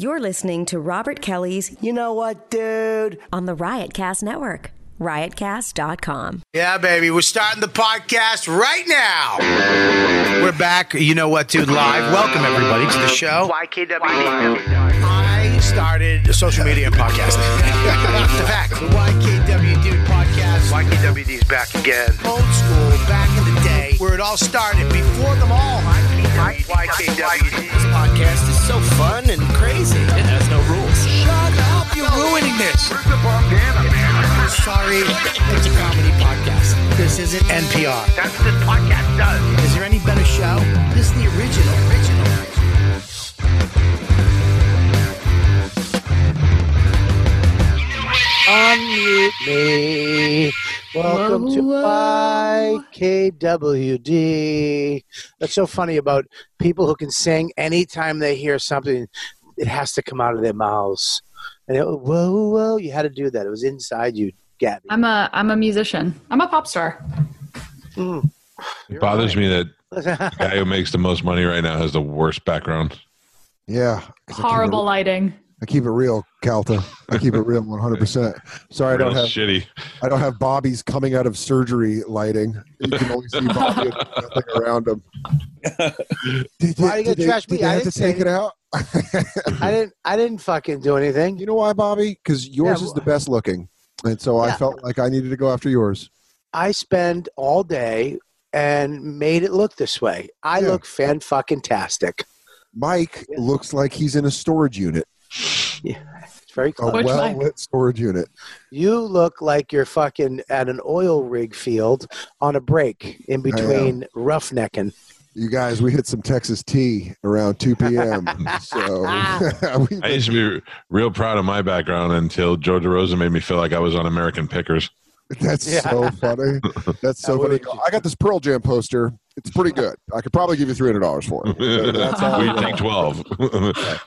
You're listening to Robert Kelly's You know what, dude? on the Riotcast Network, riotcast.com. Yeah, baby. We're starting the podcast right now. We're back. You know what, dude? Live. Welcome, everybody, to the show. YKW. I started social media and podcasting. the fact. The YKW Dude podcast. YKWD's back again. Old school, back in the day, where it all started, before them all. YKWD. This podcast is so fun and crazy. It has no rules. Shut up. You're ruining this. Where's the bandana, man? Sorry, it's a comedy podcast. This isn't NPR. That's what this podcast does. Is there any better show? This is the original. Original. Unmute me. Welcome to YKWD. That's so funny about people who can sing anytime they hear something, it has to come out of their mouths. And it, whoa, whoa, you had to do that. It was inside you, Gabby. I'm a I'm a musician. I'm a pop star. Mm. It bothers me that the guy who makes the most money right now has the worst background. Yeah. Horrible it- lighting. I keep it real, Calta. I keep it real 100%. Sorry, I don't have shitty. I don't have Bobby's coming out of surgery lighting. You can only see Bobby and nothing around him. Did, Why you gonna they, trash me? they I have to didn't take it out? I didn't I didn't fucking do anything. you know why, Bobby? Because yours Yeah, is the best looking. And so I felt like I needed to go after yours. I spend all day and made it look this way. I Yeah. look fan fucking tastic. Mike looks like he's in a storage unit, It's very a close. Which well lit storage unit. You look like you're fucking at an oil rig field on a break in between roughnecking. You guys, we hit some Texas tea around 2 p.m. so I used to be real proud of my background until Joe DeRosa made me feel like I was on American Pickers. That's Yeah. so funny. That's so funny. what did you- I got this Pearl Jam poster. It's pretty good. I could probably give you three hundred dollars for it. That's all. we take 12.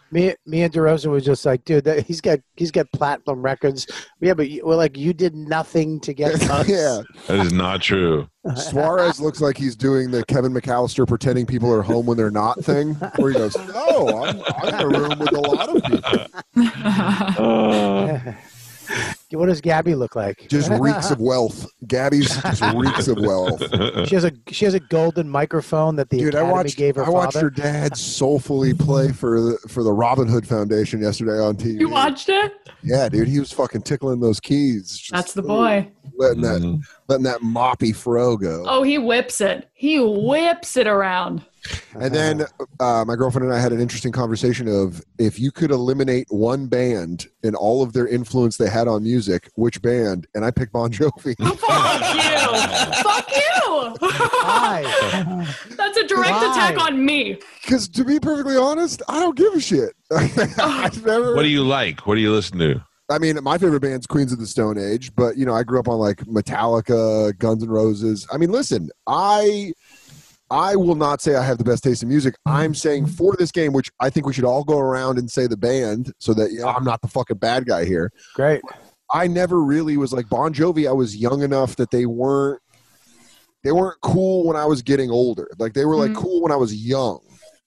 Me, me and DeRosa was just like, dude, that, he's got he's got platinum records. Yeah, but you, we're like, you did nothing to get us. yeah. that is not true. Suarez looks like he's doing the Kevin McAllister pretending people are home when they're not thing, where he goes, "No, I'm, I'm in a room with a lot of people." What does Gabby look like? Just reeks of wealth. Gabby's just reeks of wealth. She has a she has a golden microphone that the Dude, I watched. gave her I watched father. her dad soulfully play for the for the Robin Hood Foundation yesterday on TV. You watched it? Yeah, dude, he was fucking tickling those keys. Just, That's the boy. letting that Mhm. letting that moppy fro go. Oh, he whips it. He whips it around. And then uh, my girlfriend and I had an interesting conversation of if you could eliminate one band and all of their influence they had on music, which band? And I picked Bon Jovi. Fuck you. Fuck you. Hi. That's a direct Why? attack on me. Because to be perfectly honest, I don't give a shit. I've never. What do you like? What do you listen to? I mean, my favorite band's Queens of the Stone Age, but you know, I grew up on like Metallica, Guns N' Roses. I mean, listen, I I will not say I have the best taste in music. I'm saying for this game, which I think we should all go around and say the band, so that you know, I'm not the fucking bad guy here. Great. I never really was like Bon Jovi. I was young enough that they weren't they weren't cool when I was getting older. Like they were like Mhm. cool when I was young.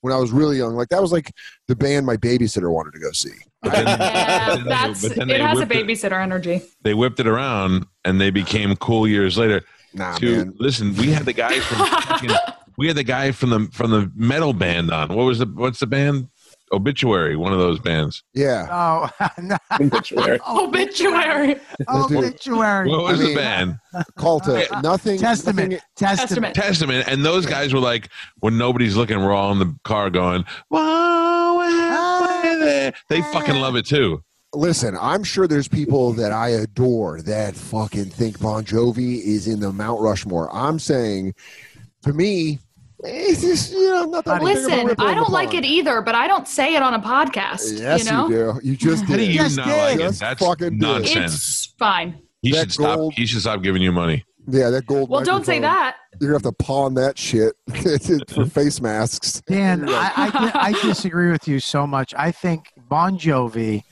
When I was really young, like that was like the band my babysitter wanted to go see. But then- Yeah, but that's but then it has a whipped it- babysitter energy. They whipped it around and they became cool years later. Nah, to man. listen, we had the guys from fucking- we had the guy from the from the metal band on. What was the what's the band? Obituary, one of those bands. Yeah. Oh, no. Obituary. obituary. What was I the mean- band? Calta. Nothing. Testament. nothing- Testament. Testament. Testament. And those guys were like, when nobody's looking, we're all in the car going, "Whoa, halfway there." They fucking love it too. listen, I'm sure there's people that I adore that fucking think Bon Jovi is in the Mount Rushmore. I'm saying, to me, it's just, you know, not that big of a Listen, I don't like it either, but I don't say it on a podcast. Yes, you know, do. You just How do did. you Yes, not did. like it? That's fucking nonsense. it's fine. He That should stop. He should stop giving you money. Yeah, that gold. Well, don't say that. You're gonna have to pawn that shit for mm-hmm. face masks. Dan, I, I, I disagree with you so much. I think Bon Jovi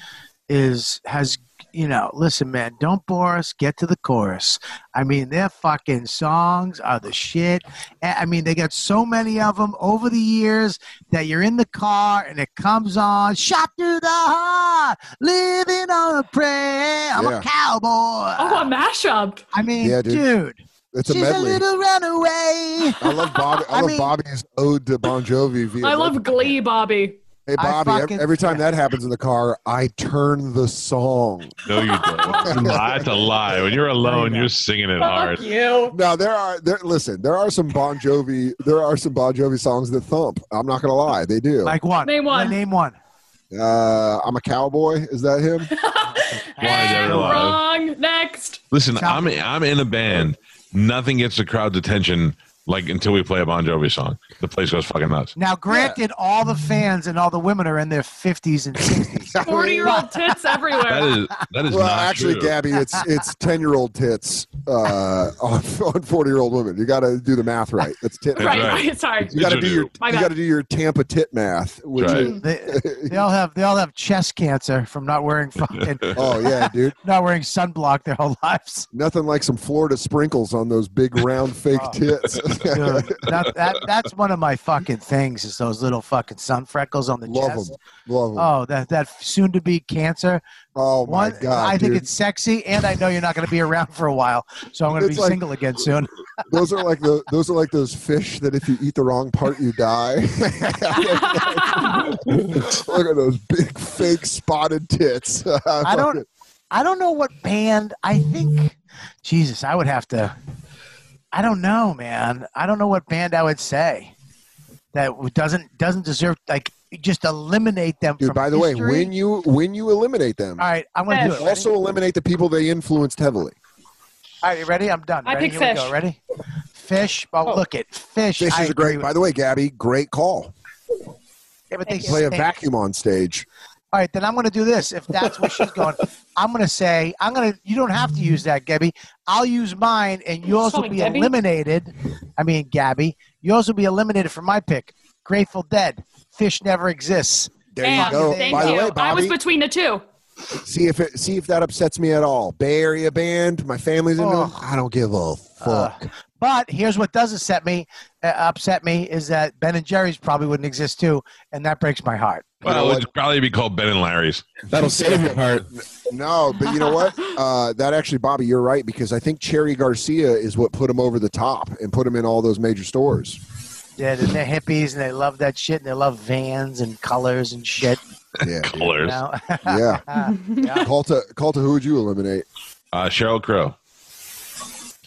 is has you know, listen, man, don't bore us. Get to the chorus. I mean, their fucking songs are the shit. I mean, they got so many of them over the years that you're in the car and it comes on. Shot through the heart, living on a prayer. I'm Yeah. a cowboy. Oh, a mashup. I mean, Yeah, dude. dude, It's a she's a little runaway. I love Bobby. I, I love mean- Bobby's ode to Bon Jovi. Via I love Glee, Bobby. Hey Bobby, fucking- every time that happens in the car, I turn the song. No, you don't. That's a lie. When you're alone, you're singing it hard. You. Now there are there. Listen, there are some Bon Jovi. There are some Bon Jovi songs that thump. I'm not gonna lie, they do. Like one. Name one. Name one. Uh, I'm a cowboy. Is that him? Why is that And wrong. Next. Listen, Chop I'm I'm in a band. Nothing gets the crowd's attention like until we play a Bon Jovi song. The place goes fucking nuts. Now, granted, all the fans and all the women are in their 50s and 60s. 40 year old tits everywhere. That is that is well, not actually, true. Gabby, it's it's ten year old tits uh, on on forty year old women. You got to do the math right. That's tit. That's right, right. right. Sorry. You got to do your My you got to do your Tampa tit math, which Right. is They, they all have they all have chest cancer from not wearing fucking oh yeah, dude. not wearing sunblock their whole lives. Nothing like some Florida sprinkles on those big round fake Oh. tits. Dude, that, that that's one of my fucking things is those little fucking sun freckles on the Love chest. them, love them. Oh, that that soon to be cancer. Oh my One, god, I think it's sexy, and I know you're not going to be around for a while, so I'm going to be like- single again soon. those are like the those are like those fish that if you eat the wrong part you die. Look at those big fake spotted tits. I don't. I don't know what band. I think, Jesus, I would have to. I don't know, man. I don't know what band I would say that doesn't doesn't deserve like just eliminate them Dude, from by the way, when you when you eliminate them, all right, I'm gonna do it. Ready? also eliminate the people they influenced heavily. all right, you ready? I'm done. I ready? pick Here we Phish. go. Ready? Phish. Oh, Oh. look at Phish. Phish I is a great. By the way, Gabby, great call. Yeah, but they Play a vacuum on stage. All right, then I'm going to do this. If that's what she's going, I'm going to say I'm going to. You don't have to use that, Gabby. I'll use mine, and yours will be Gabby? eliminated. I mean, Gabby, yours will be eliminated from my pick. Grateful Dead. Phish never exists. There And you go. thank By the you. way, I was between the two. see if it see if that upsets me at all. Bay Area band, my family's in them. Oh. I don't give a fuck. Uh, but here's what does upset me. Uh, upset me is that Ben and Jerry's probably wouldn't exist too, and that breaks my heart. Well, what? it'd probably be called Ben and Larry's. That'll save your heart. no, but you know what? Uh, that actually, Bobby, you're right because I think Cherry Garcia is what put him over the top and put him in all those major stores. Yeah, and they're hippies and they love that shit and they love vans and colors and shit. Yeah, dude. You Colors. know? yeah. yeah. call to who would you eliminate? Uh, Sheryl Crow.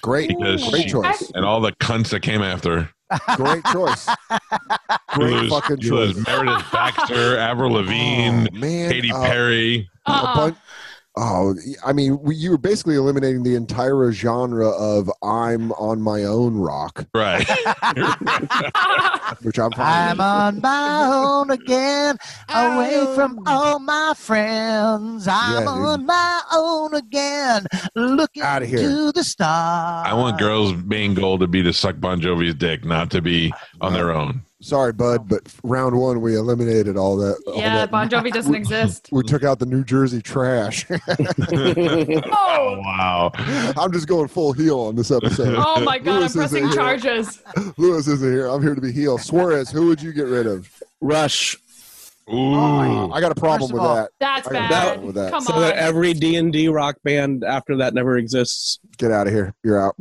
Great, Because great she- choice. And all the cunts that came after. Great choice. Great was- fucking it was choice. Meredith Baxter, Avril Lavigne, Oh, man, Katy uh, Perry. a Uh-uh. Bun- Oh, I mean, you were basically eliminating the entire genre of "I'm on my own" rock, Right. which I'm. I'm on my own again, away oh. from all my friends. I'm Yeah, on my own again, looking Outta here. to the stars. I want girls' main goal to be to suck Bon Jovi's dick, not to be on their own. Sorry, bud, but round one we eliminated all that. all Yeah, that- Bon Jovi doesn't exist. We took out the New Jersey trash. Oh, oh, wow. I'm just going full heel on this episode. Oh my god, I'm Lewis isn't pressing here. charges. Lewis isn't here. I'm here to be heel. Suarez, who would you get rid of? Rush. Ooh. I got a problem First of with all, that. That's I got a bad. problem with that. Come so on. that every D and D rock band after that never exists. Get out of here. You're out.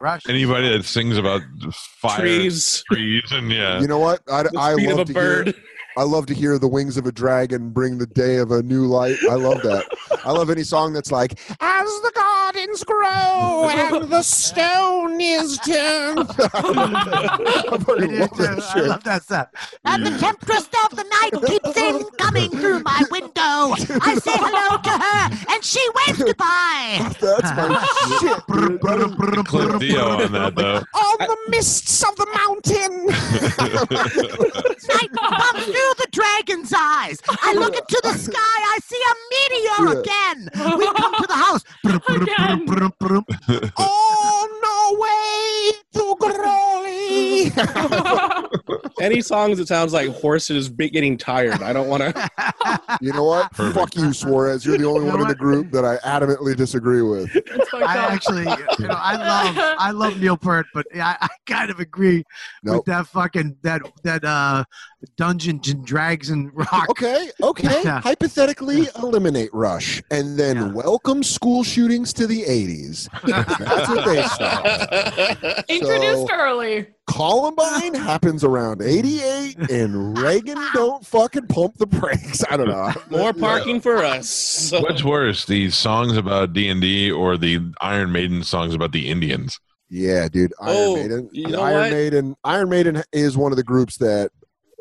Rush. Anybody that sings about fire, Trees. trees, and yeah. You know what? I, The I speed love of to a bird. hear. I love to hear the wings of a dragon bring the day of a new light. I love that. I love any song that's like, as the gardens grow and the stone is turned. I fucking I, love that too. I shit. love that stuff. And the temptress of the night keeps in coming through my window. I say hello to her, and she waves goodbye. That's my shit. dude. That is- Cliff Dio on that, though. On the mists of the mountain. Night comes through the dragon's eyes. I look into the sky. I see a meteor again. We come to the house. Again. Oh, On our way to glory. any songs that sounds like horses getting tired. I don't want to. You know what? Perfect. Fuck you, Suarez. You're the only You know one in the group that I adamantly disagree with. I actually, you know, I love, I love Neil Peart, but I, I kind of agree with that fucking that that uh Dungeons and Drags and Rock. Okay, okay. Yeah. Hypothetically, eliminate Rush and then Yeah. welcome school shootings to the 80s. That's what they start. Introduced early. Columbine happens around 88, and Reagan don't fucking pump the brakes. I don't know. More parking for us. What's worse, the songs about D and D or the Iron Maiden songs about the Indians? Yeah, dude. Iron Oh, Maiden. you know Iron what? Maiden. Iron Maiden is one of the groups that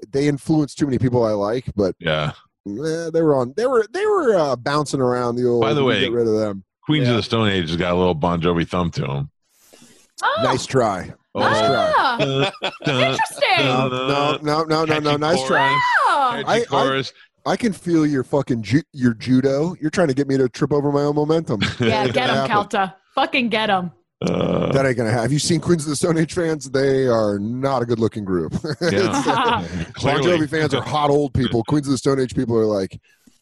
they influence too many people I like, but Yeah. eh, they were on. They were they were uh, bouncing around the old. By the way- get rid of them. Queens Yeah. of the Stone Age has got a little Bon Jovi thumb to him. Oh, Nice try. Oh. Nice try. ah, interesting. No, no, no, no, no, no. Nice try. chorus, catchy I- I- chorus. I can feel your fucking ju- your judo. You're trying to get me to trip over my own momentum. yeah, That get him, ain't. Calta. Fucking get him. Uh, That ain't gonna happen. Have you seen Queens of the Stone Age fans? They are not a good looking group. yeah, Bon clearly. Jovi fans are hot old people. Queens of the Stone Age people are like,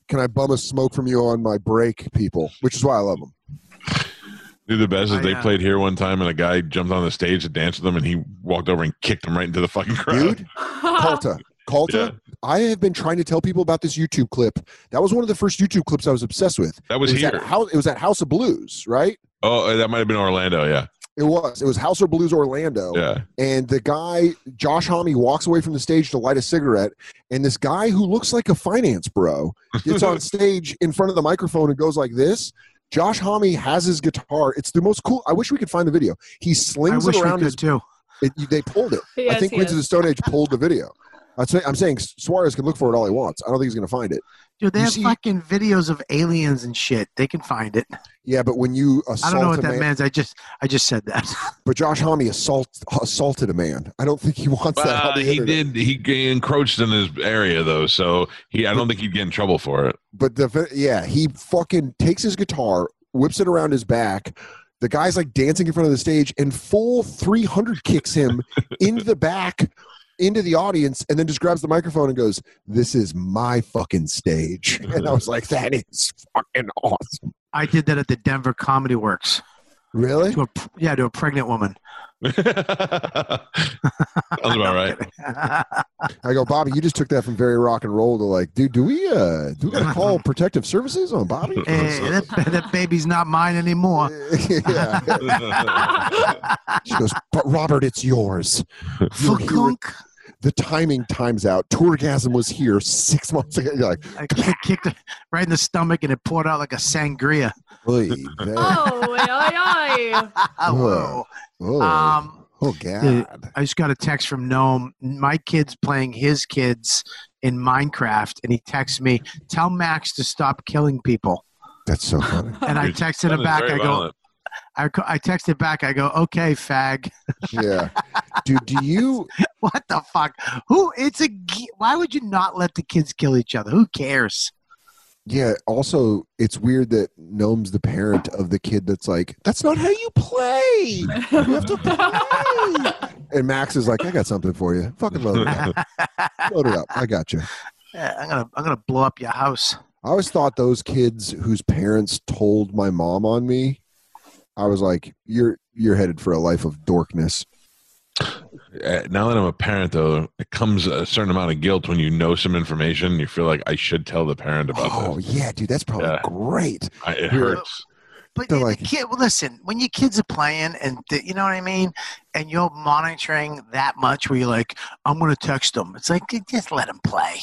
"Can I bum a smoke from you on my break?" People, which is why I love them. Dude, the best is I, they uh, played here one time and a guy jumped on the stage to dance with them and he walked over and kicked him right into the fucking crowd. Dude, Calta, Calta. Yeah. I have been trying to tell people about this YouTube clip. That was one of the first YouTube clips I was obsessed with. That was it was here. At House, it was at House of Blues, right? Oh, that might have been Orlando. Yeah, It was. It was House of Blues Orlando. yeah. and the guy Josh Homme walks away from the stage to light a cigarette, and this guy who looks like a finance bro gets on stage in front of the microphone and goes like this. Josh Homme has his guitar. It's the most cool. I wish we could find the video. He I slings wish it we around could his. too. It, they pulled it. I think he Queens of the. Stone Age pulled the video. I'm saying, I'm saying Suarez can look for it all he wants. I don't think he's going to find it. Dude, they You have see- fucking videos of aliens and shit. They can find it. Yeah, but when you I don't know what that man, means. I just, I just said that. but Josh Homme assault, assaulted a man. I don't think he wants that. Uh, he internet. did. He encroached in his area though, so he. I don't think he'd get in trouble for it. but the yeah, he fucking takes his guitar, whips it around his back. The guy's like dancing in front of the stage, and full 300 kicks him in the back, into the audience, and then just grabs the microphone and goes, "This is my fucking stage." And I was like, "That is fucking awesome." I did that at the Denver Comedy Works. Really? To a, yeah, to a pregnant woman. Sounds about right. I go, Bobby. You just took that from very rock and roll to like, dude. Do we uh, do we gotta call protective services on Bobby? Hey, that, that baby's not mine anymore. yeah. She goes, but Robert, it's yours. You were here Funk. The timing times out. Tourgasm was here six months ago. You're like, I kick- kicked it right in the stomach and it poured out like a sangria. Oy, that- Oh. Whoa. oh, Um, oh God. I just got a text from Gnome. My kid's playing his kids in Minecraft, and he texts me, "Tell Max to stop killing people." That's so funny. And I texted him back. I go, violent. I, co- I texted back. I go, "Okay, fag." Yeah. Dude, do you What the fuck? Who? It's a. Why would you not let the kids kill each other? Who cares? yeah, also it's weird that Gnome's the parent of the kid that's like, that's not how you play. You have to play. And Max is like, I got something for you. Fucking load it up. Load it up. I got you. Yeah, I'm gonna. I'm gonna blow up your house. I always thought those kids whose parents told my mom on me, I was like, you're you're headed for a life of dorkness. Uh, now that I'm a parent, though, it comes a certain amount of guilt when you know some information. You feel like I should tell the parent about Oh this. yeah, dude, that's probably Yeah. great. I, it Yeah. hurts. But They're the like- kid, well, listen, when your kids are playing and the, you know what I mean, and you're monitoring that much, where you're like, I'm gonna text them. It's like just let them play.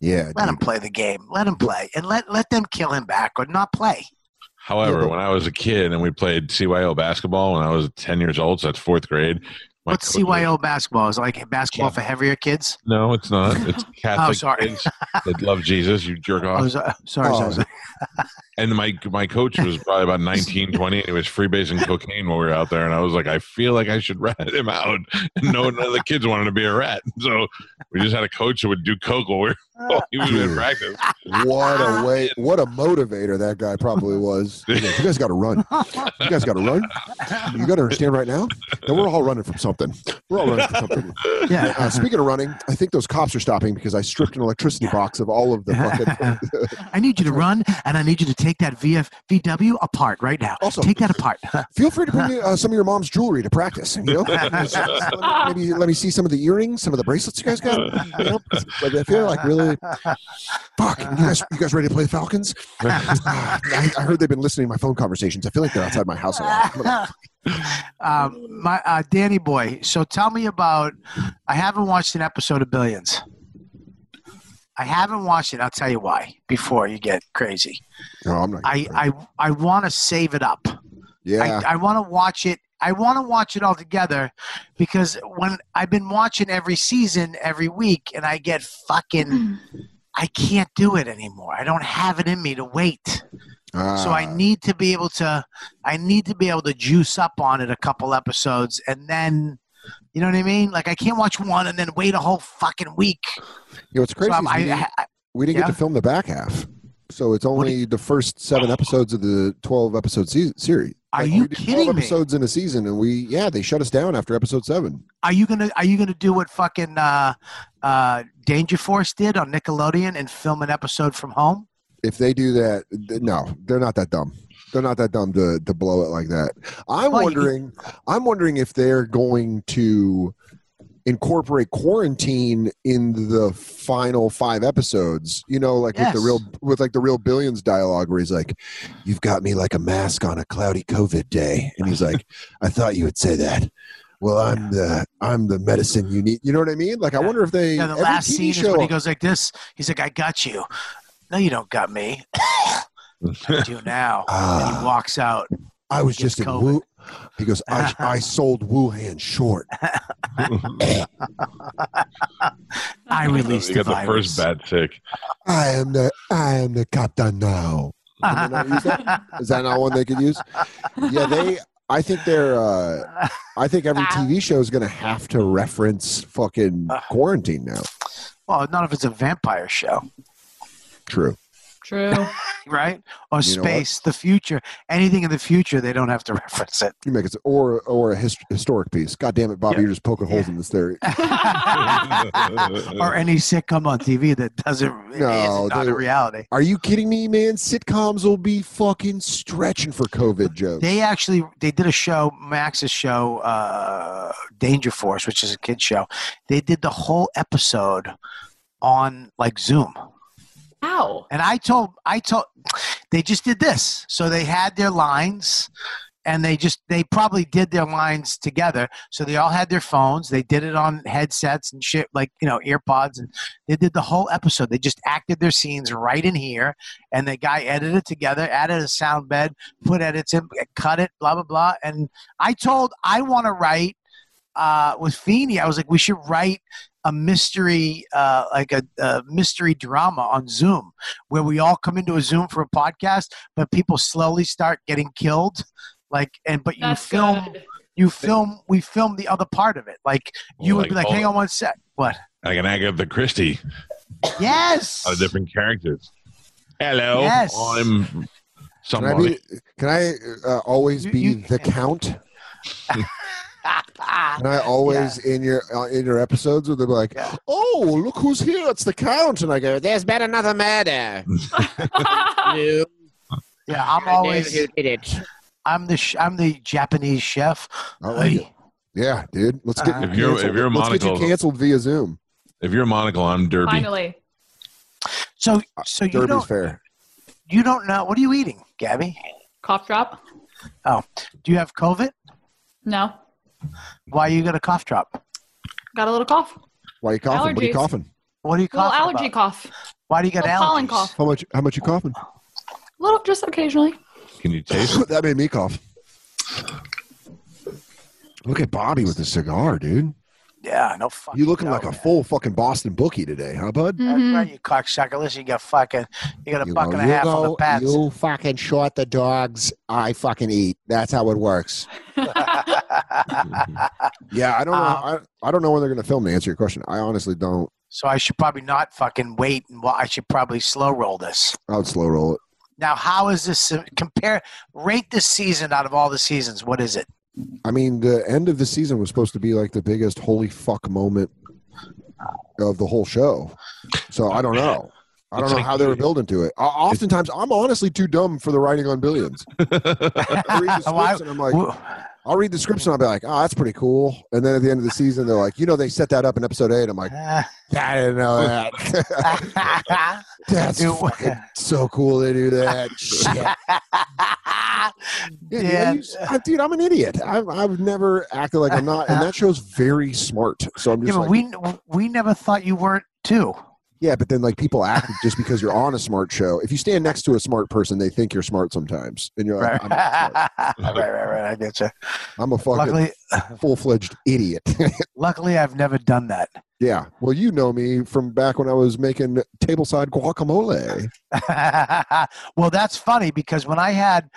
Yeah, Let him dude. play the game. Let him play, and let let them kill him back or not play. However, Yeah, but- when I was a kid and we played CYO basketball when I was 10 years old, so that's fourth grade. my What's coach was- CYO basketball? Is it like basketball Yeah. for heavier kids? No, it's not. It's oh, Catholic Oh, sorry. kids that love Jesus. You jerk Oh, off. so- oh, sorry, Oh. sorry, sorry. And my my coach was probably about 19, 20, and he was freebasing cocaine while we were out there. And I was like, I feel like I should rat him out. And no, none of the kids wanted to be a rat. So we just had a coach who would do coke while we were Oh, he was in practice. What a way! What a motivator that guy probably was. He's like, you guys got to run. You guys got to run. You got to understand right now that we're all running from something. We're all running from something. Yeah. Uh, speaking of running, I think those cops are stopping because I stripped an electricity box of all of the fucking. I need you to run, and I need you to take that VF VW apart right now. Also- take that apart. Feel free to bring me uh, some of your mom's jewelry to practice. You know, maybe let me see some of the earrings, some of the bracelets you guys got. You know, like, I feel like really. Fuck, you guys, you guys ready to play the Falcons? I, I heard they've been listening to my phone conversations. I feel like they're outside my house a lot. Um, my uh, Danny boy. So tell me about. I haven't watched an episode of Billions. I haven't watched it. I'll tell you why. Before you get crazy, No, I'm not. I I, I want to save it up. yeah, I, I want to watch it. I want to watch it all together because when I've been watching every season every week, and I get fucking. I can't do it anymore. I don't have it in me to wait. So I Ah, need to be able to I need to be able to juice up on it a couple episodes and then you know what I mean? Like I can't watch one and then wait a whole fucking week. you know what's crazy? so I'm- we, I, didn't, I, we didn't yeah. get to film the back half, so it's only the first seven episodes of the twelve episode se- series. Are Like, you kidding 12 me? Episodes in a season, and we yeah they shut us down after episode seven. are you gonna are you gonna do what fucking uh, uh, Danger Force did on Nickelodeon and film an episode from home? If they do that, th- no, they're not that dumb. They're not that dumb to to blow it like that. I'm Well, wondering. I'm wondering if they're going to incorporate quarantine in the final five episodes. You know, like with the real with like the real billions dialogue, where he's like, "You've got me like a mask on a cloudy COVID day," and he's like, "I thought you would say that." Well, I'm the I'm the medicine you need. You know what I mean? Like, I wonder if they Yeah, the last TV scene is when he goes like this. He's like, I got you. No, you don't got me. I do now. and Ah. he walks out. I was gets just in Wu. He goes, I, I sold Wuhan short. I released you the got the virus. first bat sick. I am the I am the captain now. Can they not use that? Is that not one they could use? Yeah, they. I think they're. Uh, I think every TV show is going to have to reference fucking quarantine now. well, none of it's a vampire show. True. True. right? Or You space, the future, anything in the future, they don't have to reference it. You make it or or a his, historic piece. God damn it, Bobby, Yeah. you're just poking holes in this theory. or any sitcom on TV that doesn't No, is not a reality. Are you kidding me, man? Sitcoms will be fucking stretching for COVID jokes. They actually they did a show, Max's show, uh, Danger Force, which is a kid show. They did the whole episode on like Zoom. Ow. And I told, I told, they just did this. So they had their lines, and they just, they probably did their lines together. So they all had their phones. They did it on headsets and shit, like you know, earpods, and they did the whole episode. They just acted their scenes right in here, and the guy edited it together, added a sound bed, put edits in, cut it, blah blah blah. And I told, I want to write uh, with Feeney. I was like, we should write a mystery, uh, like a, a mystery drama on Zoom, where we all come into a Zoom for a podcast, but people slowly start getting killed. Like, and but you That's film, good. you film, we film the other part of it. Like, you would Like be like, hang on one sec. What? Like an Agatha Christie, Yes. a lot of different characters. Hello, Yes. I'm Can I somebody. be? Can I uh, always You- be you- the count? Can I always in your uh, in your episodes where they're like, Yeah. "Oh, look who's here! It's the count," and I go, "There's been another murder." You, yeah, I'm always, who did it. I'm the, sh- I'm the Japanese chef. I like it. Yeah, dude. Let's get you If you're- if canceled. you're a Let's get you monocle- canceled via Zoom. If you're a monocle, I'm Derby. Finally. So, so you Derby's don't, fair. you don't know. What are you eating, Gabby? Cough drop? Oh, do you have COVID? No. Why you got a cough drop? Got a little cough. Why are you coughing? What are you Allergies. coughing? What are you little allergy about? cough. Why do you got Little pollen cough. How much? How much you coughing? A little, just occasionally. Can you taste? it? that made me cough. Look at Bobby with the cigar, dude. Yeah, no fucking. You looking no, like a full fucking Boston bookie today, huh, bud? That's Mhm. right, you cocksucker. Listen, you got fucking, you got a You buck go, and a you half on the go, pats. You fucking short the dogs. I fucking eat. That's how it works. Yeah, I don't know. Um, I, I don't know when they're going to film. To answer your question, I honestly don't. So I should probably not fucking wait, and well, I should probably slow roll this. I would slow roll it. Now, how is this uh, compare? Rate this season out of all the seasons. What is it? I mean, the end of the season was supposed to be like the biggest holy fuck moment of the whole show. So I don't know. I don't know like how they were building to it. Oftentimes, I'm honestly too dumb for the writing on billions. I read the scripts and I'm like, I'll read the scripts and I'll be like, oh, that's pretty cool. And then at the end of the season, they're like, you know, they set that up in episode eight. I'm like, I didn't know that. that's so cool they do that. Shit. Yeah, dude, Yeah. I- dude, I'm an idiot. I've, I've never acted like I'm not, and that show's very smart. So I'm yeah, just but like, we we never thought you weren't too. Yeah, but then like people act just because you're on a smart show. If you stand next to a smart person, they think you're smart sometimes, and you're like, Right, I'm, not smart. right, right, right. I get you. I'm a fucking full fledged idiot. luckily, I've never done that. yeah, well, you know me from back when I was making tableside guacamole. well, that's funny because when I had,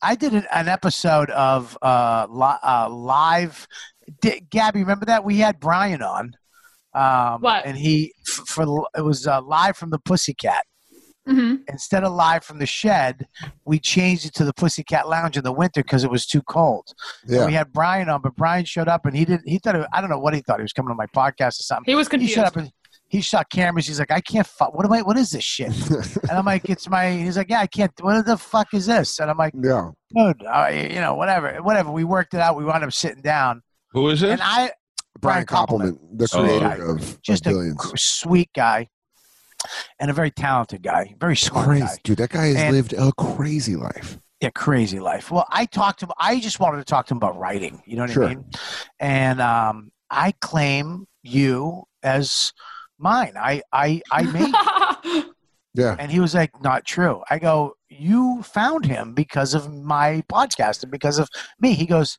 I did an, episode of uh, li- uh live. Gabby, remember that we had Brian on? Um, What? And he f- for it was uh, live from the Pussycat. hmm Instead of live from the shed, we changed it to the Pussycat Lounge in the winter because it was too cold. And Yeah, We had Brian on, but Brian showed up and he didn't. He thought it, I don't know what he thought. He was coming on my podcast or something. He was confused. He confused. showed up and he saw cameras. He's like, I can't. Fu- what am I? What is this shit? and I'm like, it's my. He's like, yeah, I can't. What the fuck is this? And I'm like, yeah. dude, uh, you know, whatever, whatever. We worked it out. We wound up sitting down, Who is it? and I Brian Brian Koppelman. Koppelman, the Oh. creator of, just of a Billions. c- sweet guy and a very talented guy, very smart Crazy, guy. dude. That guy has And- lived a crazy life. Yeah, crazy life. Well, I talked to him. I just wanted to talk to him about writing. You know what Sure. I mean? And um, I claim you as mine. I I I made Yeah, And he was like, not true. I go, you found him because of my podcast and because of me. He goes,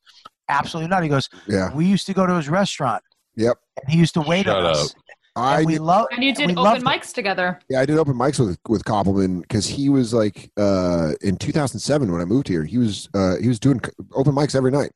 absolutely not. He goes, yeah. we used to go to his restaurant. Yep. And he used to wait Shut on us. I and we love. and you did we open loved it. mics together. yeah, I did open mics with with Koppelman because he was like uh, in 2007 when I moved here. He was uh, he was doing open mics every night,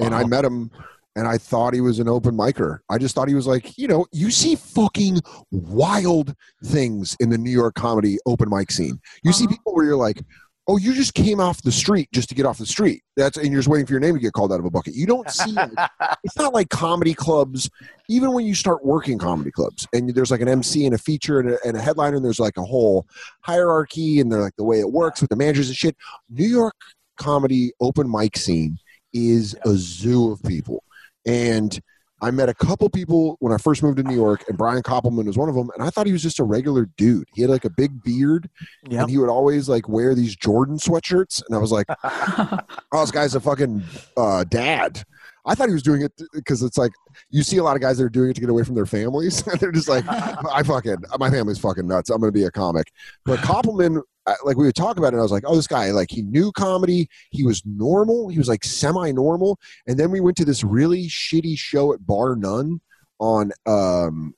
and I met him. And I thought he was an open micer. I just thought he was like, you know, you see fucking wild things in the New York comedy open mic scene. You see Uh-huh. people where you're like, oh, you just came off the street just to get off the street. That's and you're just waiting for your name to get called out of a bucket. You don't see like, it's not like comedy clubs. Even when you start working comedy clubs, and there's like an MC and a feature and a, and a headliner, and there's like a whole hierarchy, and they're like the way it works with the managers and shit. New York comedy open mic scene is a zoo of people, and I met a couple people when I first moved to New York, and Brian Koppelman was one of them. And I thought he was just a regular dude. He had like a big beard, Yep. and he would always like wear these Jordan sweatshirts. And I was like, oh, this guy's a fucking uh, dad. I thought he was doing it because it's like you see a lot of guys that are doing it to get away from their families. They're just like, I fucking, my family's fucking nuts. I'm going to be a comic. But Koppelman, like we would talk about it, and I was like, oh, this guy, like he knew comedy. He was normal. He was like semi normal. And then we went to this really shitty show at Bar None on, um,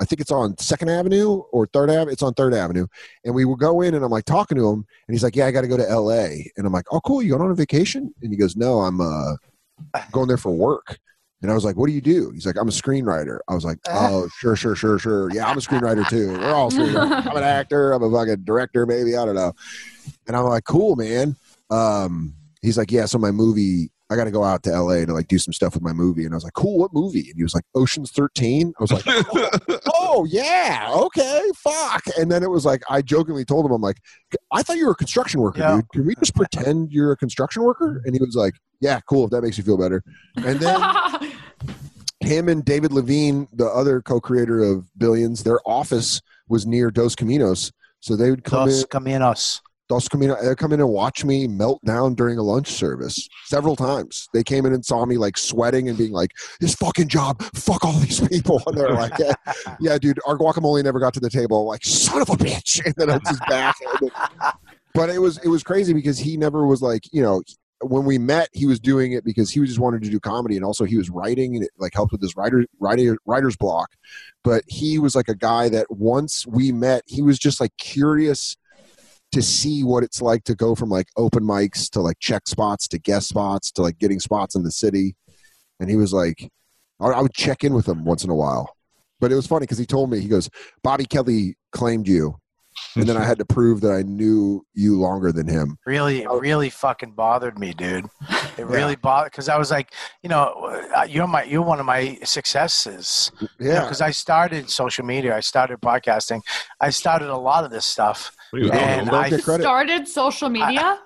I think it's on Second Avenue or Third Avenue. It's on Third Avenue. And we would go in, and I'm like talking to him, and he's like, "Yeah, I got to go to L.A." And I'm like, "Oh, cool. You going on a vacation?" And he goes, "No, I'm uh, going there for work." And I was like, "What do you do?" He's like, "I'm a screenwriter." I was like, "Oh, sure, sure, sure, sure. Yeah, I'm a screenwriter too. We're all screenwriters. I'm an actor. I'm a fucking director, maybe. I don't know." And I'm like, "Cool, man." Um, he's like, "Yeah, so my movie." I got to go out to LA to like do some stuff with my movie. And I was like, cool, what movie? And he was like, Ocean's 13. I was like, oh Oh, yeah, okay, fuck. And then it was like I jokingly told him, I'm like, I thought you were a construction worker, Yeah. dude. Can we just pretend you're a construction worker? And he was like, Yeah, cool, if that makes you feel better. And then him and David Levien, the other co-creator of Billions, their office was near Dos Caminos. So they would come Dos in Caminos. Dos Caminos, they'd come in and watch me melt down during a lunch service several times. They came in and saw me like sweating and being like, "This fucking job, fuck all these people." And they're like, "Yeah, yeah dude, our guacamole never got to the table." I'm like, son of a bitch, and then it's his back. But it was it was crazy because he never was like, you know, when we met, he was doing it because he just wanted to do comedy, and also he was writing and it like helped with his writer writer writer's block. But he was like a guy that once we met, he was just like curious to see what it's like to go from like open mics to like check spots to guest spots to like getting spots in the city. And he was like, I I would check in with him once in a while. But it was funny because he told me he goes, Bobby Kelly claimed you, and then I had to prove that I knew you longer than him. really really fucking bothered me dude it really bothered because i was like you know uh, you're my you're one of my successes Yeah, because i started social media i started podcasting i started a lot of this stuff What And? I- don't get credit. Started social media.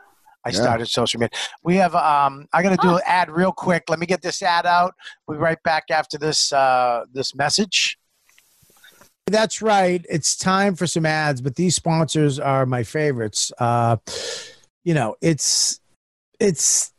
I Yeah. started social media. We have um I gotta do an ad real quick. Let me get this ad out. We'll be right back after this uh this message. That's right. It's time for some ads, but these sponsors are my favorites. Uh you know, it's it's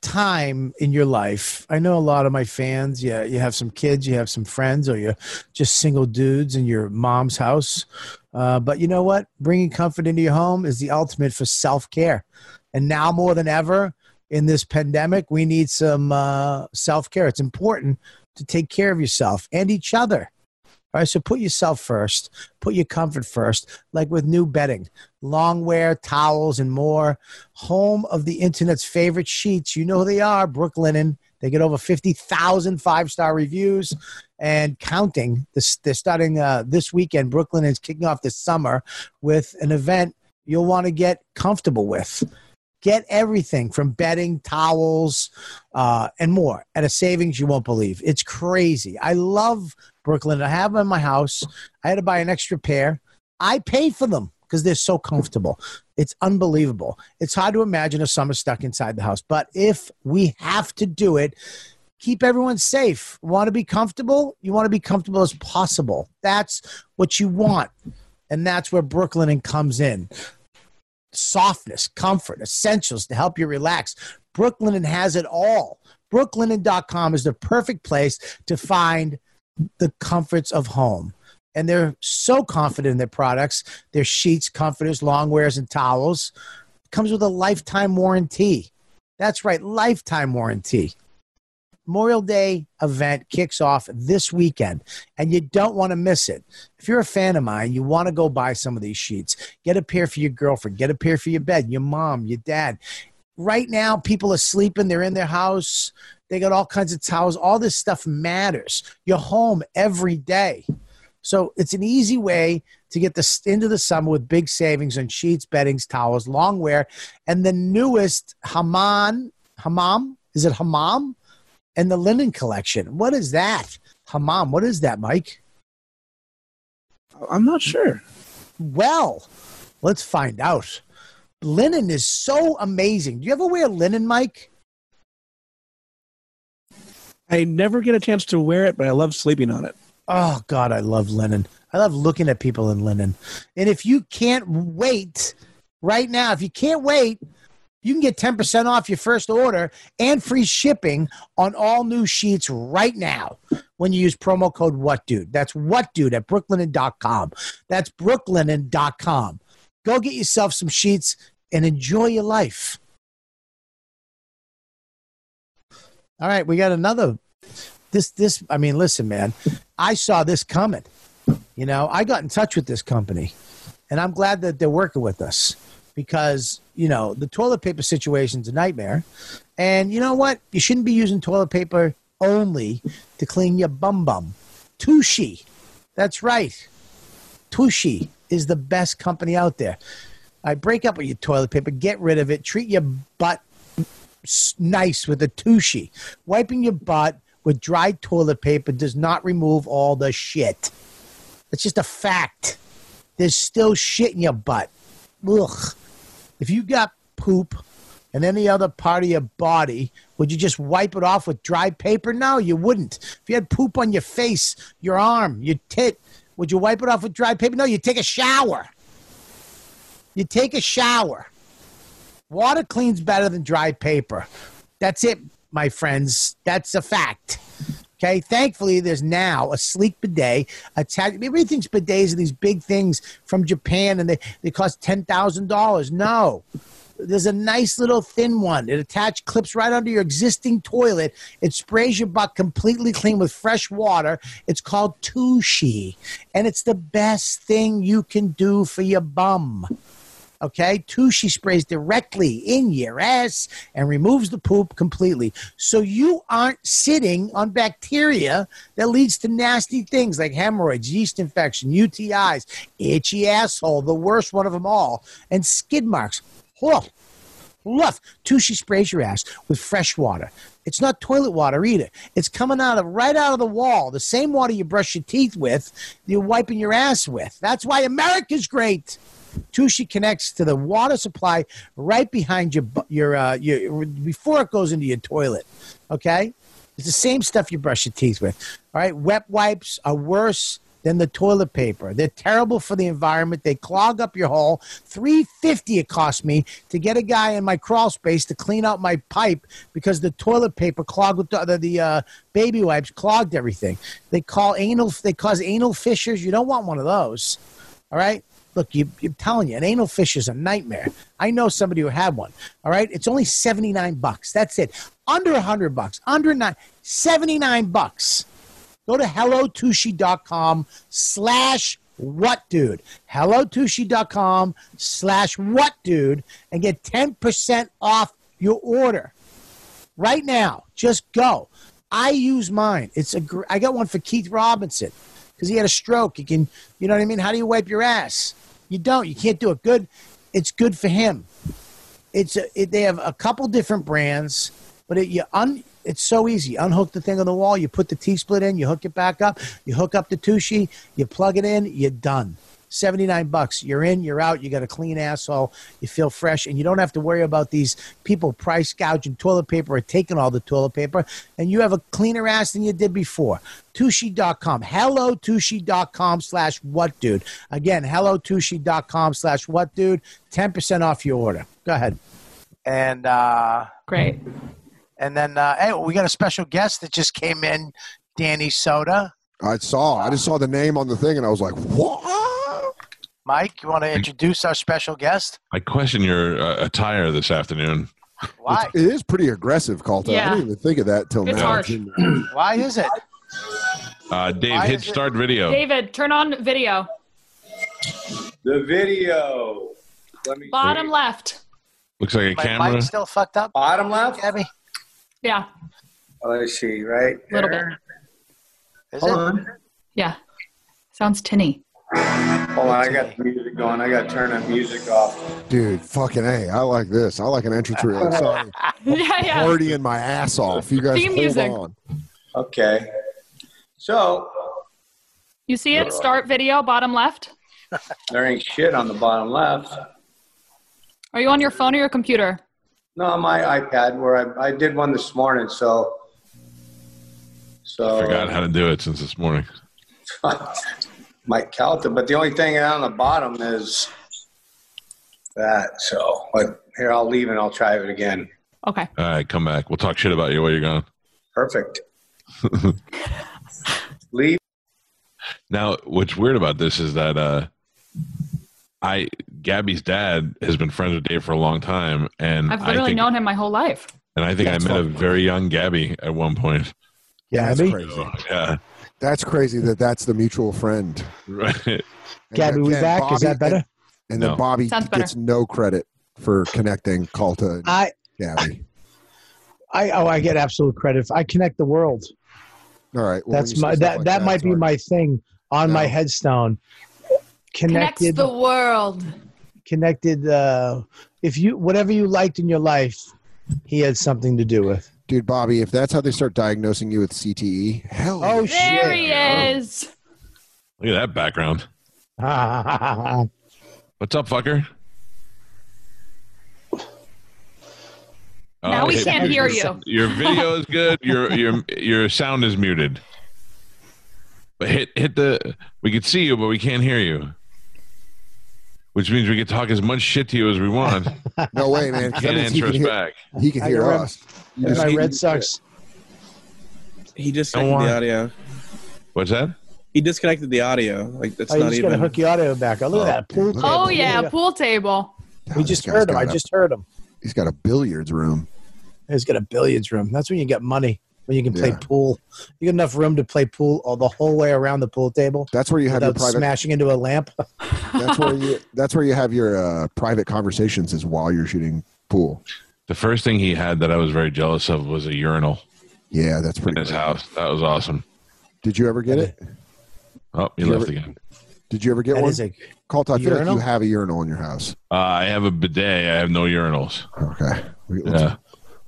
time in your life. I know a lot of my fans, yeah, you have some kids, you have some friends, or you're just single dudes in your mom's house. Uh, but you know what? Bringing comfort into your home is the ultimate for self care. And now more than ever in this pandemic, we need some uh, self care. It's important to take care of yourself and each other. All right, so put yourself first, put your comfort first, like with new bedding, long wear, towels, and more. Home of the internet's favorite sheets. You know who they are, Brooklinen. They get over 50,000 five star reviews and counting. They're starting uh, this weekend. Brooklyn is kicking off this summer with an event you'll want to get comfortable with. Get everything from bedding, towels, uh, and more at a savings you won't believe. It's crazy. I love Brooklyn. I have them in my house. I had to buy an extra pair. I paid for them because they're so comfortable. It's unbelievable. It's hard to imagine a summer stuck inside the house. But if we have to do it, keep everyone safe. Want to be comfortable? You want to be comfortable as possible. That's what you want. And that's where Brooklyn comes in. Softness, comfort, essentials to help you relax. Brooklyn has it all. Brooklinen.com is the perfect place to find the comforts of home. And they're so confident in their products, their sheets, comforters, long wears, and towels. Comes with a lifetime warranty. That's right, lifetime warranty. Memorial Day event kicks off this weekend, and you don't want to miss it. If you're a fan of mine, you want to go buy some of these sheets. Get a pair for your girlfriend, get a pair for your bed, your mom, your dad. Right now, people are sleeping, they're in their house, they got all kinds of towels. All this stuff matters. You're home every day. So it's an easy way to get this into the summer with big savings on sheets, beddings, towels, long wear, and the newest Haman, Hammam, is it Hammam? And the linen collection. What is that? Hammam, what is that, Mike? I'm not sure. Well, let's find out. Linen is so amazing. Do you ever wear linen, Mike? I never get a chance to wear it, but I love sleeping on it. Oh God, I love linen. I love looking at people in linen. And if you can't wait right now, if you can't wait, you can get 10% off your first order and free shipping on all new sheets right now when you use promo code what dude. That's what dude at brooklinen.com. That's brooklinen.com. Go get yourself some sheets and enjoy your life. All right, we got another this this I mean, listen, man. I saw this coming. You know, I got in touch with this company, and I'm glad that they're working with us because you know the toilet paper situation's a nightmare. And you know what? You shouldn't be using toilet paper only to clean your bum bum. Tushy, that's right. Tushy is the best company out there. I break up with your toilet paper, get rid of it, treat your butt nice with a Tushy. Wiping your butt with dry toilet paper does not remove all the shit. It's just a fact. There's still shit in your butt. Ugh. If you got poop in any other part of your body, would you just wipe it off with dry paper? No, you wouldn't. If you had poop on your face, your arm, your tit, would you wipe it off with dry paper? No, you take a shower. You take a shower. Water cleans better than dry paper. That's it, my friends. That's a fact. Okay. Thankfully, there's now a sleek bidet attached. Everybody thinks bidets are these big things from Japan and they, they cost $10,000. No. There's a nice little thin one. It attached clips right under your existing toilet. It sprays your butt completely clean with fresh water. It's called Tushy, and it's the best thing you can do for your bum. Okay, Tushy sprays directly in your ass and removes the poop completely. So you aren't sitting on bacteria that leads to nasty things like hemorrhoids, yeast infection, UTIs, itchy asshole, the worst one of them all, and skid marks. Oh, Look, Tushy sprays your ass with fresh water. It's not toilet water either. It's coming out of right out of the wall. The same water you brush your teeth with, you're wiping your ass with. That's why America's great. Tushy connects to the water supply right behind your your uh, your before it goes into your toilet. Okay, it's the same stuff you brush your teeth with. All right, wet wipes are worse than the toilet paper. They're terrible for the environment. They clog up your hole. Three fifty it cost me to get a guy in my crawl space to clean out my pipe because the toilet paper clogged with the, the uh, baby wipes clogged everything. They call anal. They cause anal fissures. You don't want one of those. All right. Look, you, I'm telling you, an anal fish is a nightmare. I know somebody who had one. All right, it's only seventy nine bucks. That's it. Under a hundred bucks. Under nine. Seventy nine bucks. Go to hellotushy.com slash what dude. Hellotushy.com slash what dude and get 10% off your order right now. Just go. I use mine. It's a gr- I got one for Keith Robinson because he had a stroke. You can, you know what I mean? How do you wipe your ass? You don't. You can't do it. Good. It's good for him. It's a, it, they have a couple different brands, but it, you un, it's so easy. Unhook the thing on the wall. You put the T split in. You hook it back up. You hook up the Tushy. You plug it in. You're done. 79 bucks. You're in, you're out. You got a clean asshole. You feel fresh, and you don't have to worry about these people price gouging toilet paper or taking all the toilet paper. And you have a cleaner ass than you did before. Tushy.com. Hello, Tushy.com slash what dude. Again, hello, Tushy.com slash what dude. 10% off your order. Go ahead. And, uh, Great. and then, uh, hey, we got a special guest that just came in, Danny Soder. I saw. I just saw the name on the thing, and I was like, "What?" Mike, you want to introduce our special guest? I question your uh, attire this afternoon. Why? It is pretty aggressive, Calta. I didn't even think of that till It's now. harsh. Why is it? Uh, Dave, Why hit is it- start video. David, turn on video. The video. Let me Bottom see. left. Looks like a My camera. mic's still fucked up, Bottom left. Gabby? Yeah, Let's see. Right. A little bit. there. Is Hold it? on. Yeah. Sounds tinny. Oh, hold on. I got the music going. I got to turn the music off. Dude, fucking a. I like this. I like an entrance reel. Sorry, yeah, yeah. partying my ass off. You guys Theme hold music. on. Okay. So You see it? Start video, bottom left. there ain't shit on the bottom left. Are you on your phone or your computer? No, on my iPad where I, I did one this morning. So. So. I forgot how to do it since this morning. Mike Calta, but the only thing on the bottom is that. So, but here I'll leave and I'll try it again. Okay. All right, come back. We'll talk shit about you while you're gone. Perfect. leave. Now, what's weird about this is that uh, I Gabby's dad has been friends with Dave for a long time, and I've I literally think, known him my whole life. and I think That's I met a very young Gabby at one point. That's Gabby? crazy. Yeah, That's crazy that that's the mutual friend. right. And Gabby, we again, back? Is that better? And, and No. then Bobby gets no credit for connecting Calta and I, Gabby. I, oh, I get absolute credit. I connect the world. All right. well, That's my that like that might be hard. my thing on my No. headstone. Connects the world. connected. Uh, if you whatever you liked in your life, he had something to do with. Dude, Bobby, if that's how they start diagnosing you with CTE, hell Oh yeah. There he is. Look at that background. What's up, fucker? Now oh, we hit- can't hear you. Oh, Your video is good. Your your your sound is muted. But hit hit the. We can see you, but we can't hear you. Which means we can talk as much shit to you as we want. No way, man. that Can't answer can us hear, back. he can hear can rem- us. You And just- my Red Sox. He Don't disconnected the audio. What's that? He disconnected the audio. Like that's Oh, you not just got to even. hook your audio back. Oh, look at that pool. table. Oh that. yeah, pool table. Oh, We this just heard him. got I a- just heard him. He's got a billiards room. He's got a billiards room. That's when you get money. when you can play Yeah. pool. You got enough room to play pool all the whole way around the pool table That's where you have your without private. smashing into a lamp. That's where you. That's where you have your uh, private conversations is while you're shooting pool. The first thing he had that I was very jealous of was a urinal Yeah, that's pretty. in pretty. his Cool. house. That was awesome. Did you ever get it? Oh, he You left ever- again. Did you ever get That one? is a Colt, I feel like you have a urinal in your house. Uh, I have a bidet. I have no urinals. Okay. Let's, Yeah.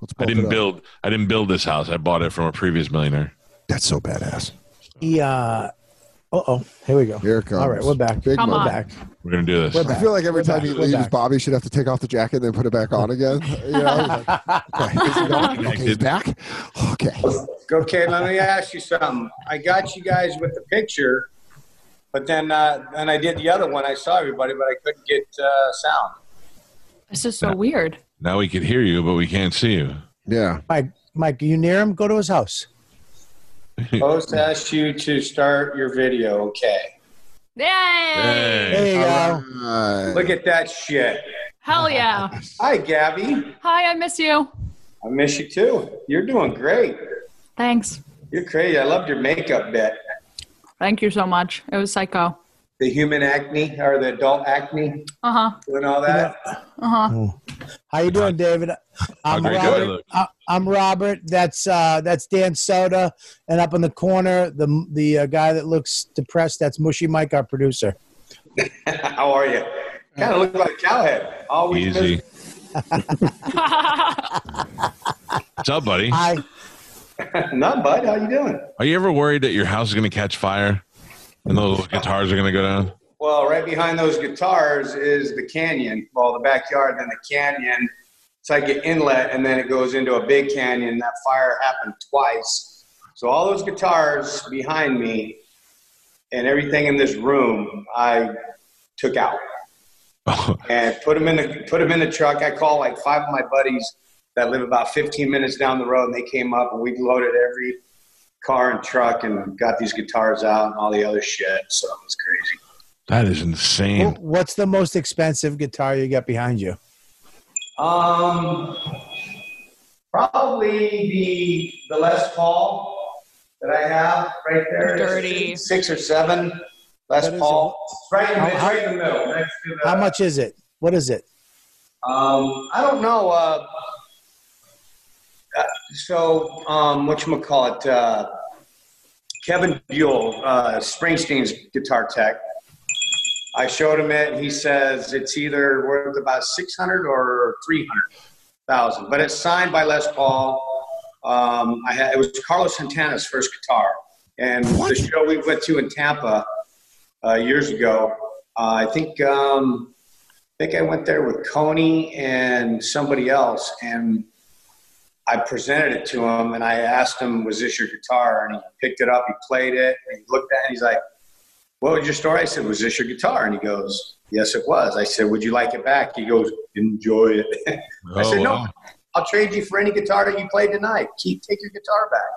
let's I didn't build. I didn't build this house. I bought it from a previous millionaire. That's so badass. he, uh oh, here we go. Here it comes. All right, we're back. Big Come We're on. back. We're gonna do this. I feel like every We're time back. he We're leaves, back. Bobby should have to take off the jacket and then put it back on again. You know? okay. Is he back? Okay, he's back. Okay. Okay, let me ask you something. I got you guys with the picture, but then uh, then I did the other one. I saw everybody, but I couldn't get uh, sound. This is so weird. Now we could hear you, but we can't see you. Yeah. Mike, Mike, you near him? Go to his house. Post asked you to start your video. Okay. Yay! Hey. There you go. All right. Look at that shit. Hell yeah. Hi, Gabby. Hi, I miss you. I miss you too. You're doing great. Thanks. You're crazy. I loved your makeup bit. Thank you so much. It was psycho. The human acne or the adult acne, Uh huh. doing all that. Uh huh. How you doing, David? I'm great Robert. I- I'm Robert. That's uh, that's Dan Soder, and up in the corner, the the uh, guy that looks depressed. That's Mushy Mike, our producer. How are you? Kind of look like a Cowhead. Always Easy. What's up, buddy? Hi. Not bud. How you doing? Are you ever worried that your house is gonna catch fire and those guitars are gonna go down? Well, right behind those guitars is the canyon. Well, the backyard, then the canyon. It's like an inlet, and then it goes into a big canyon. That fire happened twice. So all those guitars behind me and everything in this room, I took out and put them in the put them in the truck. I called like five of my buddies that live about 15 minutes down the road, and they came up and we loaded every car and truck and got these guitars out and all the other shit. So it was crazy. that is insane. Wh- What's the most expensive guitar you got behind you? Um, probably the the Les Paul that I have right there. Dirty. Six or seven Les What is Paul. It's right in, How- it's how- right in the middle. Next to the, How much is it? What is it? Um, I don't know. Uh, so, um, what you call it? Uh, Kevin Buell, uh, Springsteen's guitar tech. I showed him it. He says it's either worth about six hundred or three hundred thousand, but it's signed by Les Paul. Um, I had, it was Carlos Santana's first guitar, and the show we went to in Tampa uh, years ago. Uh, I think um, I think I went there with Coney and somebody else, and I presented it to him, and I asked him, "Was this your guitar?" And he picked it up, he played it, and he looked at it, and he's like, "What was your story?" I said, "Was this your guitar?" And he goes, "Yes, it was." I said, "Would you like it back?" He goes, "Enjoy it." I Oh, said, "No, wow. I'll trade you for any guitar that you play tonight. Keep take your guitar back."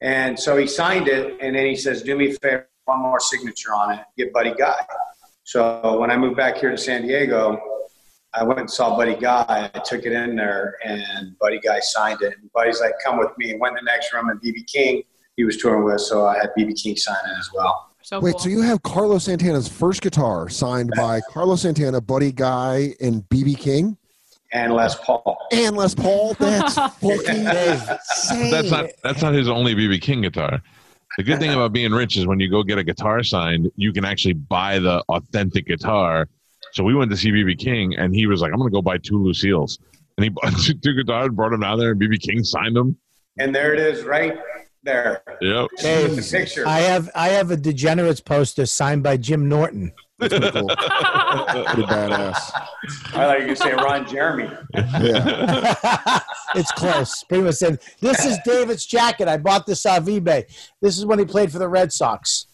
And so he signed it, and then he says, "Do me a favor, one more signature on it. Get Buddy Guy." So when I moved back here to San Diego, I went and saw Buddy Guy. I took it in there, and Buddy Guy signed it. And Buddy's like, "Come with me." And went in the next room, and BB King he was touring with, so I had BB King sign it as well. So Wait, cool. so you have Carlos Santana's first guitar signed by Carlos Santana, Buddy Guy, and BB King And Les Paul. and Les Paul? That's fucking insane. That's not that's not his only BB King guitar. The good thing about being rich is when you go get a guitar signed, you can actually buy the authentic guitar. So we went to see BB King, and he was like, "I'm going to go buy two Lucille's," and he bought two, two guitars, brought them down there, and BB King signed them. And there it is, right there. Yep. With the picture. I have I have a Degenerates poster signed by Jim Norton. Pretty cool. Pretty badass. I like you were going to say Ron Jeremy. Yeah. it's close. Pretty much said, "This is David's jacket. I bought this off eBay. This is when he played for the Red Sox.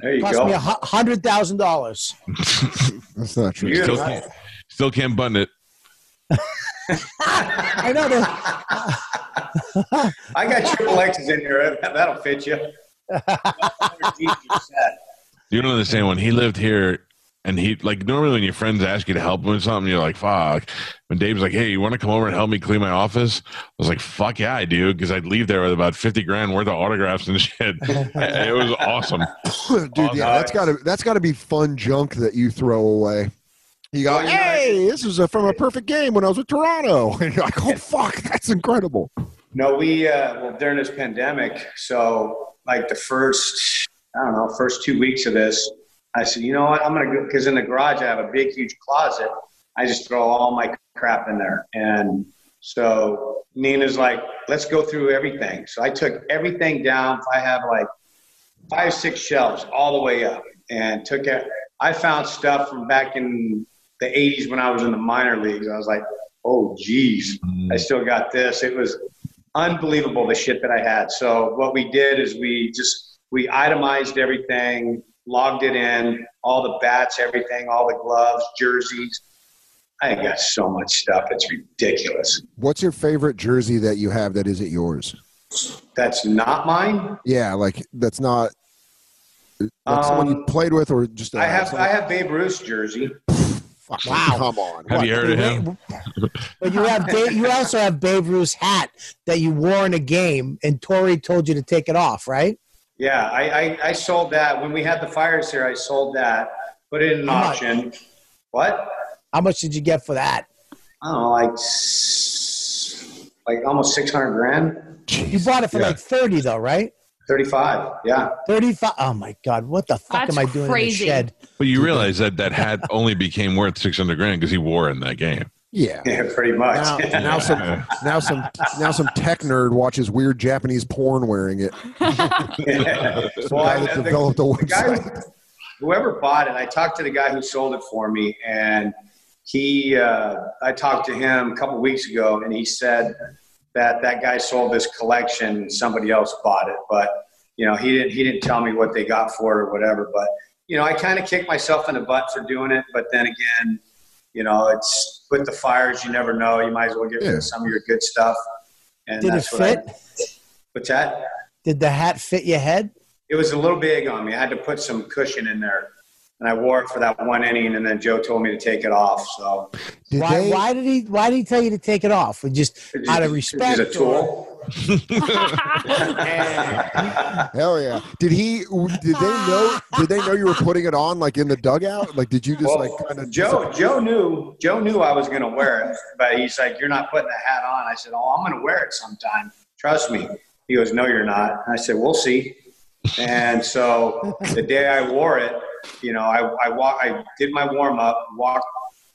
There you Cost go. me a hundred thousand dollars. That's not true. Still can't, still can't button it. I know that. I got triple X's in here. That'll fit you. You don't understand. When he lived here And he like normally when your friends ask you to help them with something, you're like, "Fuck." When Dave's like, "Hey, you want to come over and help me clean my office?" I was like, "Fuck yeah, I do," because I'd leave there with about fifty grand worth of autographs and shit. it was awesome. Dude, yeah, that's gotta that's gotta be fun junk that you throw away. You go, Well, you know, hey, this is a, from a perfect game when I was with Toronto. And you're like, oh fuck, that's incredible. No, we uh, well during this pandemic. So like the first, I don't know, first two weeks of this, I said, you know what, I'm gonna go because in the garage I have a big, huge closet. I just throw all my crap in there, and so Nina's like, let's go through everything. So I took everything down. I have like five, six shelves all the way up, and took it. I found stuff from back in the 80s when I was in the minor leagues. I was like, oh, geez, mm-hmm. I still got this. It was unbelievable the shit that I had. So what we did is we just we itemized everything, logged it in, all the bats, everything, all the gloves, jerseys. I got so much stuff. It's ridiculous. What's your favorite jersey that you have that isn't yours? That's not mine. Yeah, like that's not that's someone you Um, played with or just I have someone- I have Babe Ruth's jersey. wow. Come on. Have you heard of him? But you have Dave, you also have Babe Ruth's hat that you wore in a game, and Torre told you to take it off, right? Yeah, I, I, I sold that when we had the fires here. I sold that, put it in an How much? auction. What? How much did you get for that? I don't know, like like almost six hundred grand, You bought it for Yeah. like thirty, though, right? thirty-five. Yeah. Thirty-five. Oh my God! What the fuck That's am I doing crazy. in the shed? But you realize that that hat only became worth six hundred grand because he wore it in that game. Yeah. Yeah, pretty much. Now, now some now some now some tech nerd watches weird Japanese porn wearing it. well, Some guy I, that the, developed a the guy, website. whoever bought it, I talked to the guy who sold it for me, and he, uh, I talked to him a couple weeks ago, and he said that that guy sold this collection, and somebody else bought it, but you know, he didn't, he didn't tell me what they got for it or whatever, but you know, I kind of kicked myself in the butt for doing it, but then again, you know, it's with the fires, you never know. You might as well get rid of some of your good stuff. And Did it that's what I- fit? what's that? Did the hat fit your head? It was a little big on me. I had to put some cushion in there. And I wore it for that one inning, and then Joe told me to take it off. So Did why? they- Why did he? Why did he tell you to take it off? Just it's out of just- respect. It's a tool. Hell yeah! Did he? Did they know? Did they know you were putting it on like in the dugout? Like, did you just Well, like kind of Joe, Joe knew. Joe knew I was going to wear it, but he's like, "You're not putting the hat on." I said, "Oh, I'm going to wear it sometime. Trust me." He goes, "No, you're not." I said, "We'll see." And so the day I wore it, you know, I I walk, I did my warm up, walked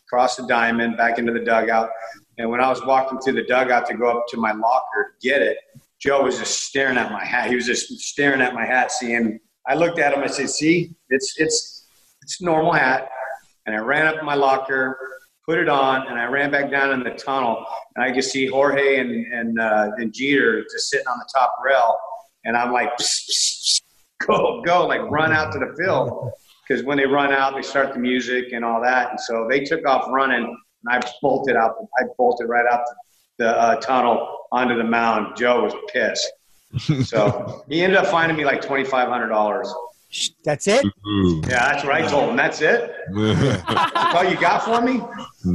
across the diamond back into the dugout, and when I was walking through the dugout to go up to my locker to get it, Joe was just staring at my hat. He was just staring at my hat, seeing. I looked at him. I said, "See, it's it's it's normal hat." And I ran up my locker, put it on, and I ran back down in the tunnel. And I could see Jorge and and, uh, and Jeter just sitting on the top rail. And I'm like, psst, psst, psst, go, go, like run out to the field. Because when they run out, they start the music and all that. And so they took off running, and I bolted out. I bolted right out the uh, tunnel onto the mound. Joe was pissed. So he ended up finding me like twenty five hundred dollars. That's it. Ooh. Yeah, that's what I told him. That's it. That's all you got for me?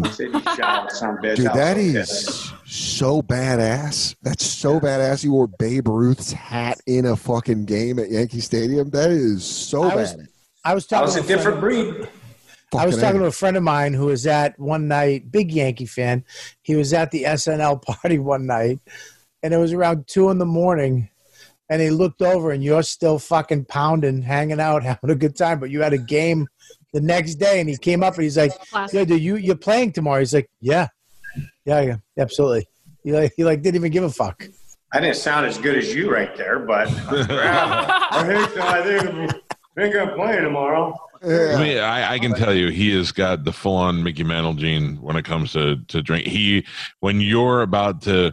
I said, you shot son of a bitch. Dude, I was that so is pissed. so badass. That's so badass. You wore Babe Ruth's hat in a fucking game at Yankee Stadium. That is so I was- bad. I was I talking. was to a different of- breed. I was talking A. to a friend of mine who was at one night, big Yankee fan. He was at the SNL party one night, and it was around two in the morning. And he looked over, and you're still fucking pounding, hanging out, having a good time. But you had a game the next day, and he came up and he's like, "Yeah, dude, you you're playing tomorrow." He's like, "Yeah, yeah, yeah, absolutely." He like he like didn't even give a fuck. I didn't sound as good as you right there, but I think I think I'm playing tomorrow. Yeah. I mean, I, I can tell you, he has got the full-on Mickey Mantle gene when it comes to to drink. He, when you're about to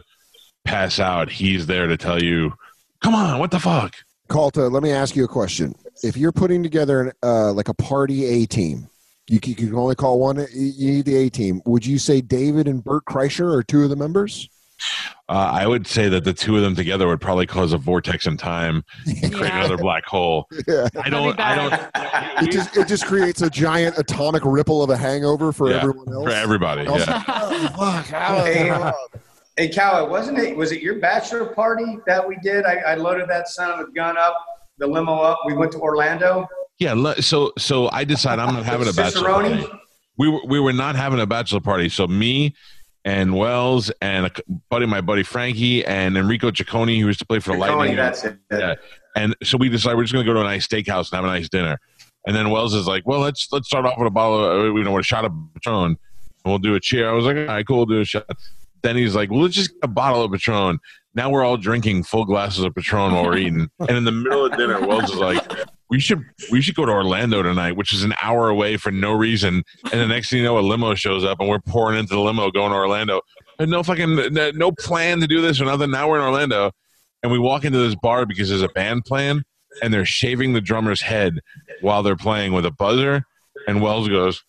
pass out, he's there to tell you, "Come on, what the fuck." Calta, let me ask you a question. If you're putting together an, uh, like a party A team, you, you can only call one. You need the A team. Would you say David and Bert Kreischer are two of the members? Uh, I would say that the two of them together would probably cause a vortex in time, and create Yeah. another black hole. Yeah. I don't. I don't. It just it just creates a giant atomic ripple of a hangover for Yeah, everyone else. for everybody. Else- Yeah. Fuck, Hey, hey, Cal, wasn't it? Was it your bachelor party that we did? I, I loaded that son of a gun up, the limo up. We went to Orlando. Yeah. So so I decided I'm not having a bachelor Cicerone? party. We were we were not having a bachelor party. So me and Wells and a buddy, my buddy Frankie and Enrico Ciccone, who used to play for the Ciccone, Lightning. that's it. Yeah. And so we decided we're just going to go to a nice steakhouse and have a nice dinner. And then Wells is like, "Well, let's let's start off with a bottle, of, uh, you know, with a shot of Patron, and we'll do a cheer." I was like, "All right, cool, we'll do a shot." Then he's like, "Well, let's just get a bottle of Patron." Now we're all drinking full glasses of Patron while we're eating. And in the middle of dinner, Wells is like, "We should we should go to Orlando tonight, which is an hour away for no reason." And the next thing you know, a limo shows up, and we're pouring into the limo going to Orlando. And no fucking no, plan to do this or nothing. Now we're in Orlando, and we walk into this bar because there's a band playing, and they're shaving the drummer's head while they're playing with a buzzer. And Wells goes,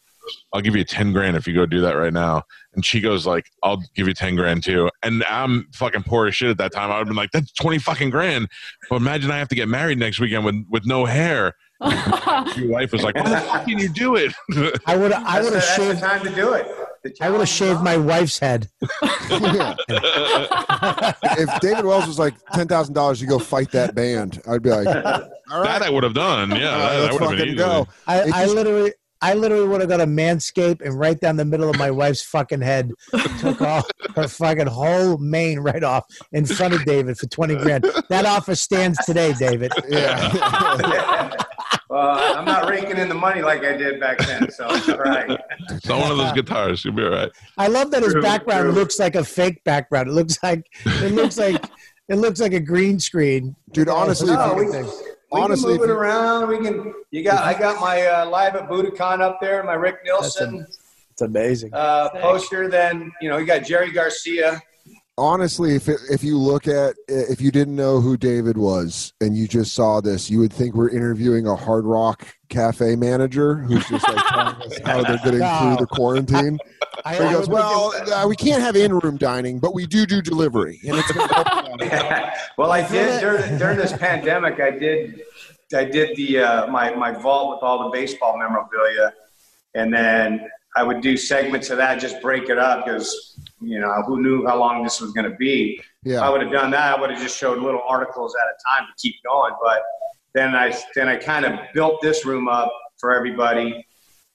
"I'll give you ten grand if you go do that right now." And she goes like, "I'll give you ten grand too." And I'm fucking poor as shit at that time. I would have been like, "That's twenty fucking grand." But imagine I have to get married next weekend with with no hair. Your wife was like, "Why the fuck can you do it?" I would I would have that's the shaved time to do it. I would have shaved my wife's head. if David Wells was like ten thousand dollars to go fight that band, I'd be like, all right, That I would have done. Yeah, that, right, that let's would have been fucking easy. go. I, I just- literally I literally would have got a manscape and right down the middle of my wife's fucking head, took all her fucking whole mane right off in front of David for twenty grand. That offer stands today, David. Yeah. Uh, I'm not raking in the money like I did back then, so it's all right. So one of those guitars, you'll be all right. I love that his True, background true. looks like a fake background. It looks like it looks like it looks like a green screen. Dude, honestly, if No, you- we, Thing. We honestly, can move it around. We can. You got. I got my uh, live at Budokan up there. My Rick Nielsen It's amazing. uh, poster. Then you know you got Jerry Garcia. Honestly, if it, if you look at if you didn't know who David was and you just saw this, you would think we're interviewing a Hard Rock Cafe manager who's just like telling us how they're getting No. through the quarantine. I, So he goes, "Well, uh, we can't have in-room dining, but we do do delivery." And it's well, I did during, during this pandemic. I did. I did the uh, my my vault with all the baseball memorabilia, and then I would do segments of that, just break it up because you know who knew how long this was going to be. If I would have done that, I would have just showed little articles at a time to keep going. But then I then I kind of built this room up for everybody,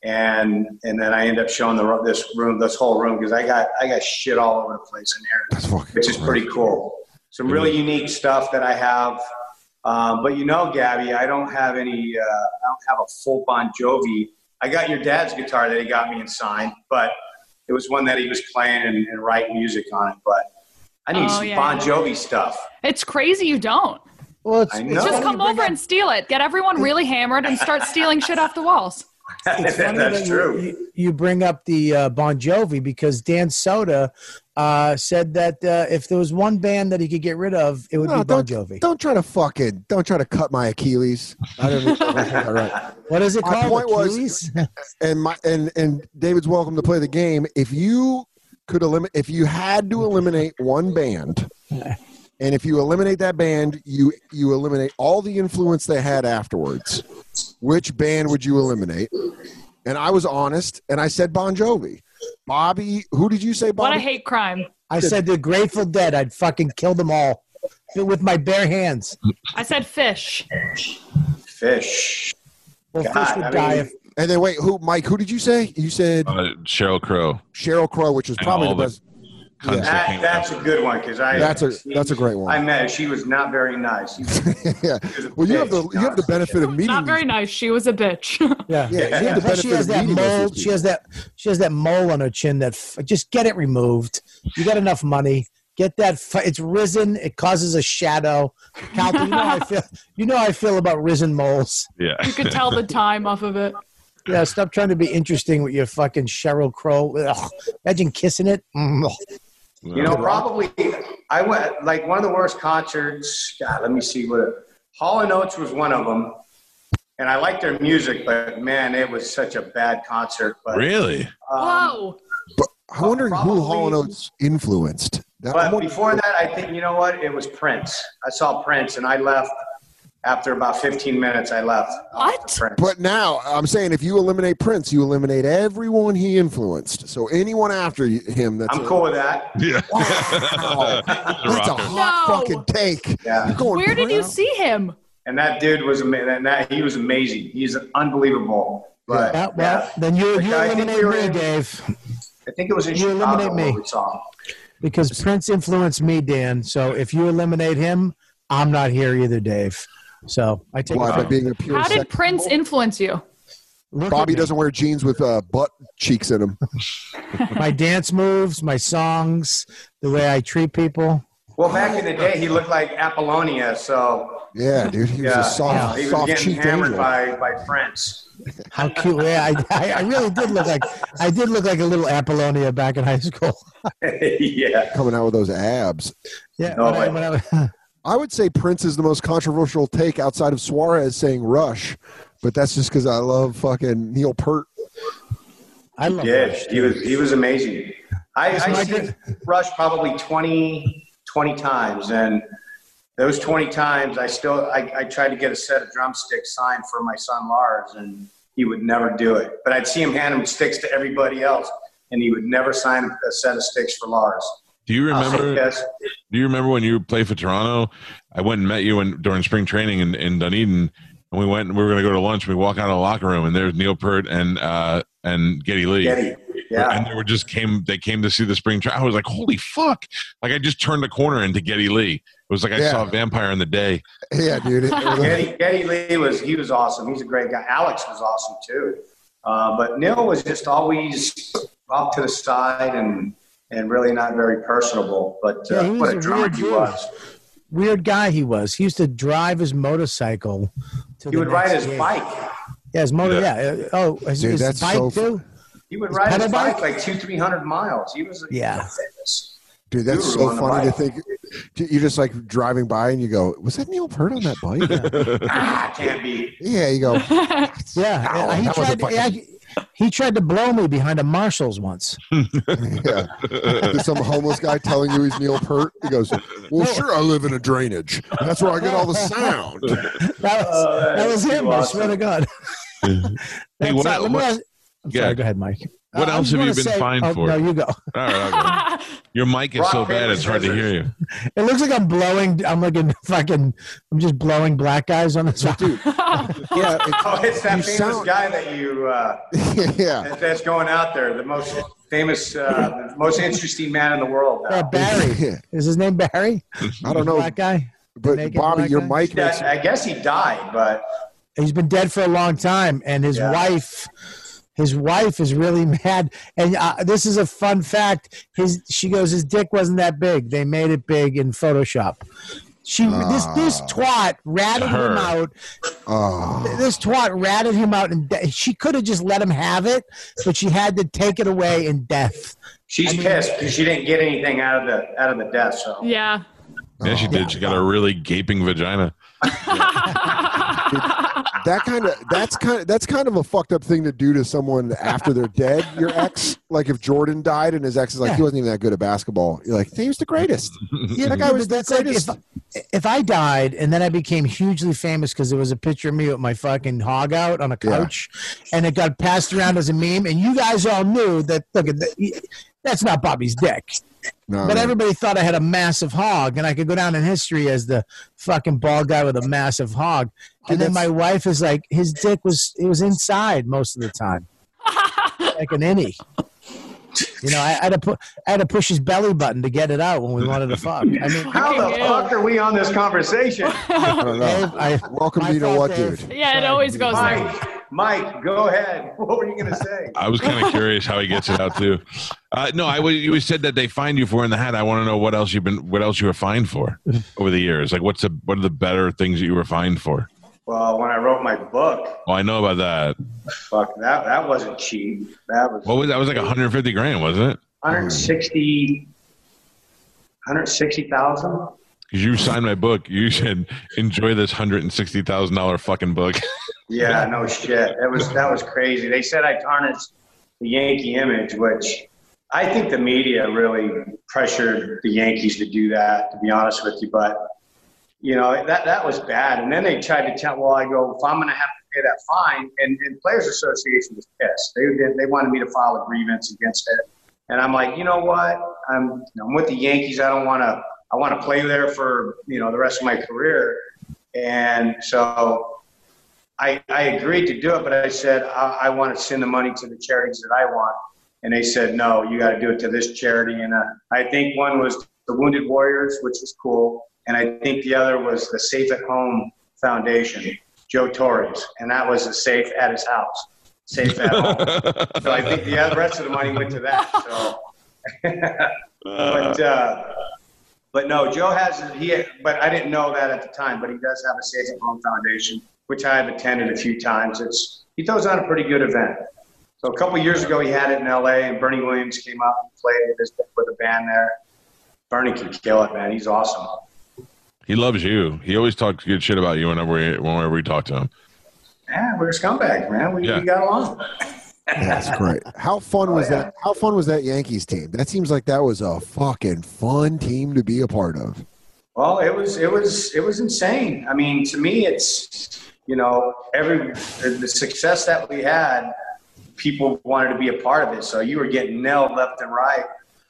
and and then I end up showing the this room, this whole room, because I got I got shit all over the place in here, that's fucking. which is pretty cool. Some really unique stuff that I have. Um, but you know, Gabby, I don't have any. Uh, I don't have a full Bon Jovi. I got your dad's guitar that he got me and signed, but it was one that he was playing and, and writing music on it. But I need Oh, some yeah. Bon Jovi stuff. It's crazy you don't. Well, it's, I it's know. Just come over up- and steal it. Get everyone really hammered and start stealing shit off the walls. it's funny That's that true. You, you, you bring up the uh, Bon Jovi because Dan Soder uh, said that uh, if there was one band that he could get rid of, it would No, be Bon don't, Jovi. don't try to fucking don't try to cut my Achilles. I don't know. All right. What is it My called? point was- and my and and David's welcome to play the game. If you could eliminate, if you had to eliminate one band, and if you eliminate that band, you you eliminate all the influence they had afterwards. Which band would you eliminate? And I was honest, and I said Bon Jovi. Bobby, who did you say? What Bobby? a hate crime. I said the Grateful Dead. I'd fucking kill them all with my bare hands. I said Phish. Phish. Well, God, Phish would I die mean- if And then wait, who? Mike, who did you say? You said Uh, Sheryl Crow. Sheryl Crow, which was probably the all the- best. Cunts Yeah. That That, came that's a good one because I. That's a that's a great one. I one. met her. She was not very nice. She was, yeah. she was a Well, you have the you have the benefit of meeting. Not very nice. She was a bitch. Yeah, Yeah, you have the Plus she has that meeting most of mole. She has that. She has that mole on her chin. That f- just get it removed. You got enough money. Get that. F- it's risen. It causes a shadow. Calvin, you know how I feel. You know how I feel about risen moles. Yeah. you could tell the time off of it. Yeah, stop trying to be interesting with your fucking Sheryl Crow. Ugh. Imagine kissing it. Mm. You know, probably I went like one of the worst concerts. God, let me see what. Hall and Oates was one of them, and I liked their music, but man, it was such a bad concert. But Really? um, Whoa. I'm wondering who Hall and Oates influenced. Now, I'm But before that, I think you know what? It was Prince. I saw Prince, and I left after about 15 minutes. I left. What? Prince. But now I'm saying if you eliminate Prince, you eliminate everyone he influenced. So anyone after him, that's I'm a- cool with that. Yeah. Wow. That's a hot No. fucking take. Yeah. Going Where did you brown? see him? And that dude was amazing. And that he was amazing. He's unbelievable. But Yeah, well, yeah, then you, you I eliminate me, in- Dave, I think it was in you Chicago eliminate me. we saw because Prince influenced me, Dan. So if you eliminate him, I'm not here either, Dave. So I take Why, by it. being a pure How did Prince symbol? influence you? Look Bobby doesn't wear jeans with uh, butt cheeks in them. my dance moves, my songs, the way I treat people. Well, back in the day, he looked like Apollonia. So Yeah, dude, he was a soft, he was soft getting hammered angel. by by Prince. How cute! Yeah, I, I, I really did look like I did look like a little Apollonia back in high school. yeah. Coming out with those abs. Yeah, No when I, way. when I, I would say Prince is the most controversial take outside of Suarez saying Rush, but that's just because I love fucking Neil Peart. I love Yeah, Rush, he was he was amazing. I, It's I my seen Rush probably 20, 20 times, and those twenty times, I still I, I tried to get a set of drumsticks signed for my son Lars, and he would never do it. But I'd see him hand him sticks to everybody else, and he would never sign a set of sticks for Lars. Do you remember? yes. Do you remember when you played for Toronto? I went and met you in, during spring training in, in Dunedin, and we went and we were going to go to lunch. We walk out of the locker room, and there's Neil Peart and uh, and Geddy Lee. Geddy, yeah. And they were just came. They came to see the spring. Tra- I was like, holy fuck! Like I just turned the corner into Geddy Lee. It was like I Yeah. saw a vampire in the day. Yeah, dude. Geddy, Geddy Lee was he was awesome. He's a great guy. Alex was awesome too. Uh, but Neil was just always off to the side and and really not very personable. But Yeah, uh, he was what a a drummer weird he was. weird guy he was. He used to drive his motorcycle. To He the would ride his gig. bike. Yeah, his motor. Yeah. uh, Oh, his, Dude, his that's bike so- too. He would His ride his bike bike? like two, three hundred miles. He was Yeah. famous. Dude, that's so funny to think. You're just like driving by and you go, "Was that Neil Peart on that bike?" Ah, can't be. yeah, you go. Yeah, Ow, he that was a tried. fucking- yeah, he- he tried to blow me behind a Marshalls once. Yeah. There's some homeless guy telling you he's Neil Peart. He goes, "Well, sure, I live in a drainage. That's where I get all the sound." That was, Oh, that was him. too I swear to God. Hey, That's what- not- let me what- ask- I'm Yeah. sorry. Go ahead, Mike. What Uh, else have you been say- fined oh, for? No, you go. All right, I'll. Your mic is Rock, so bad; it's hard to hear you. It looks like I'm blowing. I'm looking fucking. I'm just blowing black guys on the side. Dude, yeah, Oh, it's that famous sound- guy that you uh, yeah. that- that's going out there. The most famous, uh, the most interesting man in the world. Uh, Barry is his name Barry? I don't know, Black guy. but naked Bobby, your guy? mic makes. That- I guess he died, but He's been dead for a long time, and his Yeah. wife, his wife is really mad. And uh, this is a fun fact. His she goes, his dick wasn't that big. They made it big in Photoshop. She this this twat ratted him out. Oh, This twat ratted him out, and de- she could have just let him have it, but she had to take it away in death. she's I mean- pissed because she didn't get anything out of the out of the death. So Yeah. Yeah, she did. She got a really gaping vagina. that kind of that's kind of that's kind of a fucked up thing to do to someone after they're dead. Your ex, like if Jordan died and his ex is like Yeah. he wasn't even that good at basketball. You're like he was the greatest. Yeah, That guy was but the that's like greatest. if, if I died and then I became hugely famous because there was a picture of me with my fucking hog out on a Yeah. couch, and it got passed around as a meme, and you guys all knew that. Look at that. That's not Bobby's dick, No, but no. everybody thought I had a massive hog, and I could go down in history as the fucking bald guy with a massive hog. Dude, And then my wife is like, his dick was it was inside most of the time, like an innie. You know, I, I had to put I had to push his belly button to get it out when we wanted to fuck. I mean, how the Fucking fuck are we on this conversation? I don't know. I, Welcome my to know what, dude. Yeah, it always goes there. Mike, Mike, go ahead. What were you gonna say? I was kind of curious how he gets it out too. Uh, no, I you said that they fined you for in the hat. I want to know what else you've been, what else you were fined for over the years. Like, what's the what are the better things that you were fined for? Well, when I wrote my book, Well, I know about that. fuck that that wasn't cheap. That was What was that? Was like 150 grand, wasn't it? 160 160,000. Because you signed my book. You should enjoy this hundred and sixty thousand dollar fucking book. Yeah, no shit. That was that was crazy. They said I tarnished the Yankee image, which I think the media really pressured the Yankees to do that, to be honest with you. But you know that that was bad. And then they tried to tell. Well, I go if I'm going to have to pay that fine, and, and Players Association was pissed. They they wanted me to file a grievance against it, and I'm like, you know what? I'm I'm with the Yankees. I don't want to. I want to play there for you know the rest of my career, and so I, I agreed to do it, but I said I, I want to send the money to the charities that I want, and they said no, you got to do it to this charity. And uh, I think one was the Wounded Warriors, which was cool, and I think the other was the Safe at Home Foundation, Joe Torre's, and that was a safe at his house, safe at home. so I think the rest of the money went to that. So, but. Uh, but no, Joe has he. But I didn't know that at the time. But he does have a Safe at Home Foundation, which I have attended a few times. It's he throws on a pretty good event. So a couple years ago, he had it in L.A. and Bernie Williams came up and played with his with a band there. Bernie can kill it, man. He's awesome. He loves you. He always talks good shit about you whenever we, whenever we talk to him. Yeah, we're scumbags, man. We, Yeah. we got along. That's great. How fun was oh, that? How fun was that Yankees team? That seems like that was a fucking fun team to be a part of. Well, it was it was it was insane. I mean, to me, it's you know every the success that we had, people wanted to be a part of it. So you were getting nailed left and right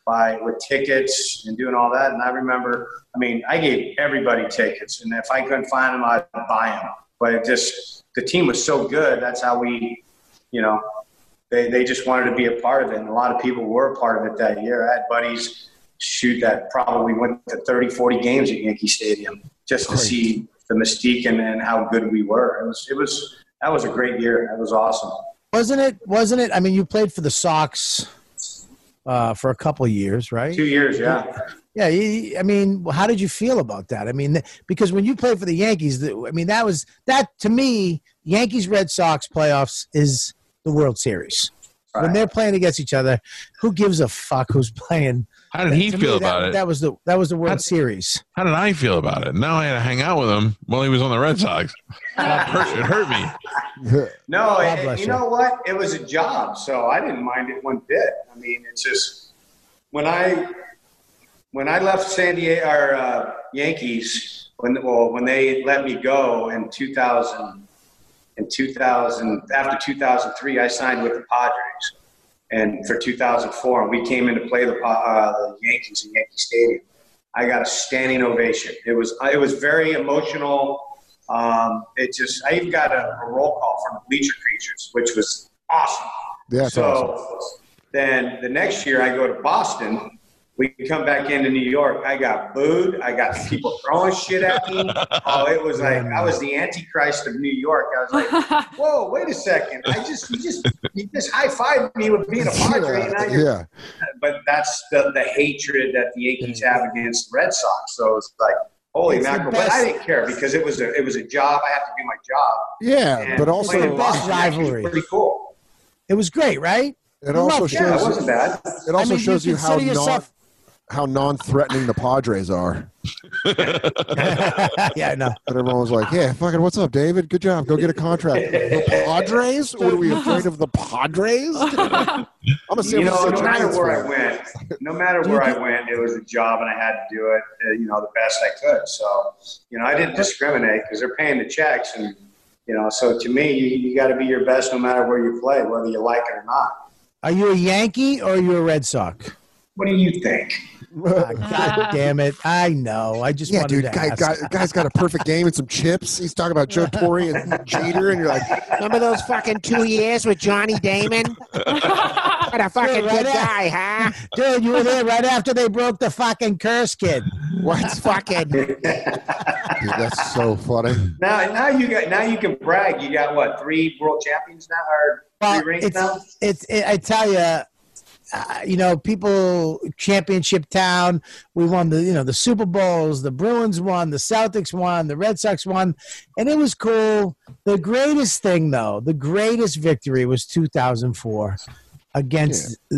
by with tickets and doing all that. And I remember, I mean, I gave everybody tickets, and if I couldn't find them, I'd buy them. But it just the team was so good. That's how we, you know, they they just wanted to be a part of it, and a lot of people were a part of it that year. I had buddies shoot that probably went to 30, 40 games at Yankee Stadium just to see the mystique and, and how good we were. It was it was that was a great year. That was awesome. Wasn't it? Wasn't it? I mean, you played for the Sox uh, for a couple of years, right? Two years, yeah. Yeah, I mean, how did you feel about that? I mean, because when you played for the Yankees, I mean, that was that to me, Yankees Red Sox playoffs is the World Series. When they're playing against each other, who gives a fuck who's playing? How did he To feel me, that- about it? That was the that was the World Series. How did I feel about it? Now I had to hang out with him while he was on the Red Sox. it hurt, it hurt me. No, it- you you. know what? It was a job, so I didn't mind it one bit. I mean, it's just when I when I left San Diego, our uh, Yankees, when well, when they let me go in 2000, in 2000 after 2003, I signed with the Padres, and for 2004, and we came in to play the uh, the Yankees in Yankee Stadium. I got a standing ovation. It was it was very emotional. Um, it just I even got a, a roll call from the Bleacher Creatures, which was awesome. Yeah, so awesome. then the next year I go to Boston. We come back into New York. I got booed. I got people throwing shit at me. Oh, it was like I was the antichrist of New York. I was like, "Whoa, wait a second! I just you just you just high fived me with being a Padre, and now Yeah, you're yeah. but that's the, the hatred that the Yankees have against the Red Sox. So it's like, holy It's mackerel! But I didn't care because it was a it was a job. I have to do my job. Yeah, And but also playing in best Boston was rivalry. Pretty cool. It was great, right? it also Loved it. Yeah, it shows wasn't bad. it also I mean, shows you you, how consider non yourself- how non-threatening the Padres are. yeah, I know. And everyone was like, "Yeah, fucking, what's up, David? Good job. Go get a contract." The Padres? What are we afraid of the Padres? I'm a San You know, no matter Giants where I went, no matter where I went, it was a job, and I had to do it. Uh, you know, the best I could. So, you know, I didn't discriminate because they're paying the checks, and you know, so to me, you, you got to be your best no matter where you play, whether you like it or not. Are you a Yankee or are you a Red Sox? What do you think? God damn it! I know. I just Yeah, wanted dude, to guy, ask. guy, guy's got a perfect game and some chips. He's talking about Joe Torre and Jeter, and you're like, Remember those fucking two years with Johnny Damon? What a fucking Dude, right good guy, huh? Dude, you were there right after they broke the fucking curse, kid. "What's Fucking. Dude, that's so funny." Now, now you got now you can brag. You got what three world champions now or Well, three rings it's, now? it's it, I tell you, uh, you know, people championship town. We won the you know the Super Bowls. The Bruins won. The Celtics won. The Red Sox won, and it was cool. The greatest thing, though, the greatest victory was 2004 against uh,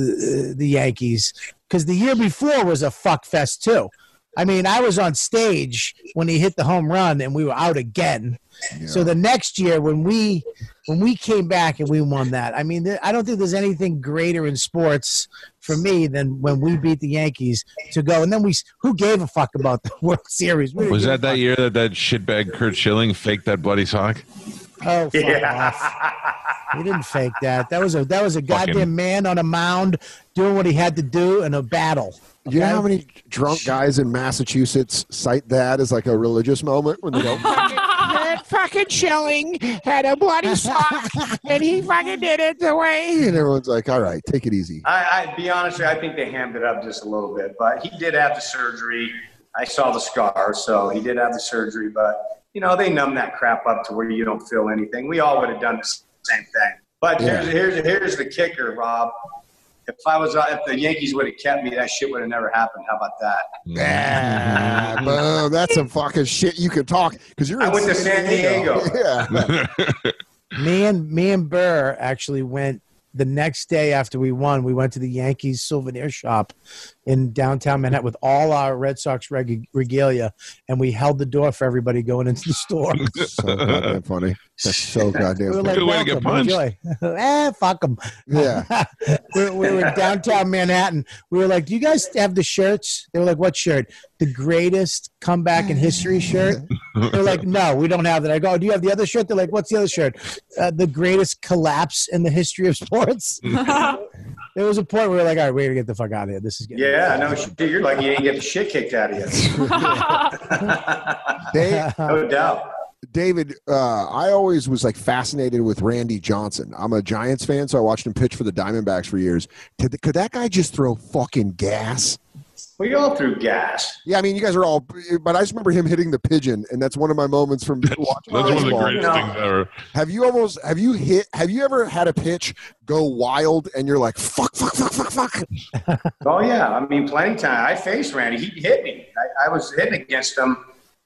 the Yankees because the year before was a fuck fest too. I mean, I was on stage when he hit the home run, and we were out again. So the next year, when we when we came back and we won that. I mean, I don't think there's anything greater in sports for me than when we beat the Yankees to go. And then we, who gave a fuck about the World Series? We Was that that year that that shitbag Curt Schilling faked that bloody sock? Oh, fuck off. He didn't fake that. That was a that was a Fucking- goddamn man on a mound doing what he had to do in a battle. Do you know how many drunk guys in Massachusetts cite that as like a religious moment when they go, That fucking Schilling had a bloody sock, and he fucking did it the way. and everyone's like, all right, take it easy. I, I be honest, I think they hammed it up just a little bit, but he did have the surgery. I saw the scar, so he did have the surgery, but you know they numb that crap up to where you don't feel anything. We all would have done the same thing. But Yeah. here's, here's here's the kicker, Rob. If I was uh, if the Yankees would have kept me, that shit would have never happened. How about that? Ah, bro, That's some fucking shit you can talk because you're. I in went to San Diego. Yeah. me and me and Burr actually went the next day after we won. We went to the Yankees souvenir shop in downtown Manhattan with all our Red Sox reg- regalia, and we held the door for everybody going into the store. so goddamn funny. That's so goddamn We were funny. like, Good way to get punched." enjoy." eh, fuck them. Yeah. we, we were in downtown Manhattan. We were like, "Do you guys have the shirts?" They were like, "What shirt? The greatest comeback in history shirt?" They're like, "No, we don't have that." I go, "Do you have the other shirt?" They're like, "What's the other shirt?" Uh, the greatest collapse in the history of sports. There was a point where we were like, "All right, we gotta get the fuck out of here. This is getting Yeah, no shit. You're like you didn't get the shit kicked out of you. They, no doubt. David, uh, I always was like fascinated with Randy Johnson. I'm a Giants fan, so I watched him pitch for the Diamondbacks for years. Could, could that guy just throw fucking gas? We all threw gas. Yeah, I mean, you guys are all, but I just remember him hitting the pigeon, and that's one of my moments from watching That's one of the greatest No. things ever. Have you almost have you hit have you ever had a pitch go wild and you're like fuck fuck fuck fuck fuck? Oh yeah, I mean, plenty of time. I faced Randy. He hit me. I, I was hitting against him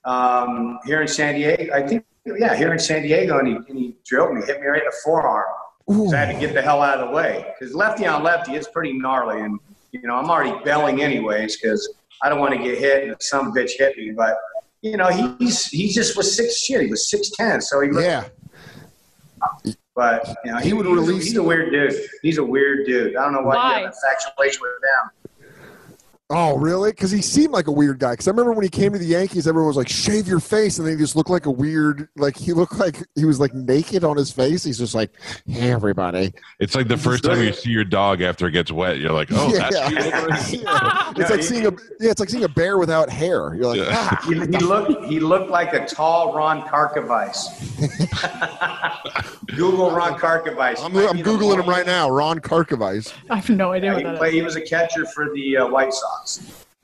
um, here in San Diego. I think, yeah, here in San Diego, and he, and he drilled me, hit me right in the forearm. So I had to get the hell out of the way because lefty on lefty is pretty gnarly, and you know I'm already belling anyways because I don't want to get hit and some bitch hit me. But you know he's he just was six shit. He was six ten, so he looked Yeah, But you know, He would he's, release- He's a weird dude. He's a weird dude. I don't know why, Why? you have infatuation with them. Oh, really? Because he seemed like a weird guy. Because I remember when he came to the Yankees, everyone was like, "Shave your face," and then he just looked like a weird, like he looked like he was like naked on his face. He's just like, "Hey, everybody." It's like the first time you see your dog after it gets wet. You're like, oh, that's yeah. you. Yeah. It's like seeing a yeah, it's like seeing a bear without hair. You're like, Yeah. ah. He, he looked he looked like a tall Ron Karkovice. Google Ron Karkovice. I'm, I'm googling him right now. Ron Karkovice. I have no idea Yeah, what he, that played, is. he was a catcher for the uh, White Sox.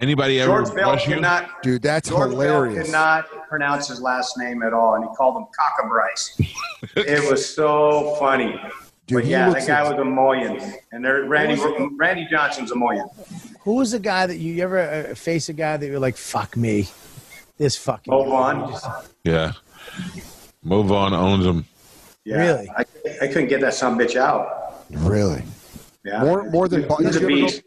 Anybody ever George Bell rush you? Dude, that's George hilarious. could not pronounce his last name at all, and he called him Cockabrice. it was so funny. Dude, but yeah, that guy like- was a Moyan, and there, Randy Randy Johnson's a Moyan. Who was the guy that you, you ever uh, face a guy that you're like, "Fuck me, this fucking." Move on. Just- Yeah. move on owns him. Yeah, Really? I, I couldn't get that some bitch out. Really? Yeah, More- more than- he's a did you ever beast.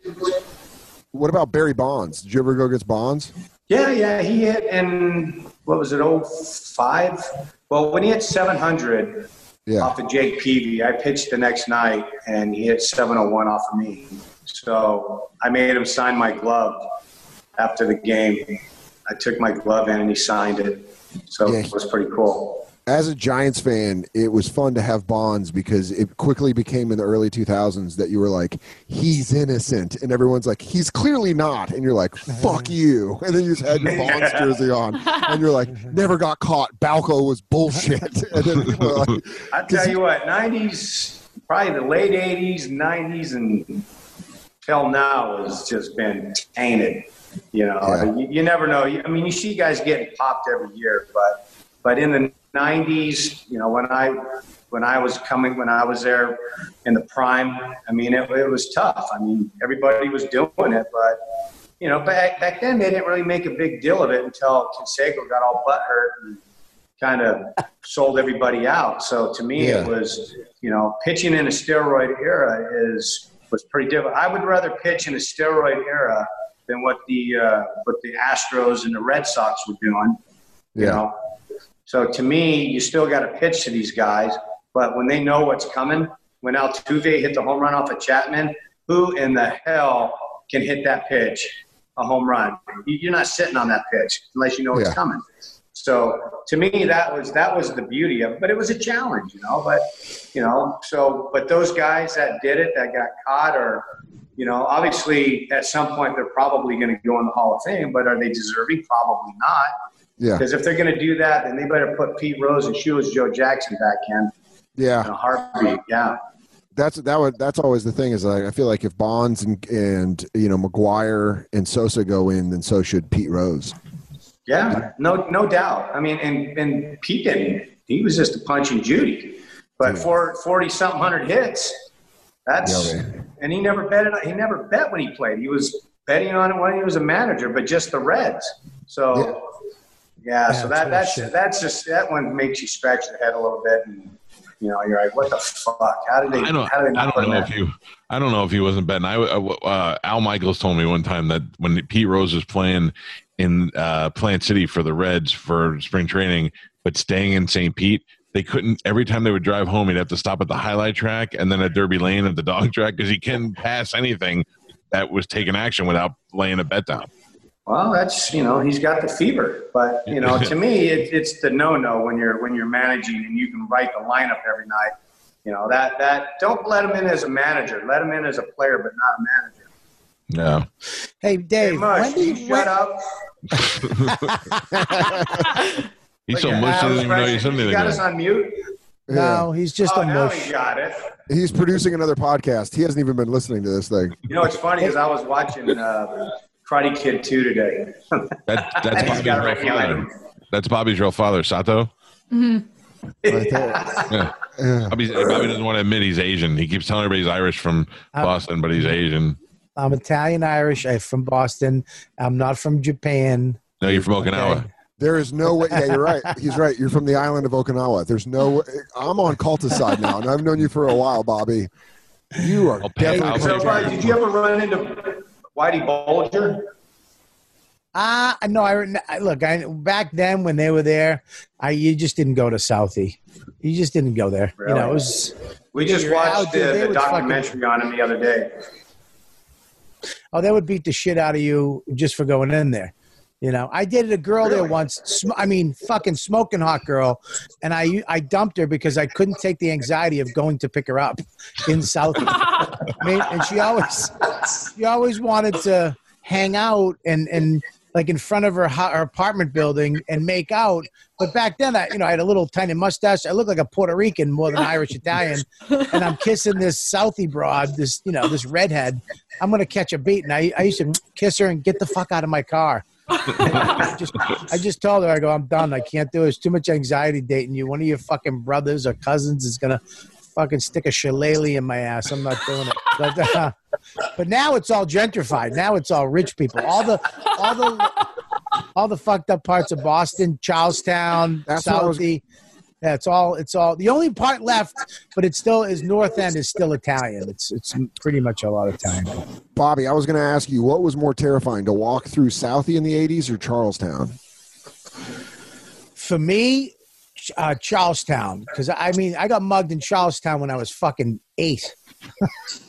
What about Barry Bonds? Did you ever go against Bonds? Yeah, yeah, he hit in what was it, 05? Well, when he hit 700 Yeah. off of Jake Peavy, I pitched the next night and he hit 701 off of me. So I made him sign my glove after the game. I took my glove in and he signed it. So Yeah. it was pretty cool. As a Giants fan, it was fun to have Bonds because it quickly became in the early 2000s that you were like, he's innocent. And everyone's like, he's clearly not. And you're like, fuck you. And then you just had your Bonds jersey on. And you're like, never got caught. Balco was bullshit. And then people are like, I tell you what, 90s, probably the late 80s, 90s, and till now has just been tainted. You know, Yeah. you, you never know. I mean, you see guys getting popped every year, but but in the 90s, you know, when I when I was coming, when I was there in the prime, I mean, it, it was tough. I mean, everybody was doing it, but you know, back back then they didn't really make a big deal of it until Canseco got all butthurt and kind of sold everybody out. So to me, Yeah. it was, you know, pitching in a steroid era is was pretty different. I would rather pitch in a steroid era than what the uh, what the Astros and the Red Sox were doing. You Yeah. know, so to me, you still got to pitch to these guys. But when they know what's coming, when Altuve hit the home run off of Chapman, who in the hell can hit that pitch, a home run? You- You're not sitting on that pitch unless you know it's coming. So to me, that was that was the beauty of it. But it was a challenge, you know. But you know, so but those guys that did it, that got caught, or you know, obviously at some point they're probably going to go in the Hall of Fame. But are they deserving? Probably not. Yeah. Because if they're going to do that, then they better put Pete Rose and Shoeless Joe Jackson back in Yeah. in a heartbeat. Yeah. that's that would that's always the thing is like I feel like if Bonds and and you know McGwire and Sosa go in, then so should Pete Rose. Yeah, no, no doubt. I mean, and and Pete didn't. He was just a punch and Judy. But for forty something hundred hits, that's Yeah, and he never betted. He never bet when he played. He was betting on it when he was a manager, but just the Reds. So yeah, Yeah, so that's that that's bullshit. that's just that one makes you scratch your head a little bit, and you know you're like, what the fuck? How did they? I don't. how did they I not put don't know him if in? you. I don't know if he wasn't betting. I uh, Al Michaels told me one time that when Pete Rose was playing in uh, Plant City for the Reds for spring training, but staying in St. Pete, they couldn't. Every time they would drive home, he'd have to stop at the highlight track and then at Derby Lane at the dog track because he couldn't pass anything that was taking action without laying a bet down. Well, that's you know he's got the fever, but you know to me it, it's the no-no when you're when you're managing and you can write the lineup every night. You know that that don't let him in as a manager. Let him in as a player, but not a manager. No. Hey, Dave, Hey, Mush, when do you, you when- shut up. He's so much at mush Al's doesn't even know you pressure. said You anything. got us on mute. No, he's just oh, a now mush. he got it. He's producing another podcast. He hasn't even been listening to this thing. You know, it's funny because I was watching uh, Karate Kid 2 today. That, that's He's Bobby's got real it right behind father. That's Bobby's real father, Sato. Right there. Yeah. Yeah. Bobby, Bobby doesn't want to admit he's Asian. He keeps telling everybody he's Irish from Uh, Boston, but he's Asian. I'm Italian Irish. I'm from Boston. I'm not from Japan. No, you're from Okinawa. Okay. There is no way. Yeah, you're right. He's right. You're from the island of Okinawa. There's no. way. I'm on Calta's side now, and I've known you for a while, Bobby. You are I'll definitely. I'll so, pay- Brian, did you ever run into Whitey Bulger? Ah, no. I, I look. I back then when they were there, I you just didn't go to Southie. You just didn't go there. You know, it was. We just watched dude. the, the would fucking- documentary on him the other day. Oh, they would beat the shit out of you just for going in there. You know, I dated a girl there once. Sm- I mean, fucking smoking hot girl, and I I dumped her because I couldn't take the anxiety of going to pick her up in Southie. And she always she always wanted to hang out and and like in front of her, her apartment building and make out. But back then, I you know I had a little tiny mustache. I looked like a Puerto Rican more than Irish Italian, and I'm kissing this Southie broad, this you know this redhead. I'm gonna catch a beat, and I I used to kiss her and get the fuck out of my car. I just, I just told her, I go, I'm done. I can't do it. It's too much anxiety dating you. One of your fucking brothers or cousins is gonna fucking stick a shillelagh in my ass. I'm not doing it. But, uh, but now it's all gentrified. Now it's all rich people. All the, all the, all the fucked up parts of Boston, Charlestown, That's what I was- Southie. Yeah, it's all. It's all. The only part left, but it still is North End is still Italian. It's it's pretty much a lot of Italian. Bobby, I was going to ask you, what was more terrifying, to walk through Southie in the '80s or Charlestown? For me, uh, Charlestown, because I mean, I got mugged in Charlestown when I was fucking eight.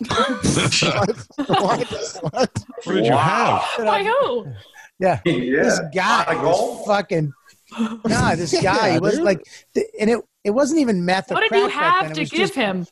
what? What? What? What did you have? By who? Yeah, Yeah. this guy Pot of was gold? fucking. Nah, this guy Yeah, he was dude. like, and it it wasn't even meth. or What did you have to give him?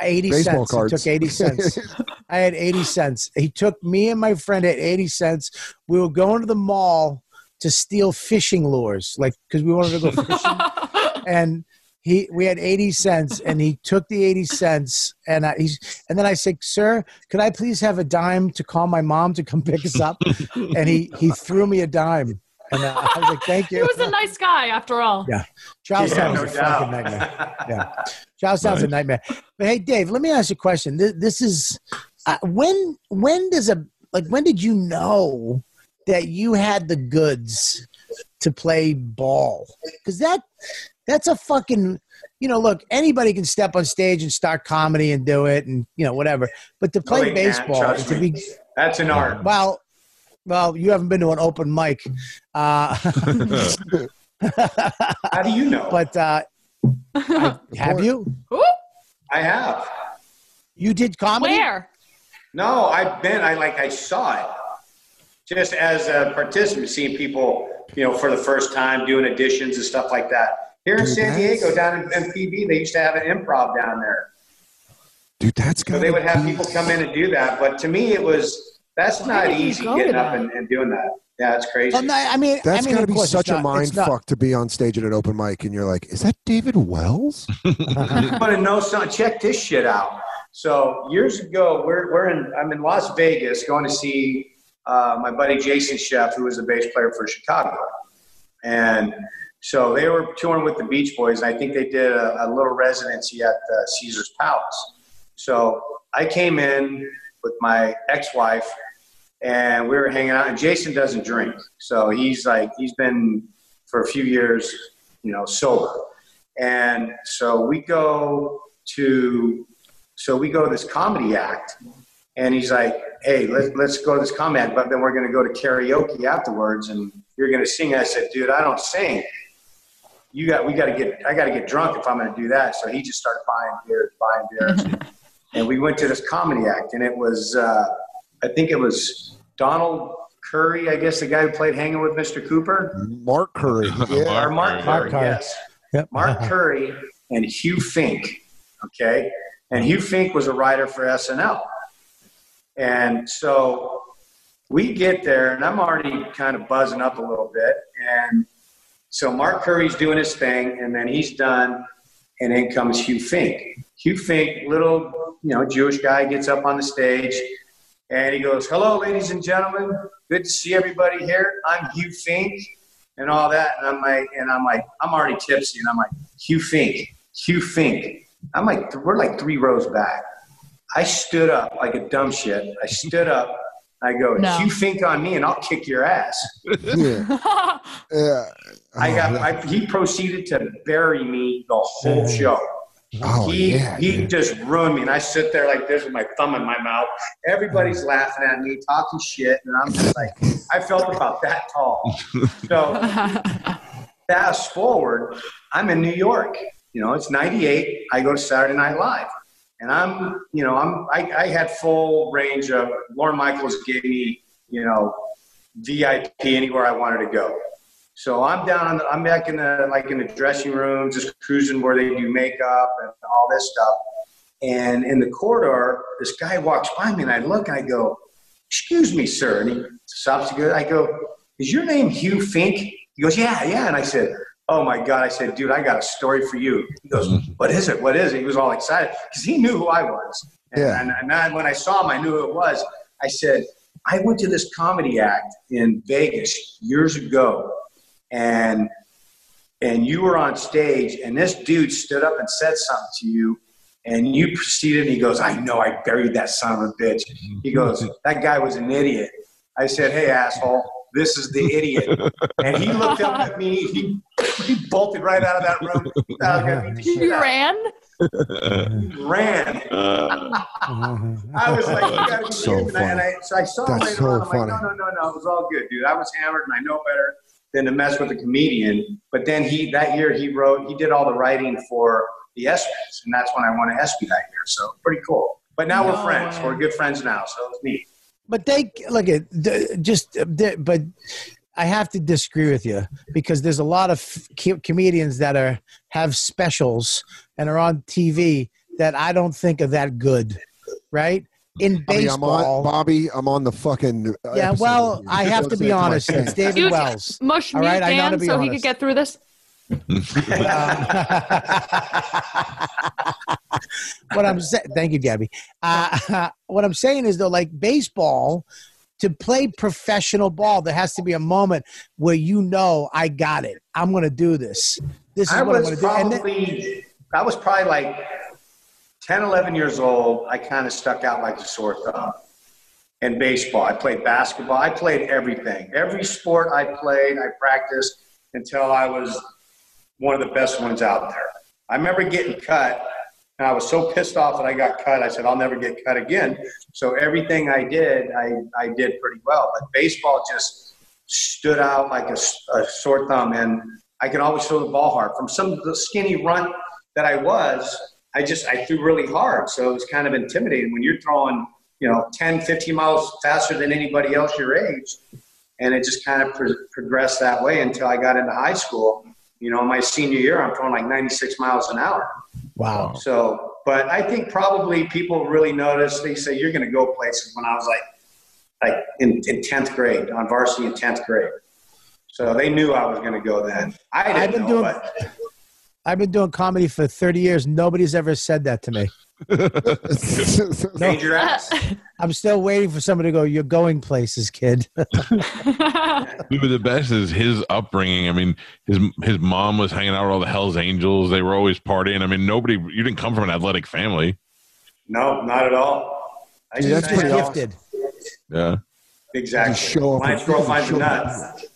80 Baseball cents. He took 80 cents. I had 80 cents. He took me and my friend at 80 cents. We were going to the mall to steal fishing lures, like because we wanted to go fishing. and he, we had 80 cents, and he took the 80 cents, and I, he's, and then I said, "Sir, could I please have a dime to call my mom to come pick us up?" and he he threw me a dime, and uh, I was like, "Thank you." He was a nice guy after all. Yeah. Charlestown Yeah, was no a fucking doubt. nightmare. Yeah. Charlestown's a nightmare. But hey, Dave, let me ask you a question. This, this is uh, when when does a like when did you know that you had the goods to play ball? Because that that's a fucking you know look anybody can step on stage and start comedy and do it and you know whatever but to play they baseball and to be That's an art. well well you haven't been to an open mic uh How do you know? but uh Have you? I have. You did comedy? Where? No, I've been. I like. I saw it just as a participant, seeing people, you know, for the first time doing additions and stuff like that. Here in Dude, San Diego, down in MPB, they used to have an improv down there. Dude, that's So they would have people come in and do that. But to me, it was that's not easy getting up and, and doing that. Yeah, it's crazy. Well, I mean, That's I mean, got to be such a not- mind fuck to be on stage at an open mic and you're like, is that David Wells? I want to know something. Check this shit out. So years ago, we're, we're in. I'm in Las Vegas going to see uh, my buddy Jason Scheff, who was the bass player for Chicago, and so they were touring with the Beach Boys. And I think they did a, a little residency at the Caesar's Palace. So I came in with my ex-wife, and we were hanging out. And Jason doesn't drink, so he's like he's been for a few years, you know, sober. And so we go to so we go to this comedy act and he's like, Hey, let's let's go to this comedy but then we're gonna go to karaoke afterwards and you're gonna sing. I said, dude, I don't sing. You got we gotta get I gotta get drunk if I'm gonna do that. So he just started buying beers, buying beers. and we went to this comedy act and it was uh, I think it was Donald Curry, I guess the guy who played Hanging with Mr. Cooper. Mark Curry. Yeah. Or Mark Curry. Curry, Curry. yes. Yep. Mark Curry and Hugh Fink. Okay. And Hugh Fink was a writer for SNL. And so we get there, and I'm already kind of buzzing up a little bit. And so Mark Curry's doing his thing, and then he's done, and in comes Hugh Fink. Hugh Fink, little, you know, Jewish guy, gets up on the stage, and he goes, "Hello, ladies and gentlemen. Good to see everybody here. I'm Hugh Fink." and all that. And I'm like, and I'm like, I'm already tipsy, and I'm like, Hugh Fink, Hugh Fink. I'm like, we're like three rows back. I stood up like a dumb shit. I stood up. I go, No. Hugh Fink on me, and I'll kick your ass. Yeah. Yeah. I oh, got. Oh, I, he proceeded to bury me the whole show. oh, he yeah. he dude. just ruined me, and I sit there like this with my thumb in my mouth. Everybody's mm. laughing at me, talking shit, and I'm just like, I felt about that tall. So fast forward, I'm in New York. You know, it's '98. I go to Saturday Night Live, and I'm, you know, I'm, I, I had full range of. Lorne Michaels gave me, you know, VIP anywhere I wanted to go. So I'm down. On the, I'm back in the like in the dressing room, just cruising where they do makeup and all this stuff. And in the corridor, this guy walks by me, and I look, and I go, "Excuse me, sir." And he stops to go. I go, "Is your name Hugh Fink?" He goes, "Yeah, yeah." And I said, "Oh my God!" I said, "Dude, I got a story for you." He goes, mm-hmm. "What is it? What is it?" He was all excited because he knew who I was. And, Yeah. and, and then when I saw him, I knew who it was. I said, "I went to this comedy act in Vegas years ago, and and you were on stage, and this dude stood up and said something to you." And you proceeded, and he goes, I know I buried that son of a bitch. He goes, mm-hmm. That guy was an idiot. I said, Hey, asshole, this is the idiot. And he looked up at me, he, he bolted right out of that room. I was gonna beat the shit you ran? of. He ran. Uh-huh. I was like, You gotta be So funny. And I, so I saw him That's later so on. I'm funny. like, No, no, no, no. It was all good, dude. I was hammered and I know better than to mess with a comedian. But then he, that year, he wrote, he did all the writing for the ESPYs. And that's when I won an ESPY that year. So pretty cool. But now we're friends. We're good friends now. So it's neat. But they look at just, uh, but I have to disagree with you because there's a lot of co- comedians that are have specials and are on TV that I don't think are that good, right? In Bobby, I'm baseball, on, Bobby, I'm on the fucking. uh, yeah. Well. I have to be honest. It's David Wells. Mush All mute right, I know to Dan be so he could get through this. what I'm saying, thank you, Gabby. Uh, what I'm saying is though, like baseball, to play professional ball, there has to be a moment where you know I got it. I'm going to do this. This is I what I'm going to do. And then- probably, I was probably like 10, 11 years old. I kind of stuck out like a sore thumb. In baseball, I played basketball. I played everything. Every sport I played, I practiced until I was one of the best ones out there. I remember getting cut, and I was so pissed off that I got cut. I said, I'll never get cut again. So everything I did, I, I did pretty well. But baseball just stood out like a sore thumb. And I could always throw the ball hard. From some the skinny runt that I was, I just I threw really hard, so it was kind of intimidating when you're throwing you know 10, 15 miles faster than anybody else your age, and it just kind of pro- progressed that way until I got into high school. You know, my senior year, I'm throwing like 96 miles an hour. Wow. So, but I think probably people really notice. They say you're going to go places. When I was like, like in in tenth grade on varsity in tenth grade, so they knew I was going to go then. I didn't I've been know, doing- but I've been doing comedy for 30 years. Nobody's ever said that to me. danger uh, ass. I'm still waiting for somebody to go, You're going places, kid. But the best is his upbringing. I mean, his his mom was hanging out with all the Hell's Angels. They were always partying. I mean, nobody. You didn't come from an athletic family. No, not at all. I Dude, that's I pretty had- Gifted. Yeah. Exactly. Just show up My and- girl finds show up. nuts.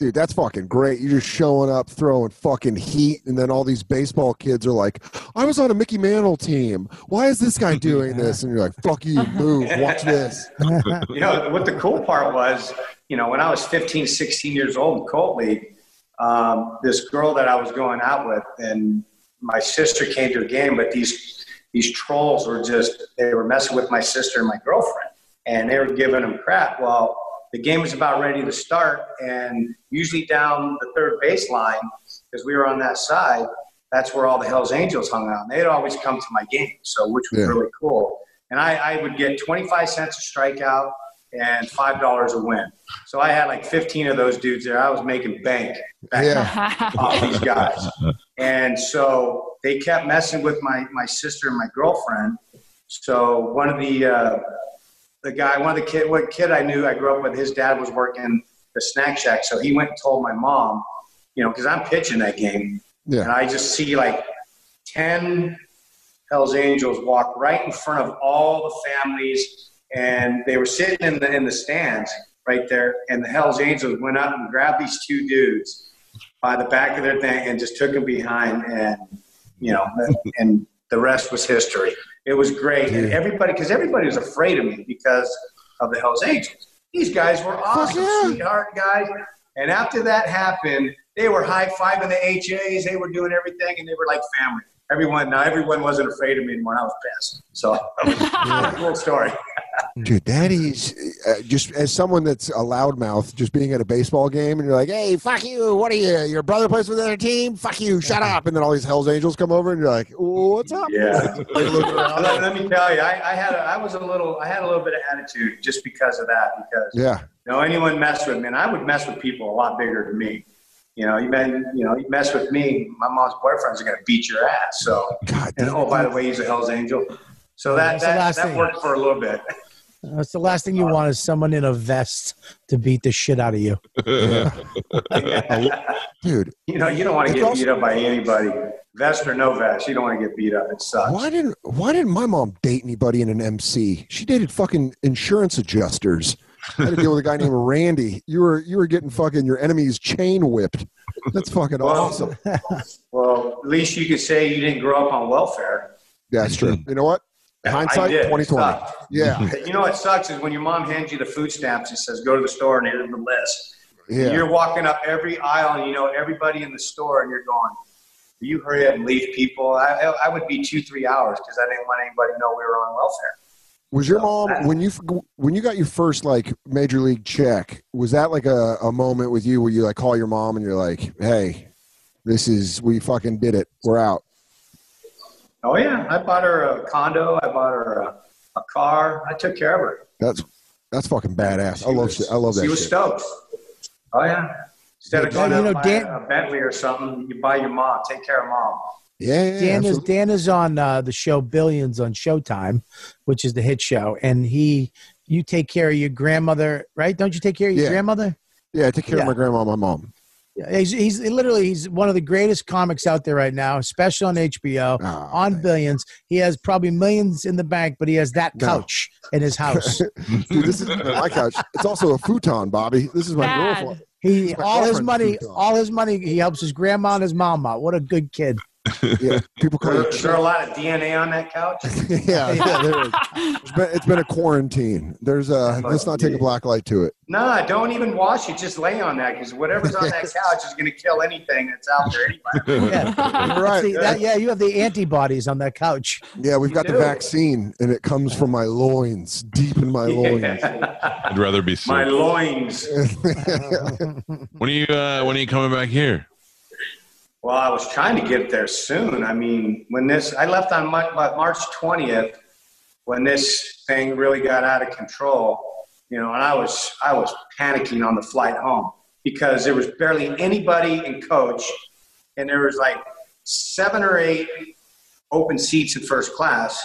Dude, that's fucking great. You're just showing up, throwing fucking heat, and then all these baseball kids are like, I was on a Mickey Mantle team. Why is this guy doing this? And you're like, fuck you, move, watch this. you know what the cool part was you know when i was 15 16 years old in colt league um, this girl that i was going out with and my sister came to a game but these these trolls were just they were messing with my sister and my girlfriend and they were giving them crap well the game was about ready to start and usually down the third baseline because we were on that side that's where all the hells angels hung out and they'd always come to my game so which was Yeah. really cool and I, I would get 25 cents a strikeout and five dollars a win. So I had like 15 of those dudes there. I was making bank back Yeah. off these guys, and so they kept messing with my my sister and my girlfriend. So one of the uh, the guy, one of the kid, what kid I knew I grew up with, his dad was working the snack shack, so he went and told my mom, you know, because I'm pitching that game, and I just see like 10 Hell's Angels walk right in front of all the families, and they were sitting in the in the stands right there. And the Hell's Angels went up and grabbed these two dudes by the back of their thing and just took them behind, and you know, and the rest was history. It was great, and everybody because everybody was afraid of me because of the Hell's Angels. These guys were awesome, yeah. sweetheart guys. And after that happened, they were high fiving the HAs. They were doing everything, and they were like family. Everyone now, everyone wasn't afraid of me anymore. I was pissed. So, that cool story. Dude, that is uh, just as someone that's a loudmouth, just being at a baseball game and you're like, hey, fuck you. What are you? Your brother plays for the other team? Fuck you. Shut up. And then all these Hells Angels come over and you're like, what's up? Yeah. They look around. let, let me tell you, I, I had a, I was a little, I had a little bit of attitude just because of that. Because Yeah. you know, anyone mess with me, and I would mess with people a lot bigger than me. You know, you men, you know, you mess with me, my mom's boyfriends are gonna beat your ass. So, God and oh, by the way, he's a Hell's Angel. So that That's the that, last that thing. worked for a little bit. That's the last thing you want is someone in a vest to beat the shit out of you. Dude, You know, you don't want to get also- beat up by anybody, vest or no vest. You don't want to get beat up. It sucks. why didn't why didn't my mom date anybody in an MC? She dated fucking insurance adjusters. I had to deal with a guy named Randy. You were you were getting fucking your enemies chain whipped. That's fucking Well, awesome. Well, at least you could say you didn't grow up on welfare. That's true. You know what? Hindsight twenty twenty. Yeah. You know what sucks is when your mom hands you the food stamps and says, go to the store and here's the list. Yeah. You're walking up every aisle and you know everybody in the store and you're going, you hurry up and leave people? I, I I would be two, three hours because I didn't want anybody to know we were on welfare. Was your mom uh, when you when you got your first like major league check? Was that like a, a moment with you where you like call your mom and you're like, "Hey, this is we fucking did it. We're out." Oh, yeah. I bought her a condo. I bought her a, a car. I took care of her. That's that's fucking badass. I love shit. I love that She was shit. stoked. Oh, yeah. Instead of going you to know, buy Dan- a Bentley or something, you buy your mom. Take care of mom. Yeah, yeah, Dan is. Dan is on uh, the show Billions on Showtime, which is the hit show, and he you take care of your grandmother, right? Don't you take care of your Yeah. grandmother? yeah, I take care Yeah. of my grandma, and my mom. Yeah, he's, he's literally he's one of the greatest comics out there right now, especially on HBO Ah, on thanks. Billions. He has probably millions in the bank, but he has that No. couch in his house. Dude, this is my couch. It's also a futon, Bobby. This is my Bad. girlfriend. He my all his money, futon. all his money, he helps his grandma and his mom out. What a good kid. Yeah, people call you. Is there a lot of DNA on that couch? yeah, yeah, there is. It's been, it's been a quarantine. There's a. Let's not take a black light to it. No, don't even wash it. Just lay on that because whatever's on that couch is going to kill anything that's out there anyway. Yeah. You're right. See, that, yeah, you have the antibodies on that couch. Yeah, we've got the vaccine, and it comes from my loins, deep in my loins. I'd rather be sick. My loins. When are you uh, when are you coming back here? Well, I was trying to get there soon. I mean, when this, I left on Mar- Mar- March 20th when this thing really got out of control, you know, and I was, I was panicking on the flight home because there was barely anybody in coach and there was like seven or eight open seats in first class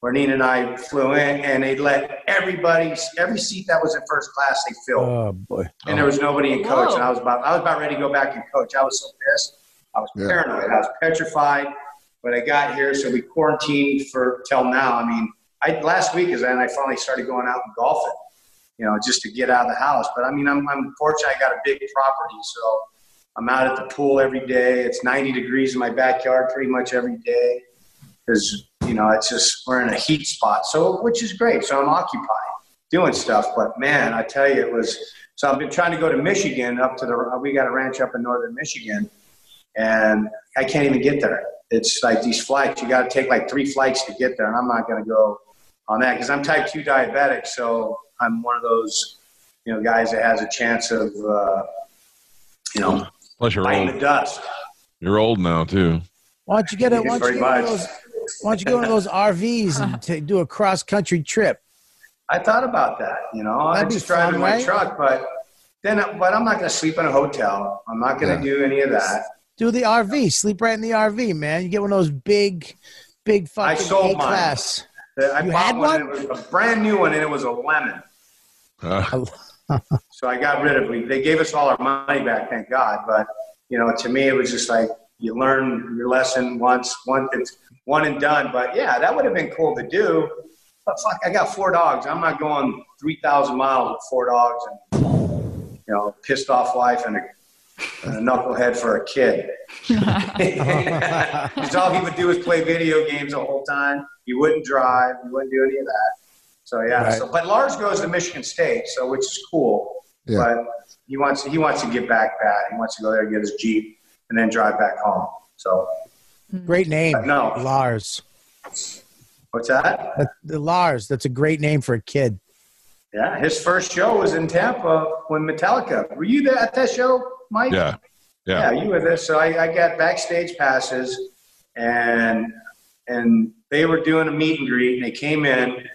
where Nina and I flew in and they let everybody, every seat that was in first class, they filled Oh boy. and there was nobody in coach, Whoa. and I was about I was about ready to go back and coach. I was so pissed. I was Yeah. paranoid. I was petrified. But I got here, so we quarantined for till now. I mean, I last week is when I finally started going out and golfing, you know, just to get out of the house. But I mean, I'm, I'm fortunate. I got a big property, so I'm out at the pool every day. It's 90 degrees in my backyard pretty much every day because you know it's just we're in a heat spot. So which is great. So I'm occupied doing stuff. But man, I tell you, it was. So I've been trying to go to Michigan up to the. We got a ranch up in northern Michigan, and I can't even get there. It's like these flights. You got to take like three flights to get there, and I'm not going to go on that because I'm type two diabetic. So I'm one of those, you know, guys that has a chance of, uh, you know, Plus you're biting the old. dust. You're old now too. Why don't you get a? Why don't you get one of those? Why don't you go one of those RVs and ta- do a cross country trip? I thought about that. You know, I That'd be just drive fun, in my right? truck, but then, but I'm not going to sleep in a hotel. I'm not going to do any of that. Do the RV. Sleep right in the RV, man. You get one of those big, big I fucking sold A mine. class. I You bought had one, and it was a brand new one, and it was a lemon. Uh, So I got rid of it. They gave us all our money back, thank God. But you know, to me, it was just like you learn your lesson once, one it's one and done. But yeah, that would have been cool to do. But fuck, I got four dogs. I'm not going three thousand miles with four dogs and you know, pissed off wife and a, and a knucklehead for a kid. Because all he would do is play video games the whole time. He wouldn't drive. He wouldn't do any of that. So yeah. Right. So, but Lars goes to Michigan State, so which is cool. Yeah. But he wants he wants to get back bad. He wants to go there and get his jeep and then drive back home. So hmm. Great name. No. Lars. what's that? That, the Lars. That's a great name for a kid. Yeah, his first show was in Tampa when Metallica. Were you there at that show, Mike? yeah. Yeah, Yeah. you were there. So I, I got backstage passes, and and they were doing a meet and greet, and they came in,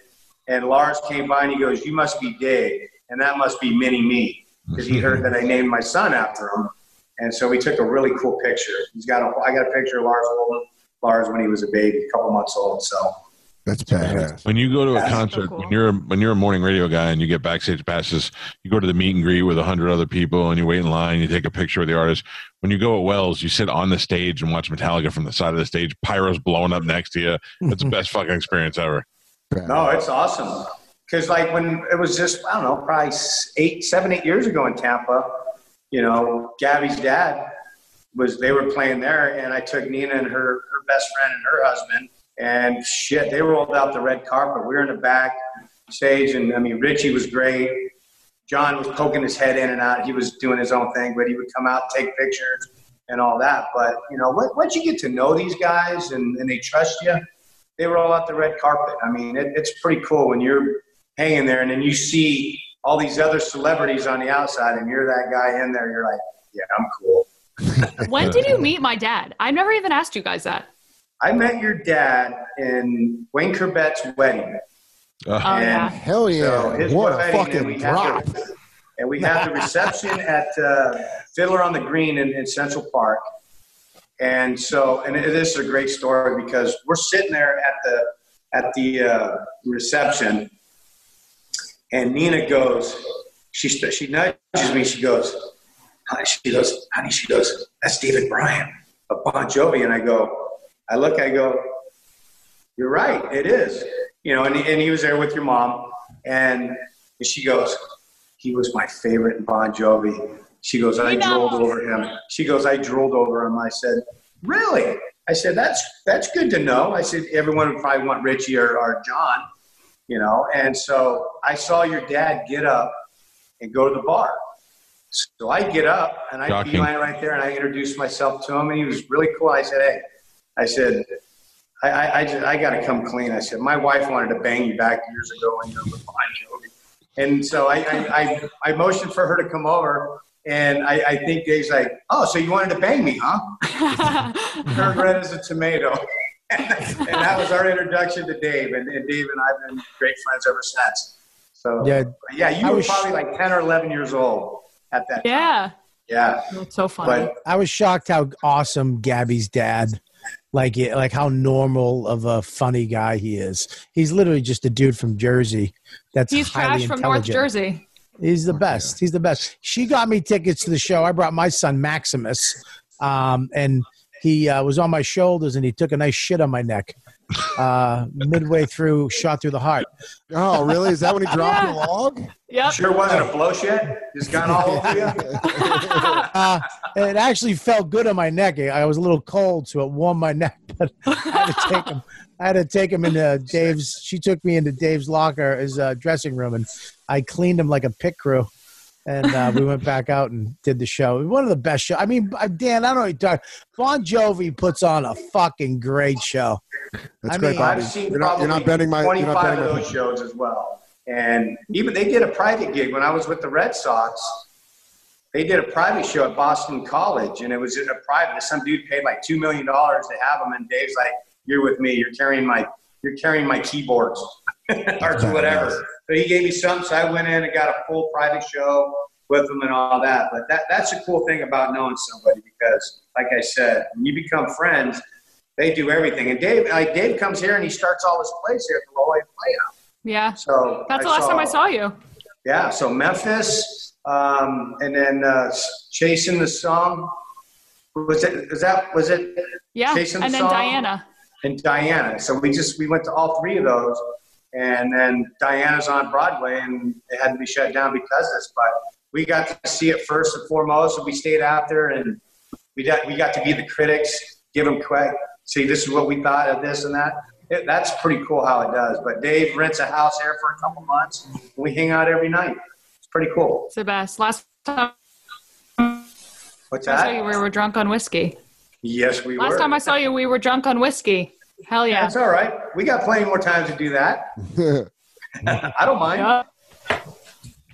and Lars came by and he goes, "You must be Dave, and that must be Mini Me," because he heard that I named my son after him, and so we took a really cool picture. He's got a I got a picture of Lars holding Lars when he was a baby, a couple months old. So That's badass. When you go to a That's so concert, cool. when you're when you're a morning radio guy and you get backstage passes, you go to the meet and greet with a hundred other people and you wait in line. You take a picture with the artist. When you go at Wells, you sit on the stage and watch Metallica from the side of the stage. Pyro's blowing up next to you. It's the best fucking experience ever. No, it's awesome. Because like when it was just I don't know, probably eight, seven, eight years ago in Tampa, you know, Gabby's dad was they were playing there, and I took Nina and her her best friend and her husband, and shit, they rolled out the red carpet. We were in the back stage, and I mean Richie was great. John was poking his head in and out. He was doing his own thing, but he would come out, take pictures, and all that. But you know, once you get to know these guys and, and they trust you, they roll out the red carpet. I mean, it, it's pretty cool when you're hanging there and then you see all these other celebrities on the outside and you're that guy in there. You're like, yeah, I'm cool. When did you meet my dad? I've never even asked you guys that. I met your dad in Wayne Corbet's wedding. Oh yeah. And Hell yeah. so his what a wedding, and fucking we drop. Had the, and we had the reception at uh, Fiddler on the Green in, in Central Park. And so, and it, this is a great story because we're sitting there at the at the uh, reception, and Nina goes, she she nudges me. She goes, honey, she goes, honey, she goes, that's David Bryan of Bon Jovi. And I go, I look, I go, you're right, it is. You know, and he, and he was there with your mom, and she goes, he was my favorite in Bon Jovi. She goes, I drooled over him. She goes, I drooled over him. I said, really? I said, that's that's good to know. I said, everyone would probably want Richie or, or John, you know. And so I saw your dad get up and go to the bar. So I get up and I Shocking. beeline right there and I introduced myself to him and he was really cool. I said, hey, I said, I, I, I, just, I got to come clean. I said, my wife wanted to bang you back years ago when you were with Bon Jovi. And so I, I, I, I motioned for her to come over. And I, I think Dave's like, oh, so you wanted to bang me, huh? Turned red as a tomato. and that was our introduction to Dave. And, and Dave and I have been great friends ever since. So, Yeah. yeah, you I were was- probably like 10 or 11 years old at that time. Yeah. Yeah. That's so funny. But I was shocked how awesome Gabby's dad, like it, like how normal of a funny guy he is. He's literally just a dude from Jersey. That's He's highly trash from North. Jersey. He's the best. He's the best. She got me tickets to the show. I brought my son Maximus, um, and he uh, was on my shoulders and he took a nice shit on my neck. Uh, midway through, shot through the heart. Oh, really? Is that when he dropped Yeah. the log? Yeah. sure wasn't a blow shed? Just got all over you? Uh, it actually felt good on my neck. I was a little cold, so it warmed my neck. But I had to take him. I had to take him into Dave's. She took me into Dave's locker, his uh, dressing room, and I cleaned him like a pit crew. And uh, we went back out and did the show. One of the best shows. I mean, uh, Dan, I don't know. what you're talking- Bon Jovi puts on a fucking great show. That's I great, mean- Bobby. I've seen You're not, you're not probably bending my. You're not 25 bending of my. those shows as well. And even they did a private gig when I was with the Red Sox. They did a private show at Boston College, and it was in a private. Some dude paid like two million dollars to have them, and Dave's like, "You're with me. You're carrying my, you're carrying my keyboards, or whatever." So he gave me some, so I went in and got a full private show with them and all that. But that that's a cool thing about knowing somebody because, like I said, when you become friends, they do everything. And Dave, like Dave comes here and he starts all his plays here at the La Jolla Playhouse. Yeah. So That's the last time I saw you. Yeah, so Memphis, um, and then uh, chasing the song. Was it? Is that? Was it? Yeah. Chasing the And then Song? Diana. And Diana. So we just we went to all three of those, and then Diana's on Broadway, and it had to be shut down because of this. But we got to see it first and foremost, and we stayed out there, and we got we got to be the critics, give them quick, see this is what we thought of this and that. It, that's pretty cool how it does. But Dave rents a house here for a couple months. And we hang out every night. It's pretty cool. It's the best. Last time What's that? I saw you, we were drunk on whiskey. Yes, we Last were. Last time I saw you, we were drunk on whiskey. Hell yeah. That's all right. We got plenty more time to do that. I don't mind. Yeah.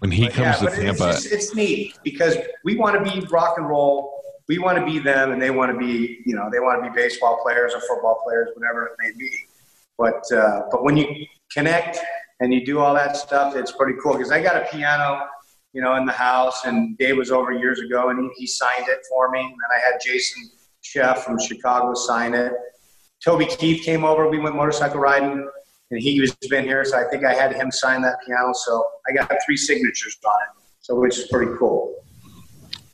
When he But comes but to it's, Tampa, just, it's neat because we want to be rock and roll. We want to be them, and they want to be, you know, they want to be baseball players or football players, whatever it may be. But uh, but when you connect and you do all that stuff, it's pretty cool. Because I got a piano, you know, in the house, and Dave was over years ago, and he, he signed it for me. And then I had Jason Scheff from Chicago sign it. Toby Keith came over. We went motorcycle riding, and he was been here, so I think I had him sign that piano. So I got three signatures on it, so which is pretty cool.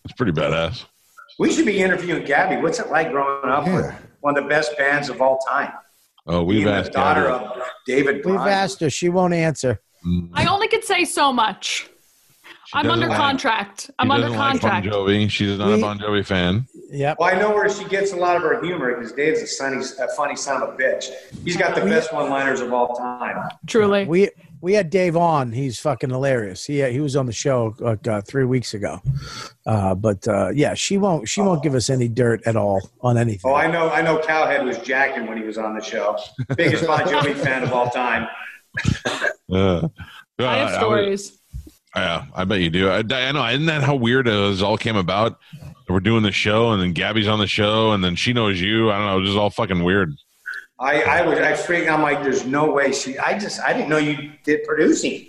it's pretty badass. We should be interviewing Gabby. What's it like growing up with one of the best bands of all time? Oh, we've Being the asked daughter Gabby. of David. We've Bryan. asked her. She won't answer. Mm. I only could say so much. I'm under like- contract. I'm under doesn't like Bon contract. Jovi. She's not a Bon Jovi fan. Yep. Well, I know where she gets a lot of her humor because Dave's a funny, a funny son of a bitch. He's got the best one-liners of all time. Truly. We we had Dave on. He's fucking hilarious. He he was on the show like uh, three weeks ago. Uh, but uh, yeah, she won't she won't give us any dirt at all on anything. Oh, I know. I know. Cowhead was jacking when he was on the show. Biggest Bon Jovi fan of all time. Uh, I have stories. Yeah, I bet you do. I, I know. Isn't that how weird it was, all came about? We're doing the show, and then Gabby's on the show, and then she knows you. I don't know. It was just all fucking weird. I, I was. I freaked. I'm like, there's no way she. I just. I didn't know you did producing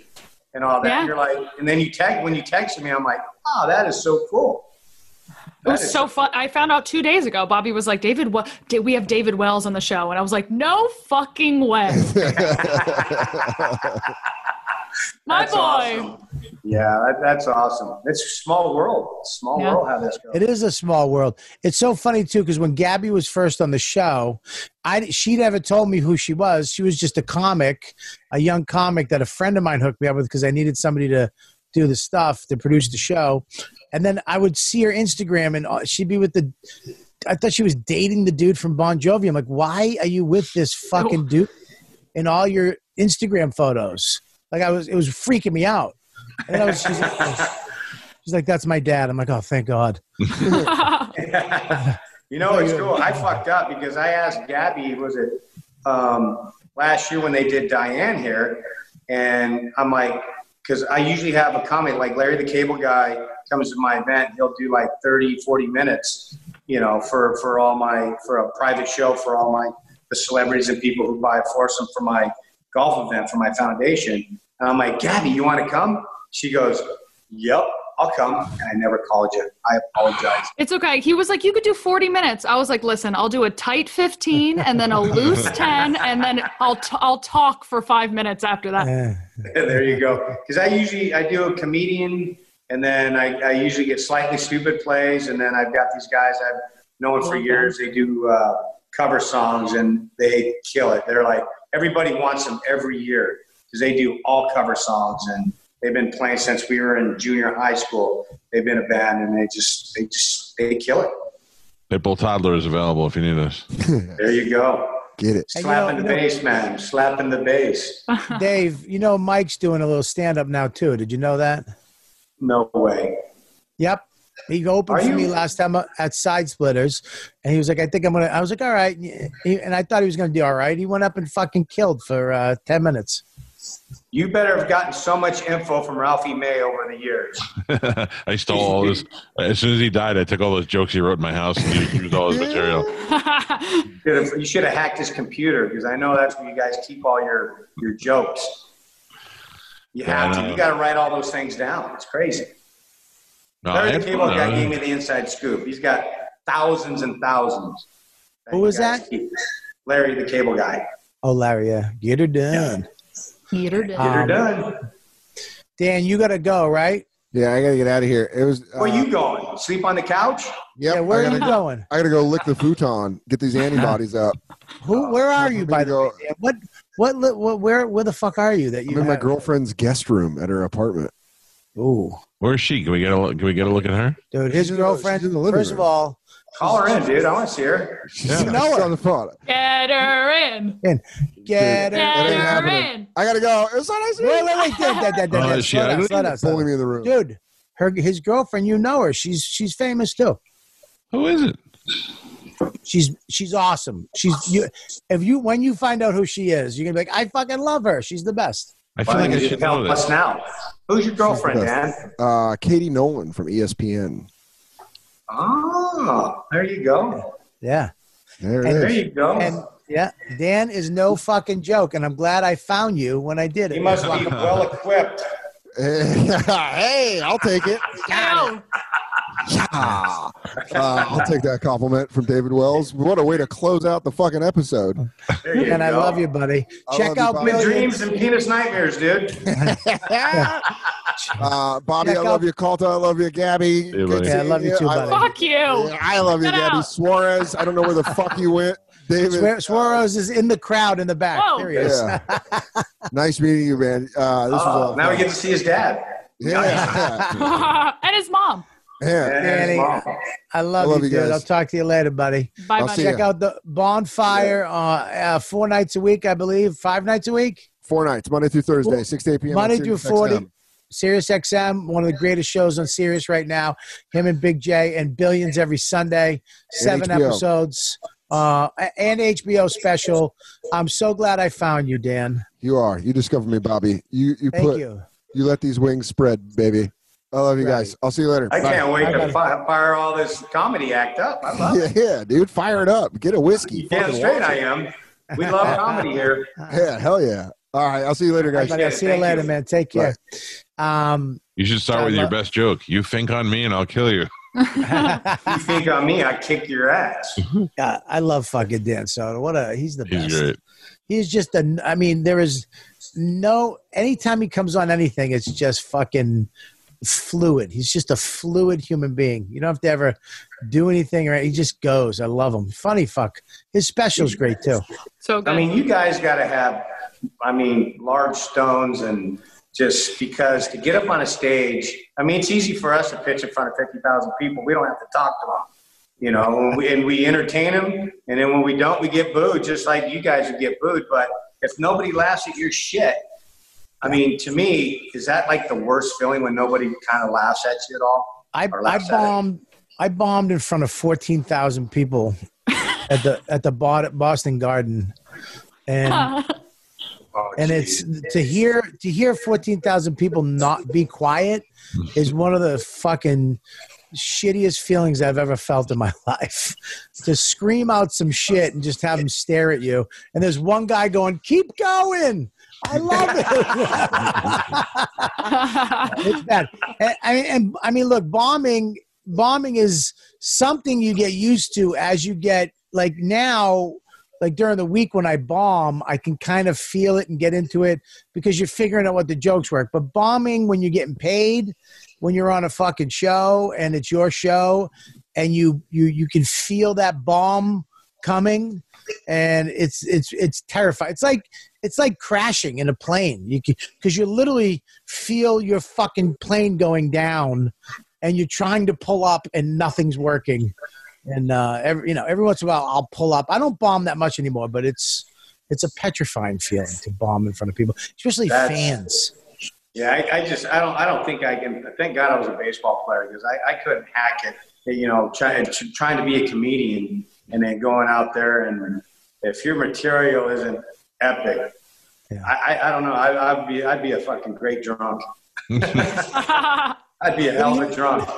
and all that. Yeah. And you're like, and then you text when you texted me. I'm like, oh, that is so cool. It was so fun. I found out two days ago. Bobby was like, "David, what? Did we have David Wells on the show?" And I was like, "No fucking way, my That's boy." awesome. Yeah, that, that's awesome. It's a small world. Small Yeah. world how this goes. It is a small world. It's so funny too because when Gabby was first on the show, I she never told me who she was. She was just a comic, a young comic that a friend of mine hooked me up with because I needed somebody to do the stuff to produce the show. And then I would see her Instagram, and uh, she'd be with the I thought she was dating the dude from Bon Jovi. I'm like, why are you with this fucking dude in all your Instagram photos? Like I was, it was freaking me out. And I was, she's like, she's like, that's my dad. I'm like, oh, thank God. You know, it's cool. I fucked up because I asked Gabby, was it um, last year when they did Diane here? And I'm like, because I usually have a comment like Larry the Cable Guy comes to my event, he'll do like 30, 40 minutes, you know, for, for all my, for a private show for all my, the celebrities and people who buy a foursome for my golf event for my foundation. And I'm like, Gabby, you want to come? She goes, Yep, I'll come. And I never called you. I apologize. It's okay. He was like, you could do 40 minutes. I was like, listen, I'll do a tight 15 and then a loose 10, and then I'll, t- I'll talk for five minutes after that. there you go. Because I usually I do a comedian, and then I, I usually get slightly stupid plays, and then I've got these guys I've known for years. They do uh, cover songs, and they kill it. They're like everybody wants them every year because they do all cover songs, and they've been playing since we were in junior high school. They've been a band, and they just they just they kill it. Pitbull Toddler is available if you need us. There you go. Get it. Slapping the bass, man. Slapping the bass. Dave, you know Mike's doing a little stand up now too. Did you know that? No way. Yep. He opened Are for me last time at Side Splitters, and he was like, "I think I'm gonna." I was like, "All right," He- and I thought he was gonna do all right. He went up and fucking killed for uh, ten minutes. You better have gotten so much info from Ralphie May over the years. I stole all this. As soon as he died, I took all those jokes he wrote in my house and used, used all his material. Should have- You should have hacked his computer because I know that's where you guys keep all your, your jokes. You Yeah, I have to. You got to write all those things down. It's crazy. No, Larry the Cable fun, Guy gave me the inside scoop. He's got thousands and thousands. Who was that? Larry the Cable Guy. Oh, Larry, yeah, get her done. Get her done. Get her Um, done. Dan, you gotta go, right? Yeah, I gotta get out of here. It was. Where uh, you going? Sleep on the couch? Yep, Yeah, where I are you gotta, going? I gotta go lick the futon, get these antibodies up. Who? Where are you, I'm by gonna the way? go- Dan? What? What? li- What? Where? Where the fuck are you? That you? I'm in my girlfriend's guest room at her apartment. Ooh, Where's she? Can we get a look- can we get a look at her? dude, his She's in the- girlfriend. she's in the living First of all, Call her in, dude. I want to see her. She's, You know her. on the phone. Get her in. get her. Get ain't her in. I gotta go. It's so nice to meet Wait, you. wait, wait, Dan, Dan, Dan, Dan, Oh, Dan, she slow down, ugly? slow down, slow Pulling down. me in the room. dude. Her, his girlfriend, you know her. She's she's famous too. Who is it? She's she's awesome. She's you. If you when you find out who she is, you're gonna be like, I fucking love her. She's the best. I feel Why like don't I you should tell us now. Who's your girlfriend, Dan? Uh, Katie Nolan from ESPN. Oh, there you go. Yeah. There And- it There is. you go. And yeah, Dan is no fucking joke, and I'm glad I found you when I did it. he must be well equipped. hey, I'll take it. Ow. Yeah. Uh, I'll take that compliment from David Wells. What a way to close out the fucking episode. There you and I love you, buddy. I Check love you, out Bobby. With Billions. dreams and penis nightmares, dude. Uh, Bobby, Check I love out- you. Calta, I love you. Gabby, buddy. good Yeah, I love you too, I buddy. love Fuck you. I love you, Get Gabby out. Suarez. I don't know where the fuck you went, David. Suar- Suarez is in the crowd in the back. Whoa. There he is. Yeah. nice meeting you, man. Uh, this Oh, was a now we get to see his dad. yeah, and his mom. Yeah. Danny. I love, I love you, you dude. guys. I'll talk to you later, buddy. Bye, I'll buddy. Check ya. out the bonfire uh, uh, four nights a week, I believe. Five nights a week. Four nights, Monday through Thursday, six to eight p.m. Monday through Sirius 40. XM. Sirius XM, one of the greatest shows on Sirius right now. Him and Big Jay and Billions every Sunday, seven episodes, uh, and HBO special. I'm so glad I found you, Dan. You are. You discovered me, Bobby. You you Thank put you. you let these wings spread, baby. I love you Right. guys. I'll see you later. I Bye. can't wait I to fi- fire all this comedy act up. I love Yeah, it. yeah, dude. Fire it up. Get a whiskey. You damn straight I am. We love comedy here. Yeah, hell yeah. All right. I'll see you later, guys. Buddy, I'll see you later, you. man. Take care. Um, You should start I with your best joke. You think on me and I'll kill you. You think on me, I kick your ass. yeah, I love fucking Dan Soder. What a he's the He's best. great. He's just a. I mean, there is no. Anytime he comes on anything, it's just fucking fluid. He's just a fluid human being. You don't have to ever do anything, right? he just goes. I love him. Funny fuck. His special's great too. So good. I mean, you guys got to have, I mean, large stones and just because to get up on a stage, I mean, it's easy for us to pitch in front of 50,000 people. We don't have to talk to them. You know, and we, and we entertain them, and then when we don't, we get booed, just like you guys would get booed. But if nobody laughs at your shit, I mean, to me, is that like the worst feeling when nobody kind of laughs at you at all? I, I laughs at it? bombed. I bombed in front of fourteen thousand people at the at the Boston Garden, and Oh, and it's to hear to hear fourteen thousand people not be quiet is one of the fucking shittiest feelings I've ever felt in my life. to scream out some shit and just have them stare at you, and there's one guy going, "Keep going." I love it. it's bad. And, I mean, and I mean, look, bombing, bombing is something you get used to as you get like now. Like during the week when I bomb, I can kind of feel it and get into it because you're figuring out what the jokes work. But bombing when you're getting paid, when you're on a fucking show and it's your show, and you you you can feel that bomb coming, and it's it's it's terrifying. It's like it's like crashing in a plane. You because you literally feel your fucking plane going down, and you're trying to pull up and nothing's working. And uh, every you know every once in a while I'll pull up. I don't bomb that much anymore, but it's it's a petrifying feeling to bomb in front of people, especially That's- fans. Yeah, I, I just I don't I don't think I can. Thank God I was a baseball player because I, I couldn't hack it. You know, trying trying to be a comedian and then going out there and if your material isn't epic, I, I I don't know. I, I'd be I'd be a fucking great drunk. I'd be a hell of a drunk.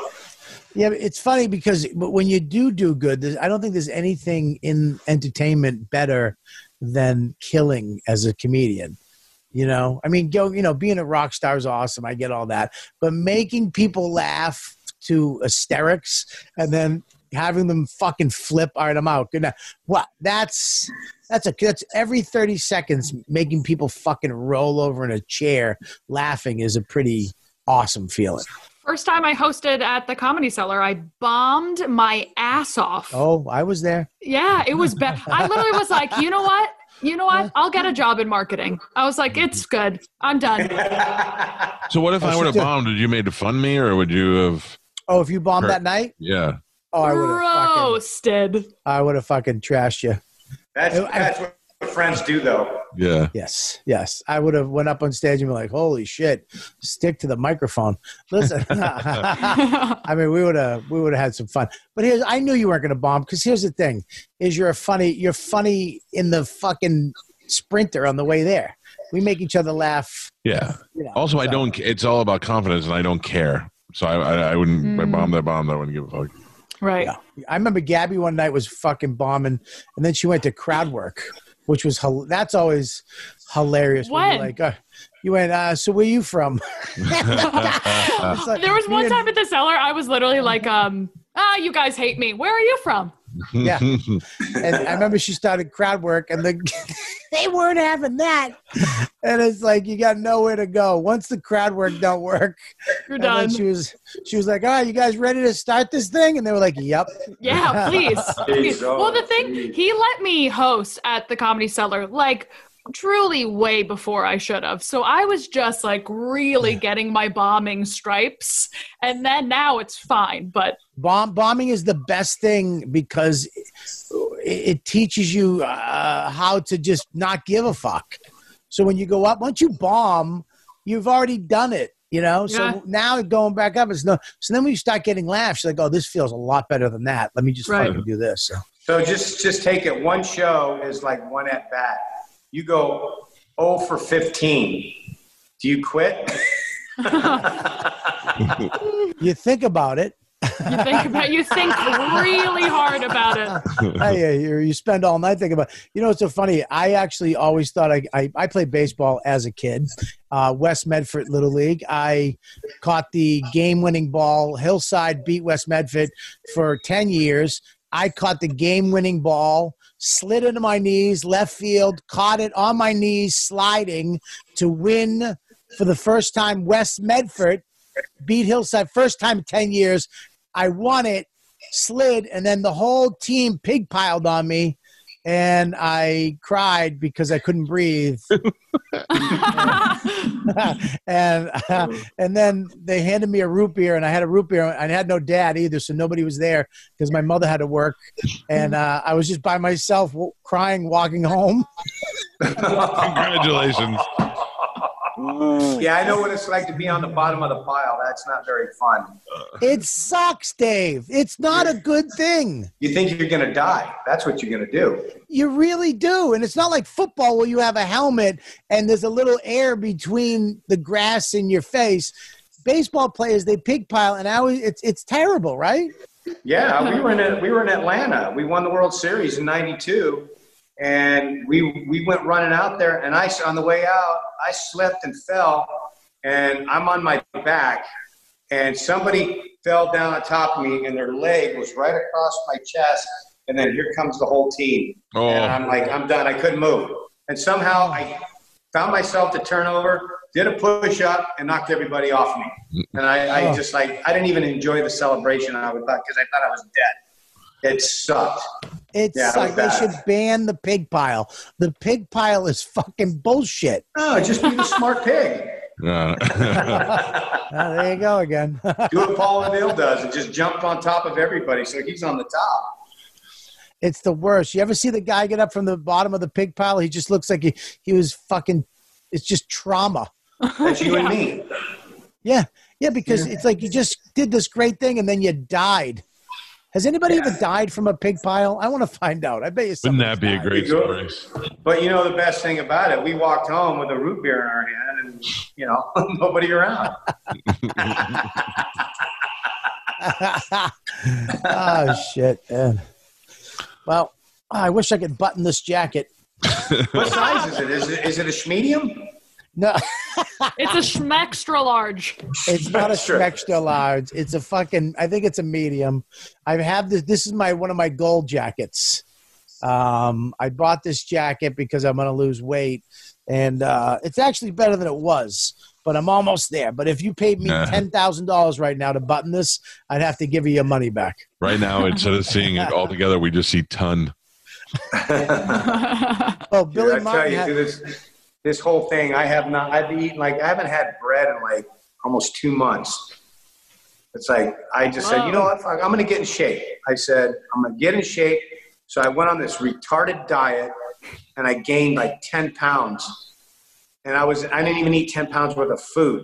Yeah, it's funny because but when you do do good, I don't think there's anything in entertainment better than killing as a comedian. You know, I mean, go, you know, being a rock star is awesome. I get all that, but making people laugh to hysterics and then having them fucking flip. All right, I'm out. Good night. What? That's that's a that's every thirty seconds making people fucking roll over in a chair laughing is a pretty awesome feeling. First time I hosted at the Comedy Cellar, I bombed my ass off. Oh, I was there. Yeah, it was bad. I literally was like, you know what? You know what? I'll get a job in marketing. I was like, it's good. I'm done. So what if oh, I I would have bombed? Did you made to fund me, or would you have? Oh, if you bombed Hurt. that night, Yeah. Oh, I would have fucking, Roasted. I would have fucking trashed you. That's that's what friends do though. Yeah. Yes, yes. I would have went up on stage and been like, "Holy shit, stick to the microphone." Listen, I mean, we would have we would have had some fun. But here's, I knew you weren't going to bomb because here's the thing: is you're a funny, you're funny in the fucking sprinter on the way there. We make each other laugh. Yeah. You know, Also, I don't. It's all about confidence, and I don't care. So I, I, I wouldn't. I Mm. bombed. I bombed. I wouldn't give a fuck. Right. I remember Gabby one night was fucking bombing, and then she went to crowd work, which was that's always hilarious. when you're When? like, uh, you went, uh, so where you from? Like- there was one me and- time at the cellar, I was literally like, um, ah, you guys hate me. Where are you from? Yeah. and I remember she started crowd work, and the they weren't having that. And it's like you got nowhere to go once the crowd work don't work. You're and done. She was she was like, "All right, you guys ready to start this thing?" And they were like, "Yep." Yeah, please. please. Well, the thing, he let me host at the Comedy Cellar like truly way before I should have. So I was just like really getting my bombing stripes. And then now it's fine. But Bomb bombing is the best thing because it, it teaches you uh, how to just not give a fuck. So when you go up, once you bomb, you've already done it. You know, so now going back up is no. So then when you start getting laughs, you're like, "Oh, this feels a lot better than that. Let me just Right. fucking do this." So. So just just take it. One show is like one at bat. You go 0 for 15. Do you quit? You think about it. you think about you think really hard about it. I, uh, you, you spend all night thinking about. It. You know, it's so funny. I actually always thought I I, I played baseball as a kid, uh, West Medford Little League. I caught the game-winning ball. Hillside beat West Medford for ten years. I caught the game-winning ball, slid into my knees, left field, caught it on my knees, sliding to win for the first time. West Medford beat Hillside first time in ten years. I won it slid, and then the whole team pig piled on me. And I cried because I couldn't breathe. and uh, and then they handed me a root beer, and I had a root beer. and I had no dad either, so nobody was there because my mother had to work, and uh, I was just by myself, w- crying, walking home. Congratulations. Oh, yeah, I know what it's like to be on the bottom of the pile. That's not very fun. Uh. It sucks, Dave. It's not a good thing. You think you're going to die. That's what you're going to do. You really do. And it's not like football where you have a helmet and there's a little air between the grass and your face. Baseball players, they pig pile, and I was, it's it's terrible, right? Yeah, we were in we were in Atlanta. We won the World Series in '92, and we we went running out there. And I on the way out, I slipped and fell, and I'm on my back, and somebody fell down on top of me, and their leg was right across my chest. And then here comes the whole team, Oh. and I'm like, I'm done. I couldn't move, and somehow I found myself to turn over, did a push up, and knocked everybody off me. Mm. And I, I Oh. just like I didn't even enjoy the celebration. I would thought because I thought I was dead. It sucked. It's Yeah, it was like they should ban the pig pile. The pig pile is fucking bullshit. No, just be the smart pig. Uh, there you go again. Do what Paul O'Neill does and just jump on top of everybody so he's on the top. It's the worst. You ever see the guy get up from the bottom of the pig pile? He just looks like he, he was fucking. It's just trauma. That's you and me. Yeah, yeah, because it's like you just did this great thing and then you died. Has anybody ever died from a pig pile? I want to find out. I bet you. wouldn't that somebody's be a great story? But you know the best thing about it, we walked home with a root beer in our hand and you know, nobody around. oh shit, man. Well, I wish I could button this jacket. What size is it? Is it is it a medium? No, it's a schmextra large. it's not a Extra. extra large. It's a fucking. I think it's a medium. I have this. This is my one of my gold jackets. Um, I bought this jacket because I'm going to lose weight, and uh, it's actually better than it was. But I'm almost there. But if you paid me Nah. ten thousand dollars right now to button this, I'd have to give you your money back. Right now, instead of seeing it all together, we just see ton. Oh, Billy Dude, I tell Martin. you, had- dude, this whole thing, I have not. I've eaten like I haven't had bread in like almost two months. It's like I just said, you know what? I'm going to get in shape. I said I'm going to get in shape. So I went on this retarded diet, and I gained like ten pounds. And I was I didn't even eat ten pounds worth of food.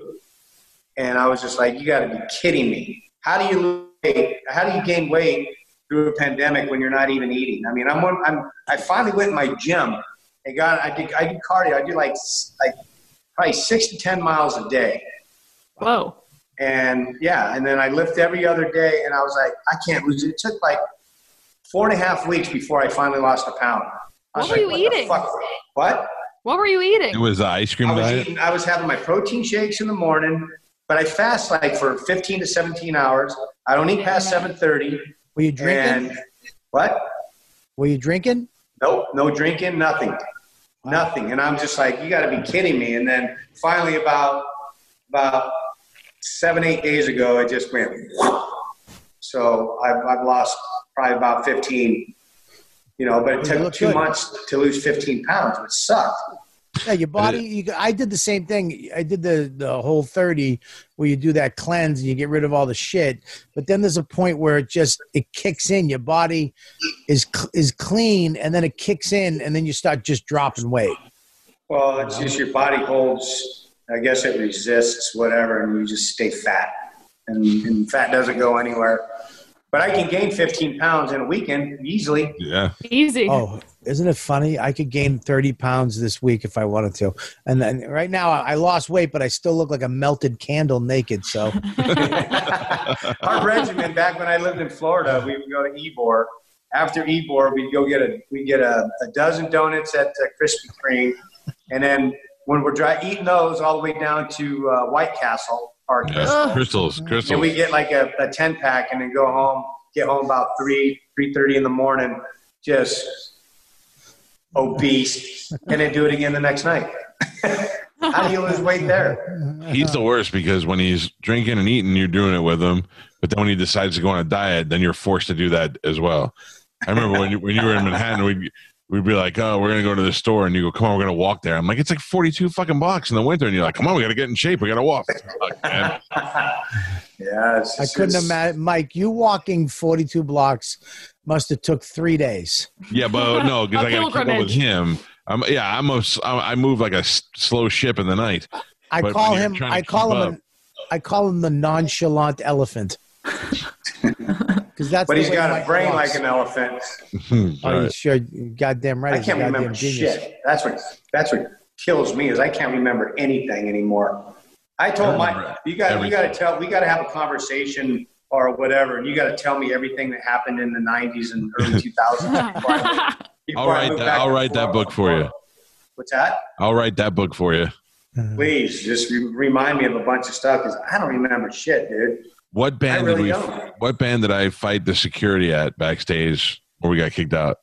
And I was just like, you got to be kidding me. How do you weight? How do you gain weight through a pandemic when you're not even eating? I mean, I'm one, I'm I finally went in my gym and got I did I did cardio. I do like like probably six to ten miles a day. Whoa. And yeah, and then I lift every other day, and I was like, I can't lose it. It took like four and a half weeks before I finally lost a pound. I What were like, you the eating? fuck? What? What were you eating? It was ice cream I was diet. eating. I was having my protein shakes in the morning, but I fast like for 15 to 17 hours. I don't eat past 7:30. Were you drinking? And what? Were you drinking? Nope, no drinking, nothing, nothing. And I'm just like, you got to be kidding me. And then finally, about about seven, eight days ago, it just went. So I've, I've lost probably about 15. You know, but it took two good. months to lose 15 pounds, which sucked. Yeah, your body. You, I did the same thing. I did the the whole thirty, where you do that cleanse and you get rid of all the shit. But then there's a point where it just it kicks in. Your body is is clean, and then it kicks in, and then you start just dropping weight. Well, it's just your body holds. I guess it resists whatever, and you just stay fat, and, and fat doesn't go anywhere. But I can gain 15 pounds in a weekend easily. Yeah. Easy. Oh, isn't it funny? I could gain thirty pounds this week if I wanted to. And then right now I I lost weight, but I still look like a melted candle naked. So Our regimen back when I lived in Florida, we would go to Ybor. After Ybor, we'd go get a we get a, a dozen donuts at uh, Krispy Kreme, and then when we're dry eating those all the way down to uh, White Castle or Yeah. Krystals. and we get like a, a 10 pack and then go home get home about 3 3.30 in the morning just obese and then do it again the next night how do you lose weight there He's the worst because when he's drinking and eating, you're doing it with him. But then when he decides to go on a diet, then you're forced to do that as well. I remember when you, when you were in Manhattan, we'd we'd be like, "Oh, we're gonna go to the store," and you go, "Come on, we're gonna walk there." I'm like, "It's like 42 fucking blocks in the winter," and you're like, "Come on, we gotta get in shape. We gotta walk." Fuck. Yeah, it's, I couldn't imagine, Mike. You walking 42 blocks must have took three days. yeah, but oh, no, because I gotta keep up with him. I'm, yeah, I'm a, s- I I move like a s- slow ship in the night. I But call him. I call him. An, I call him the nonchalant elephant. Because that's. But the he's way got a brain walks. like an elephant. Oh, you sure? Goddamn right. I can't remember genius. shit. That's what that's what kills me is I can't remember anything anymore. I told I remember Mike, you got you got to tell, we got to have a conversation or whatever, and you got to tell me everything that happened in the '90s and early 2000s. before I- before I'll write that. I'll write that book for you. What's that? I'll write that book for you. Mm-hmm. Please just re- remind me of a bunch of stuff because I don't remember shit, dude. What band really did we? don't. What band did I fight the security at backstage where we got kicked out?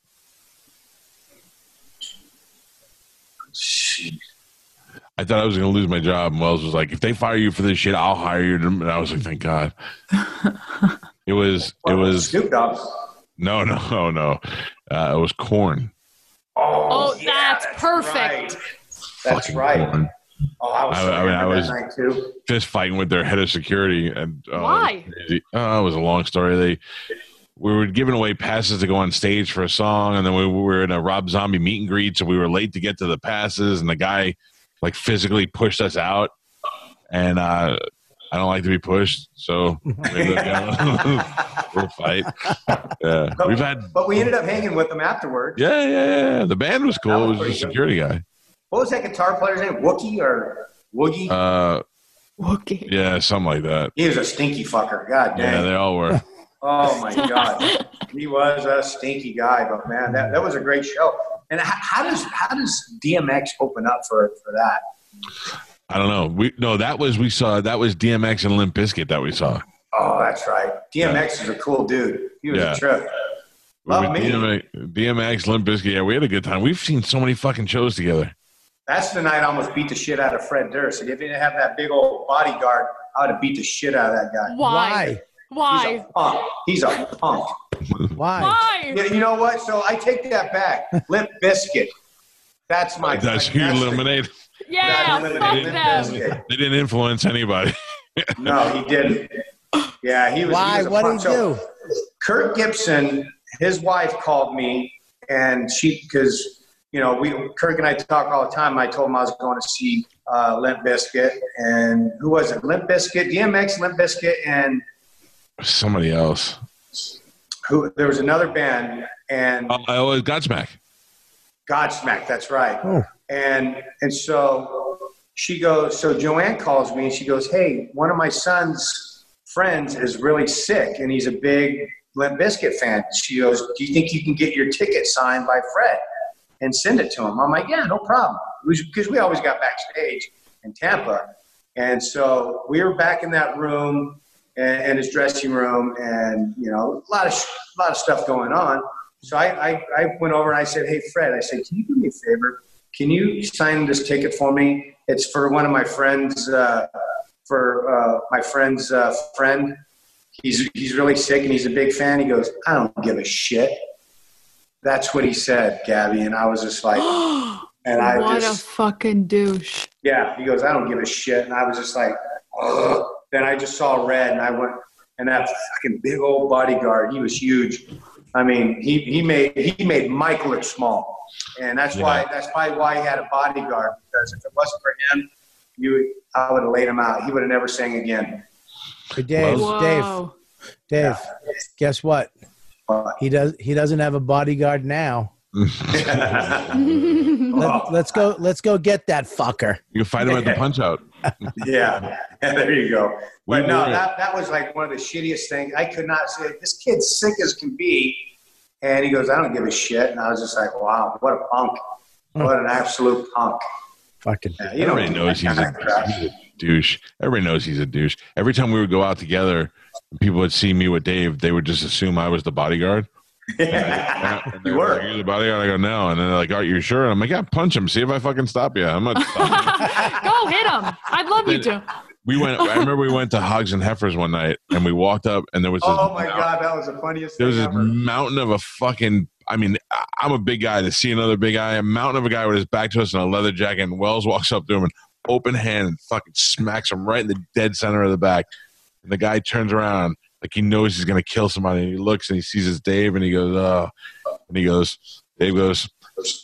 I thought I was going to lose my job, and Wells was like, "If they fire you for this shit, I'll hire you." And I was like, "Thank God." It was. It was. Snoop Dogg. No, no, no, no. Uh, it was Korn. Oh, yeah, that's perfect. right. That's Fucking right. Korn. Oh, I was. I- I mean, I was- that night too. Just fighting with their head of security, and uh, Why? crazy. Oh, it was a long story. They we were giving away passes to go on stage for a song, and then we were in a Rob Zombie meet and greet, so we were late to get to the passes, and the guy like physically pushed us out, and uh, I don't like to be pushed, so we ended up going- we'll fight. Yeah, But, we've had. but we ended up hanging with them afterwards. Yeah, yeah, yeah. The band was That cool. It was was a good. security guy. What was that guitar player's name? Wookie or Woogie? Uh, Wookie. yeah, something like that. he was a stinky fucker. God damn. Yeah, they all were. Oh my god, he was a stinky guy. But man, that, that was a great show. And how, how does how does DMX open up for for that? I don't know. We no, that was we saw. That was DMX and Limp Bizkit that we saw. Oh, that's right. DMX is a cool dude. He was Yeah. a trip. Love me. DMX, DMX, Limp Bizkit. Yeah, we had a good time. We've seen so many fucking shows together. That's the night I almost beat the shit out of Fred Durst. If he didn't have that big old bodyguard, I would have beat the shit out of that guy. Why? He's Why? a punk. He's a punk. Why? Why? Yeah, you know what? So I take that back. Limp Bizkit. That's my. That's who you the- eliminate. Yeah, That's fuck Limp them. They didn't influence anybody. No, he didn't. Yeah, he was. Why? He was a What punk. did he So do? Kirk Gibson, his wife called me, and she because you know we Kirk and I talk all the time. I told him I was going to see uh, Limp Bizkit, and who was it? Limp Bizkit, DMX, Limp Bizkit, and Somebody else. who? There was another band, and Oh, oh, Godsmack. Godsmack. That's right. Oh. And and so she goes. So Joanne calls me and she goes, "Hey, one of my son's friends is really sick, and he's a big Limp Bizkit fan." She goes, "Do you think you can get your ticket signed by Fred and send it to him?" I'm like, "Yeah, no problem." Because we always got backstage in Tampa, and so we were back in that room and, and his dressing room, and you know, a lot of a lot of stuff going on. So I, I, I went over and I said, Hey, Fred, I said, can you do me a favor? Can you sign this ticket for me? It's for one of my friends, uh, for uh, my friend's uh, friend. He's, he's really sick and he's a big fan. He goes, I don't give a shit. That's what he said, Gabby. And I was just like, and I what just, a fucking douche. yeah, he goes, I don't give a shit. And I was just like, Ugh. Then I just saw red and I went, and that fucking big old bodyguard, he was huge. I mean, he, he made he made Mike look small, and that's why that's probably why he had a bodyguard because if it wasn't for him, you I would have laid him out. He would have never sang again. Hey, Dave, Dave, Whoa. Dave. Guess what? But- He does. He doesn't have a bodyguard now. Let, let's go. Let's go get that fucker. You can fight him at the punch out. Yeah, there you go. We But no, that, that was like one of the shittiest things. I could not say this kid's sick as can be, and he goes, "I don't give a shit," and I was just like, "Wow, what a punk! What an absolute punk!" Fucking. Yeah, you don't Everybody knows he's a, he's a douche. Everybody knows he's a douche. Every time we would go out together, people would see me with Dave. They would just assume I was the bodyguard. Yeah. And they You were were. like, You're the bodyguard. I go no, and then they're like, "Are you sure?" And I'm like, "Yeah, punch him. See if I fucking stop you." I'm not. Go hit him. I'd love you to. we went. I remember we went to Hogs and Heifers one night, and we walked up, and there was this Oh my mount- god, that was the funniest there was thing this ever. mountain of a fucking I mean, I- I'm a big guy to see another big guy, a mountain of a guy with his back to us in a leather jacket, and Wells walks up to him and open hand and fucking smacks him right in the dead center of the back. And the guy turns around like he knows he's gonna kill somebody. And he looks and he sees his Dave and he goes, "Oh," and he goes, Dave goes.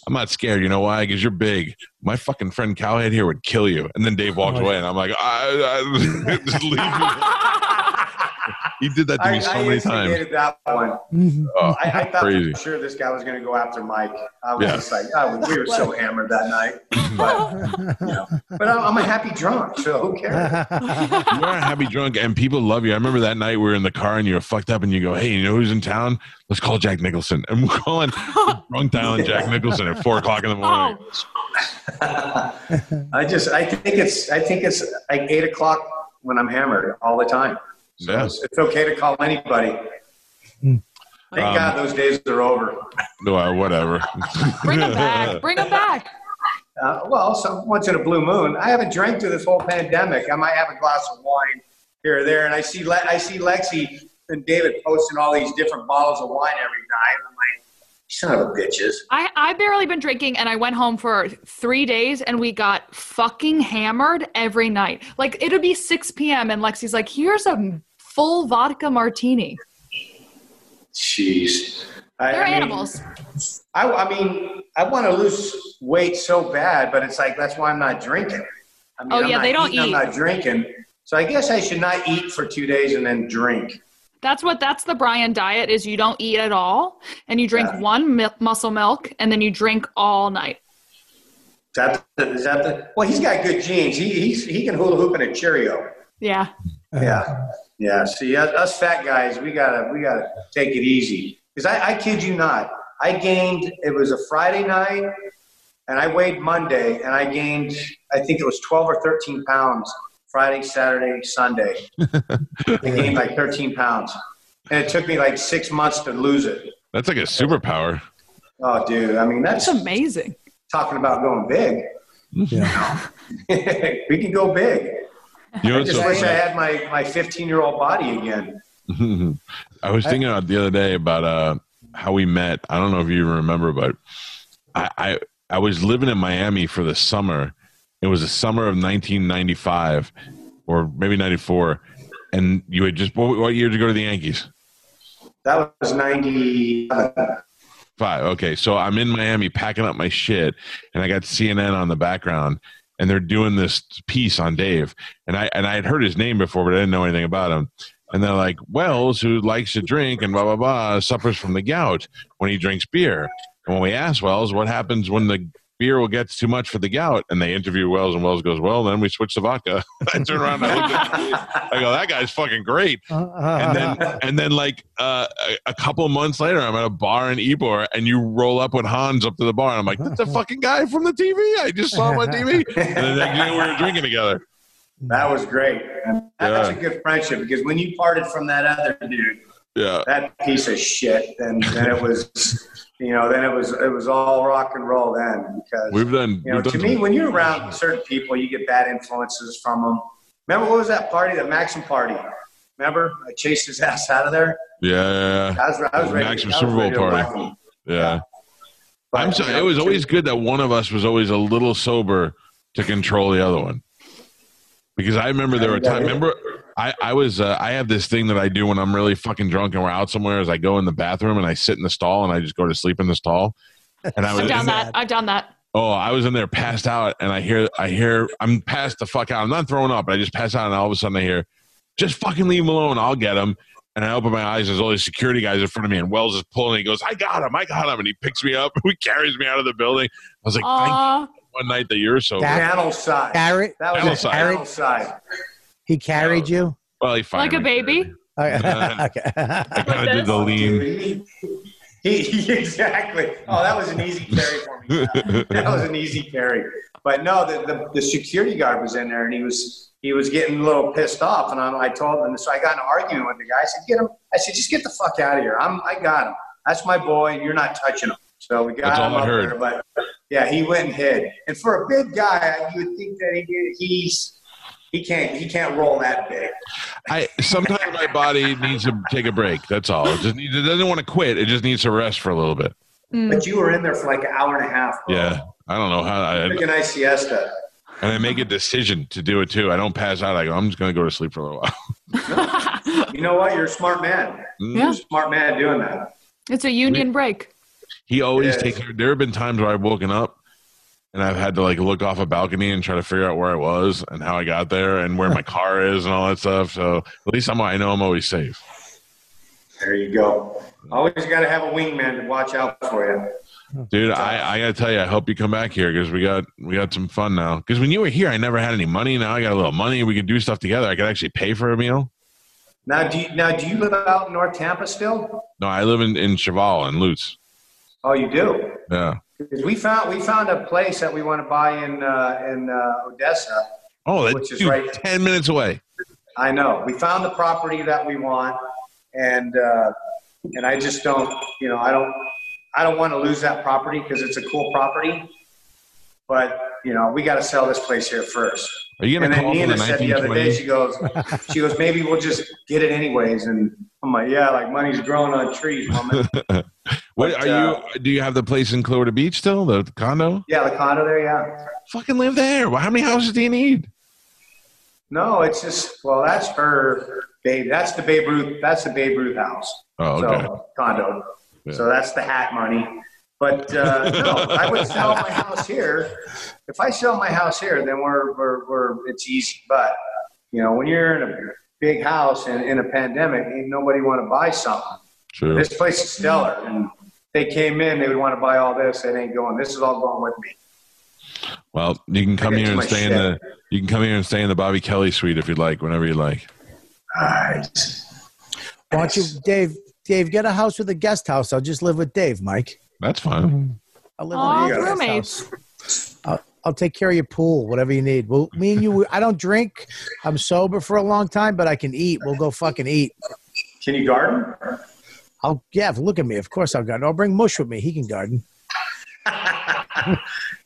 I'm not scared. You know why? Because you're big. My fucking friend Cowhead here would kill you. And then Dave walks oh, away, and I'm like, I, I, just leave. He did that to me I, so I many times. instigated that one. Mm-hmm. Oh, I, I thought crazy. for sure this guy was going to go after Mike. I was Yeah. just like, oh, we were so hammered that night. But, you know, but I'm, I'm a happy drunk, so who cares? You're a happy drunk, and people love you. I remember that night we were in the car, and you were fucked up, and you go, "Hey, you know who's in town? Let's call Jack Nicholson." And we're calling drunk dialing Jack Nicholson at four o'clock in the morning. I just, I think it's, I think it's like eight o'clock when I'm hammered all the time. So Yeah. it's, it's okay to call anybody. Thank Um, God those days are over. No, uh, whatever. Bring them back. Bring him back. Uh, well, so once in a blue moon, I haven't drank through this whole pandemic. I might have a glass of wine here or there, and I see Le- I see Lexi and David posting all these different bottles of wine every night. I'm like, son of a bitches. I, I barely been drinking and I went home for three days and we got fucking hammered every night. Like it'll be 6 p.m. and Lexi's like, here's a full vodka martini. Jeez, I, They're I mean, animals. I, I mean, I want to lose weight so bad, but it's like that's why I'm not drinking. I mean, Oh, I'm yeah, not they don't eating, eat. I'm not drinking. So I guess I should not eat for two days and then drink. That's what that's the Brian diet is you don't eat at all and you drink Yeah. one mi- muscle milk and then you drink all night. Is that the, is that the, well, he's got good genes. He, he's, he can hula hoop in a Cheerio. Yeah. Yeah, yeah. See, us, us fat guys, we gotta we gotta take it easy. Because I, I kid you not, I gained. It was a Friday night, and I weighed Monday, and I gained. I think it was twelve or thirteen pounds. Friday, Saturday, Sunday. I gained like thirteen pounds, and it took me like six months to lose it. That's like a superpower. Oh, dude! I mean, that's That's amazing. talking about going big. Yeah. we can go big. You know I just so wish I had my my fifteen year old body again. I was thinking about the other day about uh, how we met. I don't know if you even remember, but I, I I was living in Miami for the summer. It was the summer of 1995, or maybe 94, and you had just what, what year did you go to the Yankees? That was ninety. Five. Okay, so I'm in Miami packing up my shit, and I got CNN on the background, and they're doing this piece on Dave, and I and I had heard his name before, but I didn't know anything about him. And they're like, Wells, who likes to drink and blah blah blah, suffers from the gout when he drinks beer. And when we asked Wells, what happens when the beer will get too much for the gout, and they interview Wells, and Wells goes, "Well, then we switch to vodka." I turn around, and I, look at, I go, "That guy's fucking great." and then and then like uh, a, a couple months later, I'm at a bar in Ybor, and you roll up with Hans up to the bar, and I'm like, "That's the fucking guy from the TV I just saw him on TV." And then next thing we were drinking together. That was great. And that's Yeah. a good friendship because when you parted from that other dude, Yeah, that piece of shit, then then it was, you know, then it was it was all rock and roll then because we've done. you know done to me when you're around certain people, you get bad influences from them. Remember what was that party, the Maxim party? Remember I chased his ass out of there. yeah, yeah, I was I was ready. Maxim Super Bowl party. him. yeah. But, I'm sorry. you know, it was always good that one of us was always a little sober to control the other one. Because I remember there were times. Remember, I I was uh, I have this thing that I do when I'm really fucking drunk and we're out somewhere. Is I go in the bathroom and I sit in the stall and I just go to sleep in the stall. And I was I've done in- that. I've done that. Oh, I was in there passed out, and I hear, I hear, I'm passed the fuck out. I'm not throwing up, but I just pass out, and all of a sudden I hear, just fucking leave him alone. I'll get him. And I open my eyes, there's all these security guys in front of me, and Wells is pulling. He goes, I got him, I got him. And he picks me up, he carries me out of the building. I was like, thank you one night that you're so. That- Channel side. Carrot. That was Channel a side. channel side. He carried you. Well, he Like a finally- baby. Uh, okay. I kind of did the lean. He, he, exactly. Oh, that was an easy carry for me. that was an easy carry. But no, the, the, the security guard was in there and he was he was getting a little pissed off. And I, I told him, so I got in an argument with the guy. I said, "Get him." I said, "Just get the fuck out of here. I'm I got him. That's my boy, and you're not touching him." So we got That's him all up heard. there. But yeah, he went and hid. And for a big guy, you would think that he he's he can't he can't roll that big. I sometimes my body needs to take a break. That's all. It just needs, it doesn't want to quit. It just needs to rest for a little bit. Mm. But you were in there for like an hour and a half. Bro. Yeah, I don't know how. I, Took a nice siesta. and I make a decision to do it too. I don't pass out. I go, I'm just going to go to sleep for a little while. You know what? You're a smart man. Mm. You're a smart man doing that. It's a union break. He always takes. There have been times where I've woken up and I've had to like look off a balcony and try to figure out where I was and how I got there and where my car is and all that stuff. So at least I'm. I know I'm always safe. There you go. Always got to have a wingman to watch out for you. Dude, I, I gotta tell you, I hope you come back here because we got we got some fun now. Because when you were here, I never had any money. Now I got a little money. We can do stuff together. I could actually pay for a meal. Now, do you, now do you live out in North Tampa still? No, I live in in Cheval and Lutz. Oh, you do. Yeah. 'Cause we found we found a place that we want to buy in uh, in uh, Odessa. Oh, Which is right- ten minutes away. I know. We found the property that we want, and uh, and I just don't, you know, I don't, I don't want to lose that property because it's a cool property. But you know, we got to sell this place here first. Are you And gonna then call for the Nina said the other day, she goes, she goes, maybe we'll just get it anyways. And I'm like, yeah, like money's growing on trees, woman. What But, are uh, you? Do you have the place in Florida Beach still? The condo? yeah, the condo there, yeah. Fucking live there. Well, how many houses do you need? No, it's just well, that's her babe. That's the Babe Ruth. That's the Babe Ruth house. Oh, okay. So condo. Yeah. So that's the hat money. But uh, no, I would sell my house here. If I sell my house here, then we're we're, we're it's easy. But you know, when you're in a big house and in a pandemic, ain't nobody want to buy something. True. This place is stellar, and they came in, they would want to buy all this. It ain't going. This is all going with me. Well, you can come here and much stay in the. You can come here and stay in the Bobby Kelly suite if you'd like, whenever you like. Nice. Why don't you, Dave? Dave, get a house with a guest house. I'll just live with Dave, Mike. That's fine. I'll live Aw, in a guest roommates. house. I'll, I'll take care of your pool, whatever you need. Well, me and you, I don't drink. I'm sober for a long time, but I can eat. We'll go fucking eat. Can you garden? I'll yeah. Look at me. Of course I'll garden. I'll bring Mush with me. He can garden.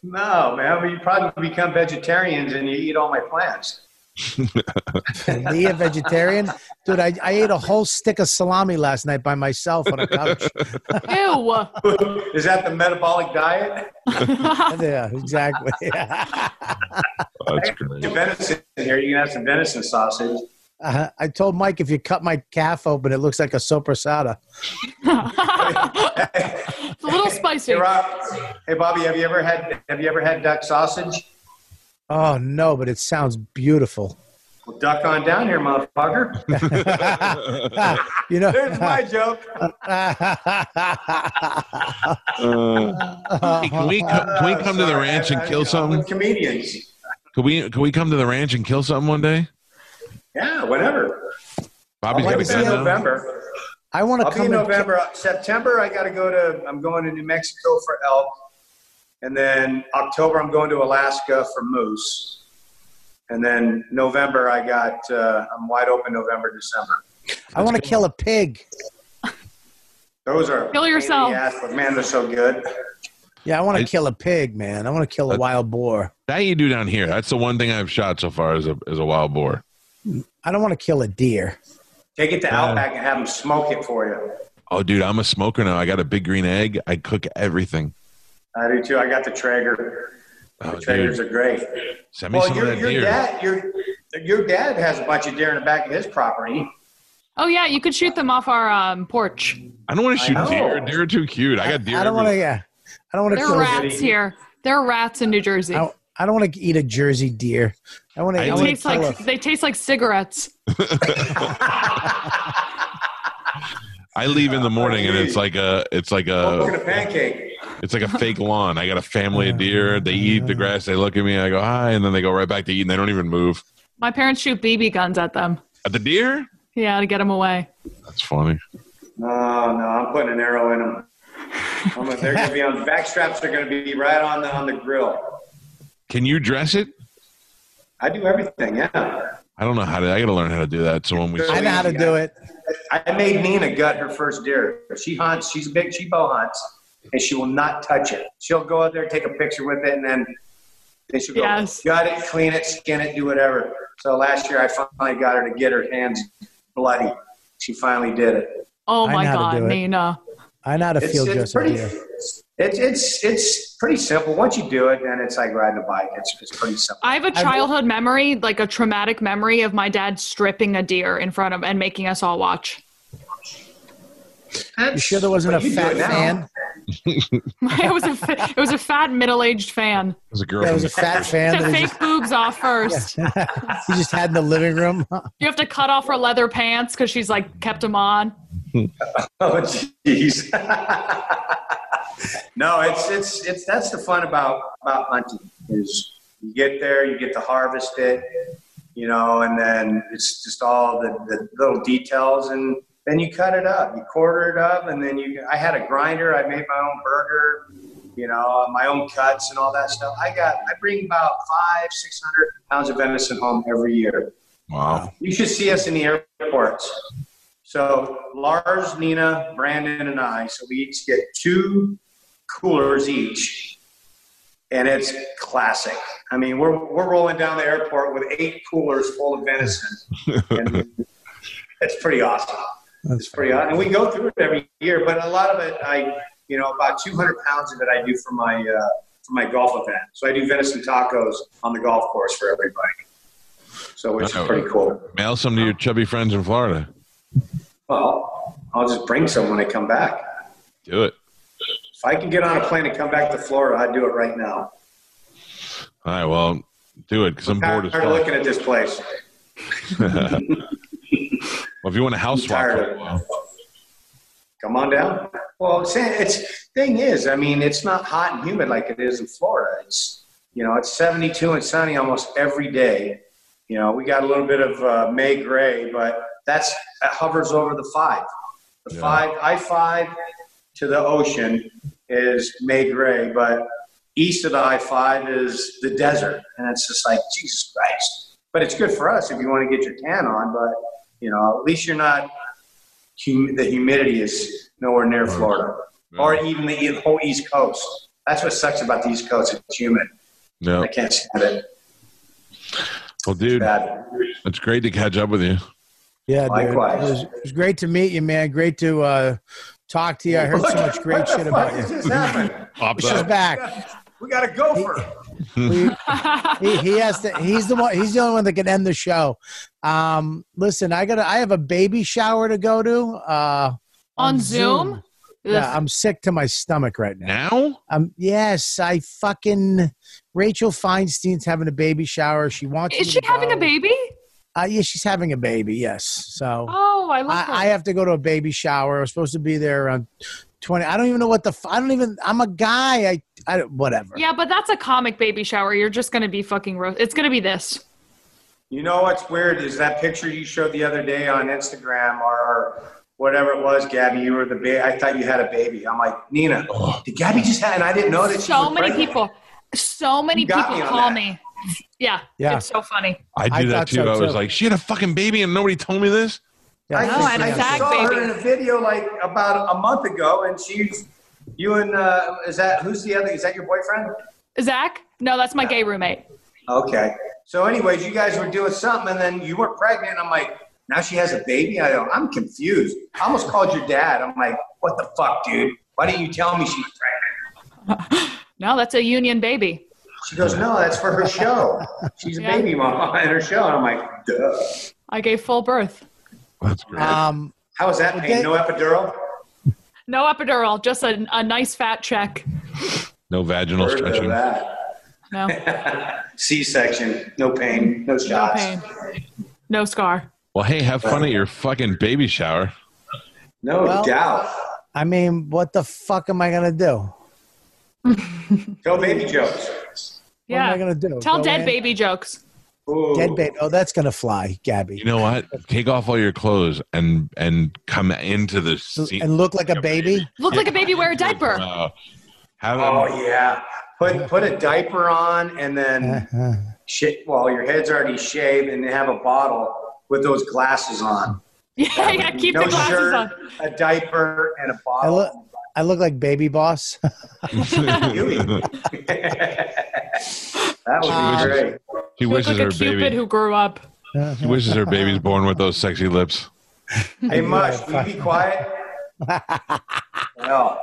No, man. But you probably become vegetarians and you eat all my plants. Me a vegetarian, dude. I, I ate a whole stick of salami last night by myself on a couch. Ew. Is that the metabolic diet? yeah, exactly. That's great. Venison here. You can have some venison sausage. Uh, I told Mike if you cut my calf open, it looks like a sopressata. It's a little spicy. Hey, Rob. Hey, Bobby. Have you ever had Have you ever had duck sausage? Oh no, but it sounds beautiful. Well, duck on down here, motherfucker. you know, There's my joke. Uh, hey, can we co- can we come to the Sorry, ranch I- and I- kill I'm something? with Comedians. Can we can we come to the ranch and kill something one day? Yeah, whatever. Bobby's I'll got a be in. November. I want to come. in and- November. September, I got to go to. I'm going to New Mexico for elk, and then October, I'm going to Alaska for moose, and then November, I got. Uh, I'm wide open November, December. I want to kill a pig. Those are Kill pain in the yourself. ass, but man, they're so good. Yeah, I want to kill a pig, man. I want to kill a Uh, wild boar. That you do down here. That's the one thing I've shot so far as a as a wild boar. I don't want to kill a deer. Take it to Outback and have them smoke it for you. Oh, dude, I'm a smoker now. I got a big green egg. I cook everything. I do too. I got the Traeger. Oh, The Traegers dude, are great. send me Well, some your, of that your deer. dad, your your dad has a bunch of deer in the back of his property. Oh yeah, you could shoot them off our um, porch. I don't want to shoot deer. Deer are too cute. I got deer. I don't want to. Yeah, I don't want to They're kill. rats here. There are rats in New Jersey. I, I don't want to eat a Jersey deer. I want to. I I They taste like a, they taste like cigarettes. I leave in the morning and it's like a it's like Smoking a a pancake. It's like a fake lawn. I got a family of deer. Oh, they eat the grass. They look at me. I go hi, and then they go right back to eating. They don't even move. My parents shoot BB guns at them. At the deer? Yeah, to get them away. That's funny. No, no, I'm putting an arrow in them. I'm gonna, they're gonna be on back straps. Are gonna be right on the on the grill. Can you dress it? I do everything. Yeah. I don't know how to. I got to learn how to do that. So when we, I know how to do it. I made Nina gut her first deer. She hunts. She's a big. She bow hunts, and she will not touch it. She'll go out there, take a picture with it, and then then she'll go Yes. gut it, clean it, skin it, do whatever. So last year, I finally got her to get her hands bloody. She finally did it. Oh my know how to god. Nina. I know how to It's, field it's dress pretty. idea. It's it's it's pretty simple. Once you do it, then it's like riding a bike. It's it's pretty simple. I have a childhood memory, like a traumatic memory of my dad stripping a deer in front of and making us all watch. You sure there wasn't a But you do fat it fan? it was a fa- it was a fat middle aged fan. It was a girl. It was a fat fan To fake just, boobs off first. he just had in the living room. You have to cut off her leather pants because she's like kept them on. Oh jeez. no, it's it's it's that's the fun about about hunting is you get there, you get to harvest it, you know, and then it's just all the, the little details and then you cut it up, you quarter it up, and then you. I had a grinder. I made my own burger, you know, my own cuts and all that stuff. I got. I bring about five, six hundred pounds of venison home every year. Wow. You should see us in the airports. So Lars, Nina, Brandon, and I. So we each get two coolers each, and it's classic. I mean, we're we're rolling down the airport with eight coolers full of venison, and it's pretty awesome. That's Pretty awesome. And we go through it every year, but a lot of it, I you know, about 200 pounds of it, I do for my uh, for my golf event. So I do venison tacos on the golf course for everybody. So which is Uh-oh. pretty cool. Mail some to your chubby friends in Florida. Well, I'll just bring some when I come back. Do it. If I can get on a plane and come back to Florida, I'd do it right now. All right. Well, do it because I'm bored Tired as of looking at this place. well, if you want a house swap, tired for of a while, Come on down. Well, it's, it's thing is, I mean, it's not hot and humid like it is in Florida. It's you know, it's 72 and sunny almost every day. You know, we got a little bit of uh, May gray, but that's that hovers over the five. The Yeah. five I five to the ocean is May gray, but east of the I five is the desert, and it's just like Jesus Christ. But it's good for us if you want to get your tan on. But you know, at least you're not. Hum- the humidity is nowhere near Florida, or even the e- whole East Coast. That's what sucks about the East Coast. It's humid. no. I can't stand it. Well, dude, Bad. it's great to catch up with you. Yeah, dude. Likewise. It was, it was great to meet you, man. Great to uh, talk to you. I heard so much great shit about you. this happening? Popped She's back. We got a gopher. We- he, he has to. He's the one. He's the only one that can end the show. Um, listen, I got. to I have a baby shower to go to. Uh, On Zoom? Yeah, I'm sick to my stomach right now. Now? Um, yes, I fucking Rachel Feinstein's having a baby shower. She wants. Is she to having go. a baby? Uh, yeah, she's having a baby. Yes, so. Oh, I love her. I, I have to go to a baby shower. I was supposed to be there around twenty. I don't even know what the. I don't even. I'm a guy. I. I don't, whatever. yeah, but that's a comic baby shower. You're just gonna be fucking roast. It's gonna be this. You know what's weird is that picture you showed the other day on Instagram or whatever it was, Gabby. You were the baby. I thought you had a baby. I'm like Nina. Did Gabby just have? And I didn't know that. she So was many pregnant. people. So many people me call that. me. Yeah, Yeah. it's so funny. I do I that too. so, I was too. like, she had a fucking baby and nobody told me this. Yeah, I, No, just, and I a just saw her in a video like about a month ago, and she's you and uh, is that who's the other? Is that your boyfriend? Zach? No, that's my gay roommate. Okay. So, anyways, you guys were doing something, and then you were pregnant. I'm like, now she has a baby. I go, I'm confused. I almost called your dad. I'm like, what the fuck, dude? Why didn't you tell me she was pregnant? No, that's a union baby. She goes, no, that's for her show. She's a Yeah. baby mama in her show. And I'm like, duh. I gave full birth. That's great. Um. How was that Well, pain? they- No epidural? No epidural, just a, a nice fat check. no vaginal Heard of stretching. that. No, C-section. No pain. No no shots. pain, no scar. Well, hey, have fun at your fucking baby shower. No Well- doubt. I mean, what the fuck am I gonna do? Tell baby jokes. What am I Yeah, gonna do? tell Go dead in? baby jokes. Ooh. Dead baby. Oh, that's gonna fly, Gabby. You know what? Take off all your clothes and and come into the scene. and look like a baby. Look like a baby wear a diaper. Uh, have Oh them- yeah. Put put a diaper on and then shit. Well, your head's already shaved, and they have a bottle with those glasses on. Yeah, yeah. Keep no the glasses shirt, on. a diaper, and a bottle. look. I look like baby boss. that would Uh, be great. She You look wishes like a her cupid baby. who grew up. She wishes her baby's born with those sexy lips. Hey, Mush, will you be quiet? no.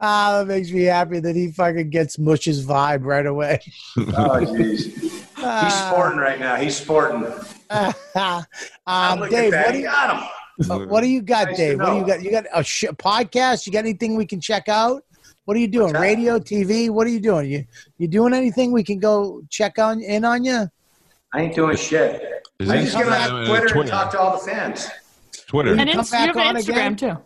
Ah, that makes me happy that he fucking gets Mush's vibe right away. oh jeez, he's sporting right now. He's sporting. um, Dave, what do you got him. uh, what do you got, Nice Dave? What do you got? You got a sh- podcast? You got anything we can check out? What are you doing? Radio, TV? What are you doing? You you doing anything we can go check on in on you? I ain't doing shit. Is I just get on Twitter, Twitter? and talk to all the fans. Twitter. And come back on an again? Instagram too.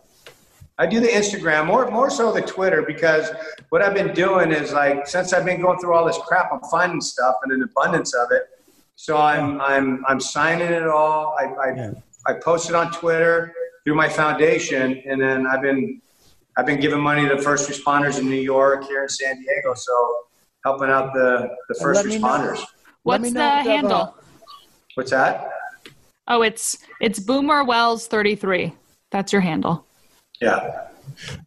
I do the Instagram more more so the Twitter because what I've been doing is like since I've been going through all this crap, I'm finding stuff and an abundance of it. So I'm I'm I'm signing it all. I I, Yeah. I post it on Twitter through my foundation, and then I've been I've been giving money to first responders in New York, here in San Diego. So helping out the the first let know- responders. What's me the know if, uh, handle? What's that? Oh, it's it's Boomer Wells 33. That's your handle. Yeah.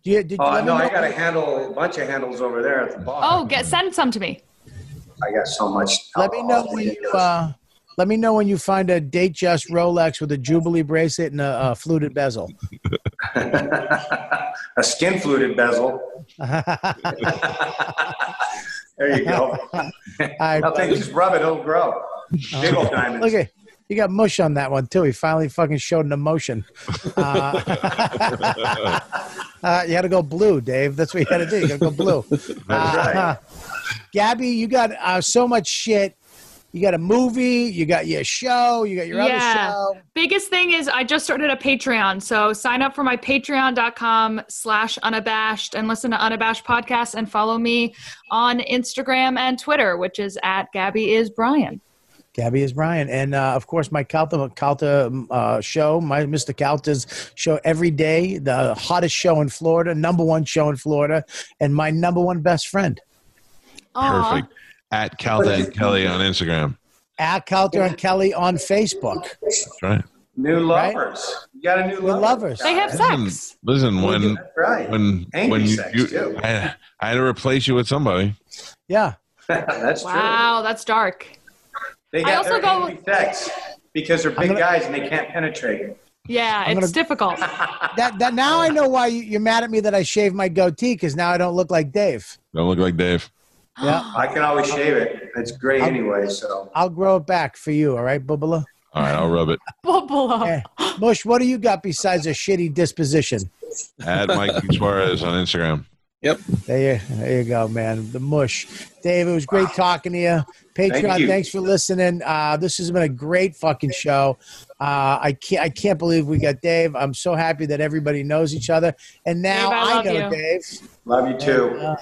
Do you, did you Oh no, I got a handle, a bunch of handles over there at the bar. Oh, get send some to me. I got so much. Let me know when you uh, let me know when you find a date just Rolex with a Jubilee bracelet and a, a fluted bezel. a skin fluted bezel. There you go. I, I'll take just rub it; it'll grow. Big old diamonds. look at you got mush on that one too. He finally fucking showed an emotion. Uh, uh, you had to go blue, Dave. That's what you had to do. You got to go blue. Uh, Gabby, you got uh, so much shit. You got a movie. You got your show. You got your other Yeah. show. Biggest thing is I just started a Patreon. So sign up for my patreon.com slash unabashed and listen to Unabashed Podcast and follow me on Instagram and Twitter, which is at Gabby is Brian. Gabby is Brian, and uh, of course my Calta Calta uh, show, my Mr. Calta's show every day, the hottest show in Florida, number one show in Florida, and my number one best friend Aw. Perfect. At Calta and Kelly on Instagram. at Calta and Kelly on Facebook. That's right. New Right? lovers. You got a new New lover. lovers. They have Listen, sex. listen when That's right. when Angry when you, sex, you too. I, I had to replace you with somebody. Yeah, That's true. Wow, that's dark. They I got also their go- sex because they're big gonna- guys and they can't penetrate. Yeah, I'm it's gonna- difficult. that that now I know why you, you're mad at me that I shaved my goatee because now I don't look like Dave. Don't look like Dave. Yeah, I can always shave it. It's great anyway. So I'll grow it back for you. All right, Bubba. All right, I'll rub it. Bubble. Yeah. Mush, what do you got besides a shitty disposition? Add Mike Suarez on Instagram. There you, there you go, man. The mush. Dave, it was great talking to you. Patreon, Thank you. thanks for listening. Uh, this has been a great fucking show. Uh, I can't, I can't believe we got Dave. I'm so happy that everybody knows each other. And now Dave, I I, know you. Dave. love you too. Uh,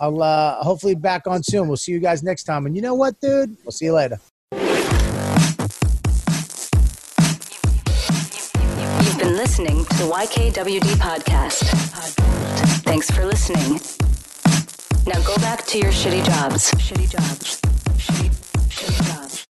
I'll uh, hopefully back on soon. We'll see you guys next time. And you know what, dude? We'll see you later. You've been listening to the YKWD podcast. Thanks for listening. Now go back to your shitty jobs. Shitty jobs. Shitty, shitty jobs.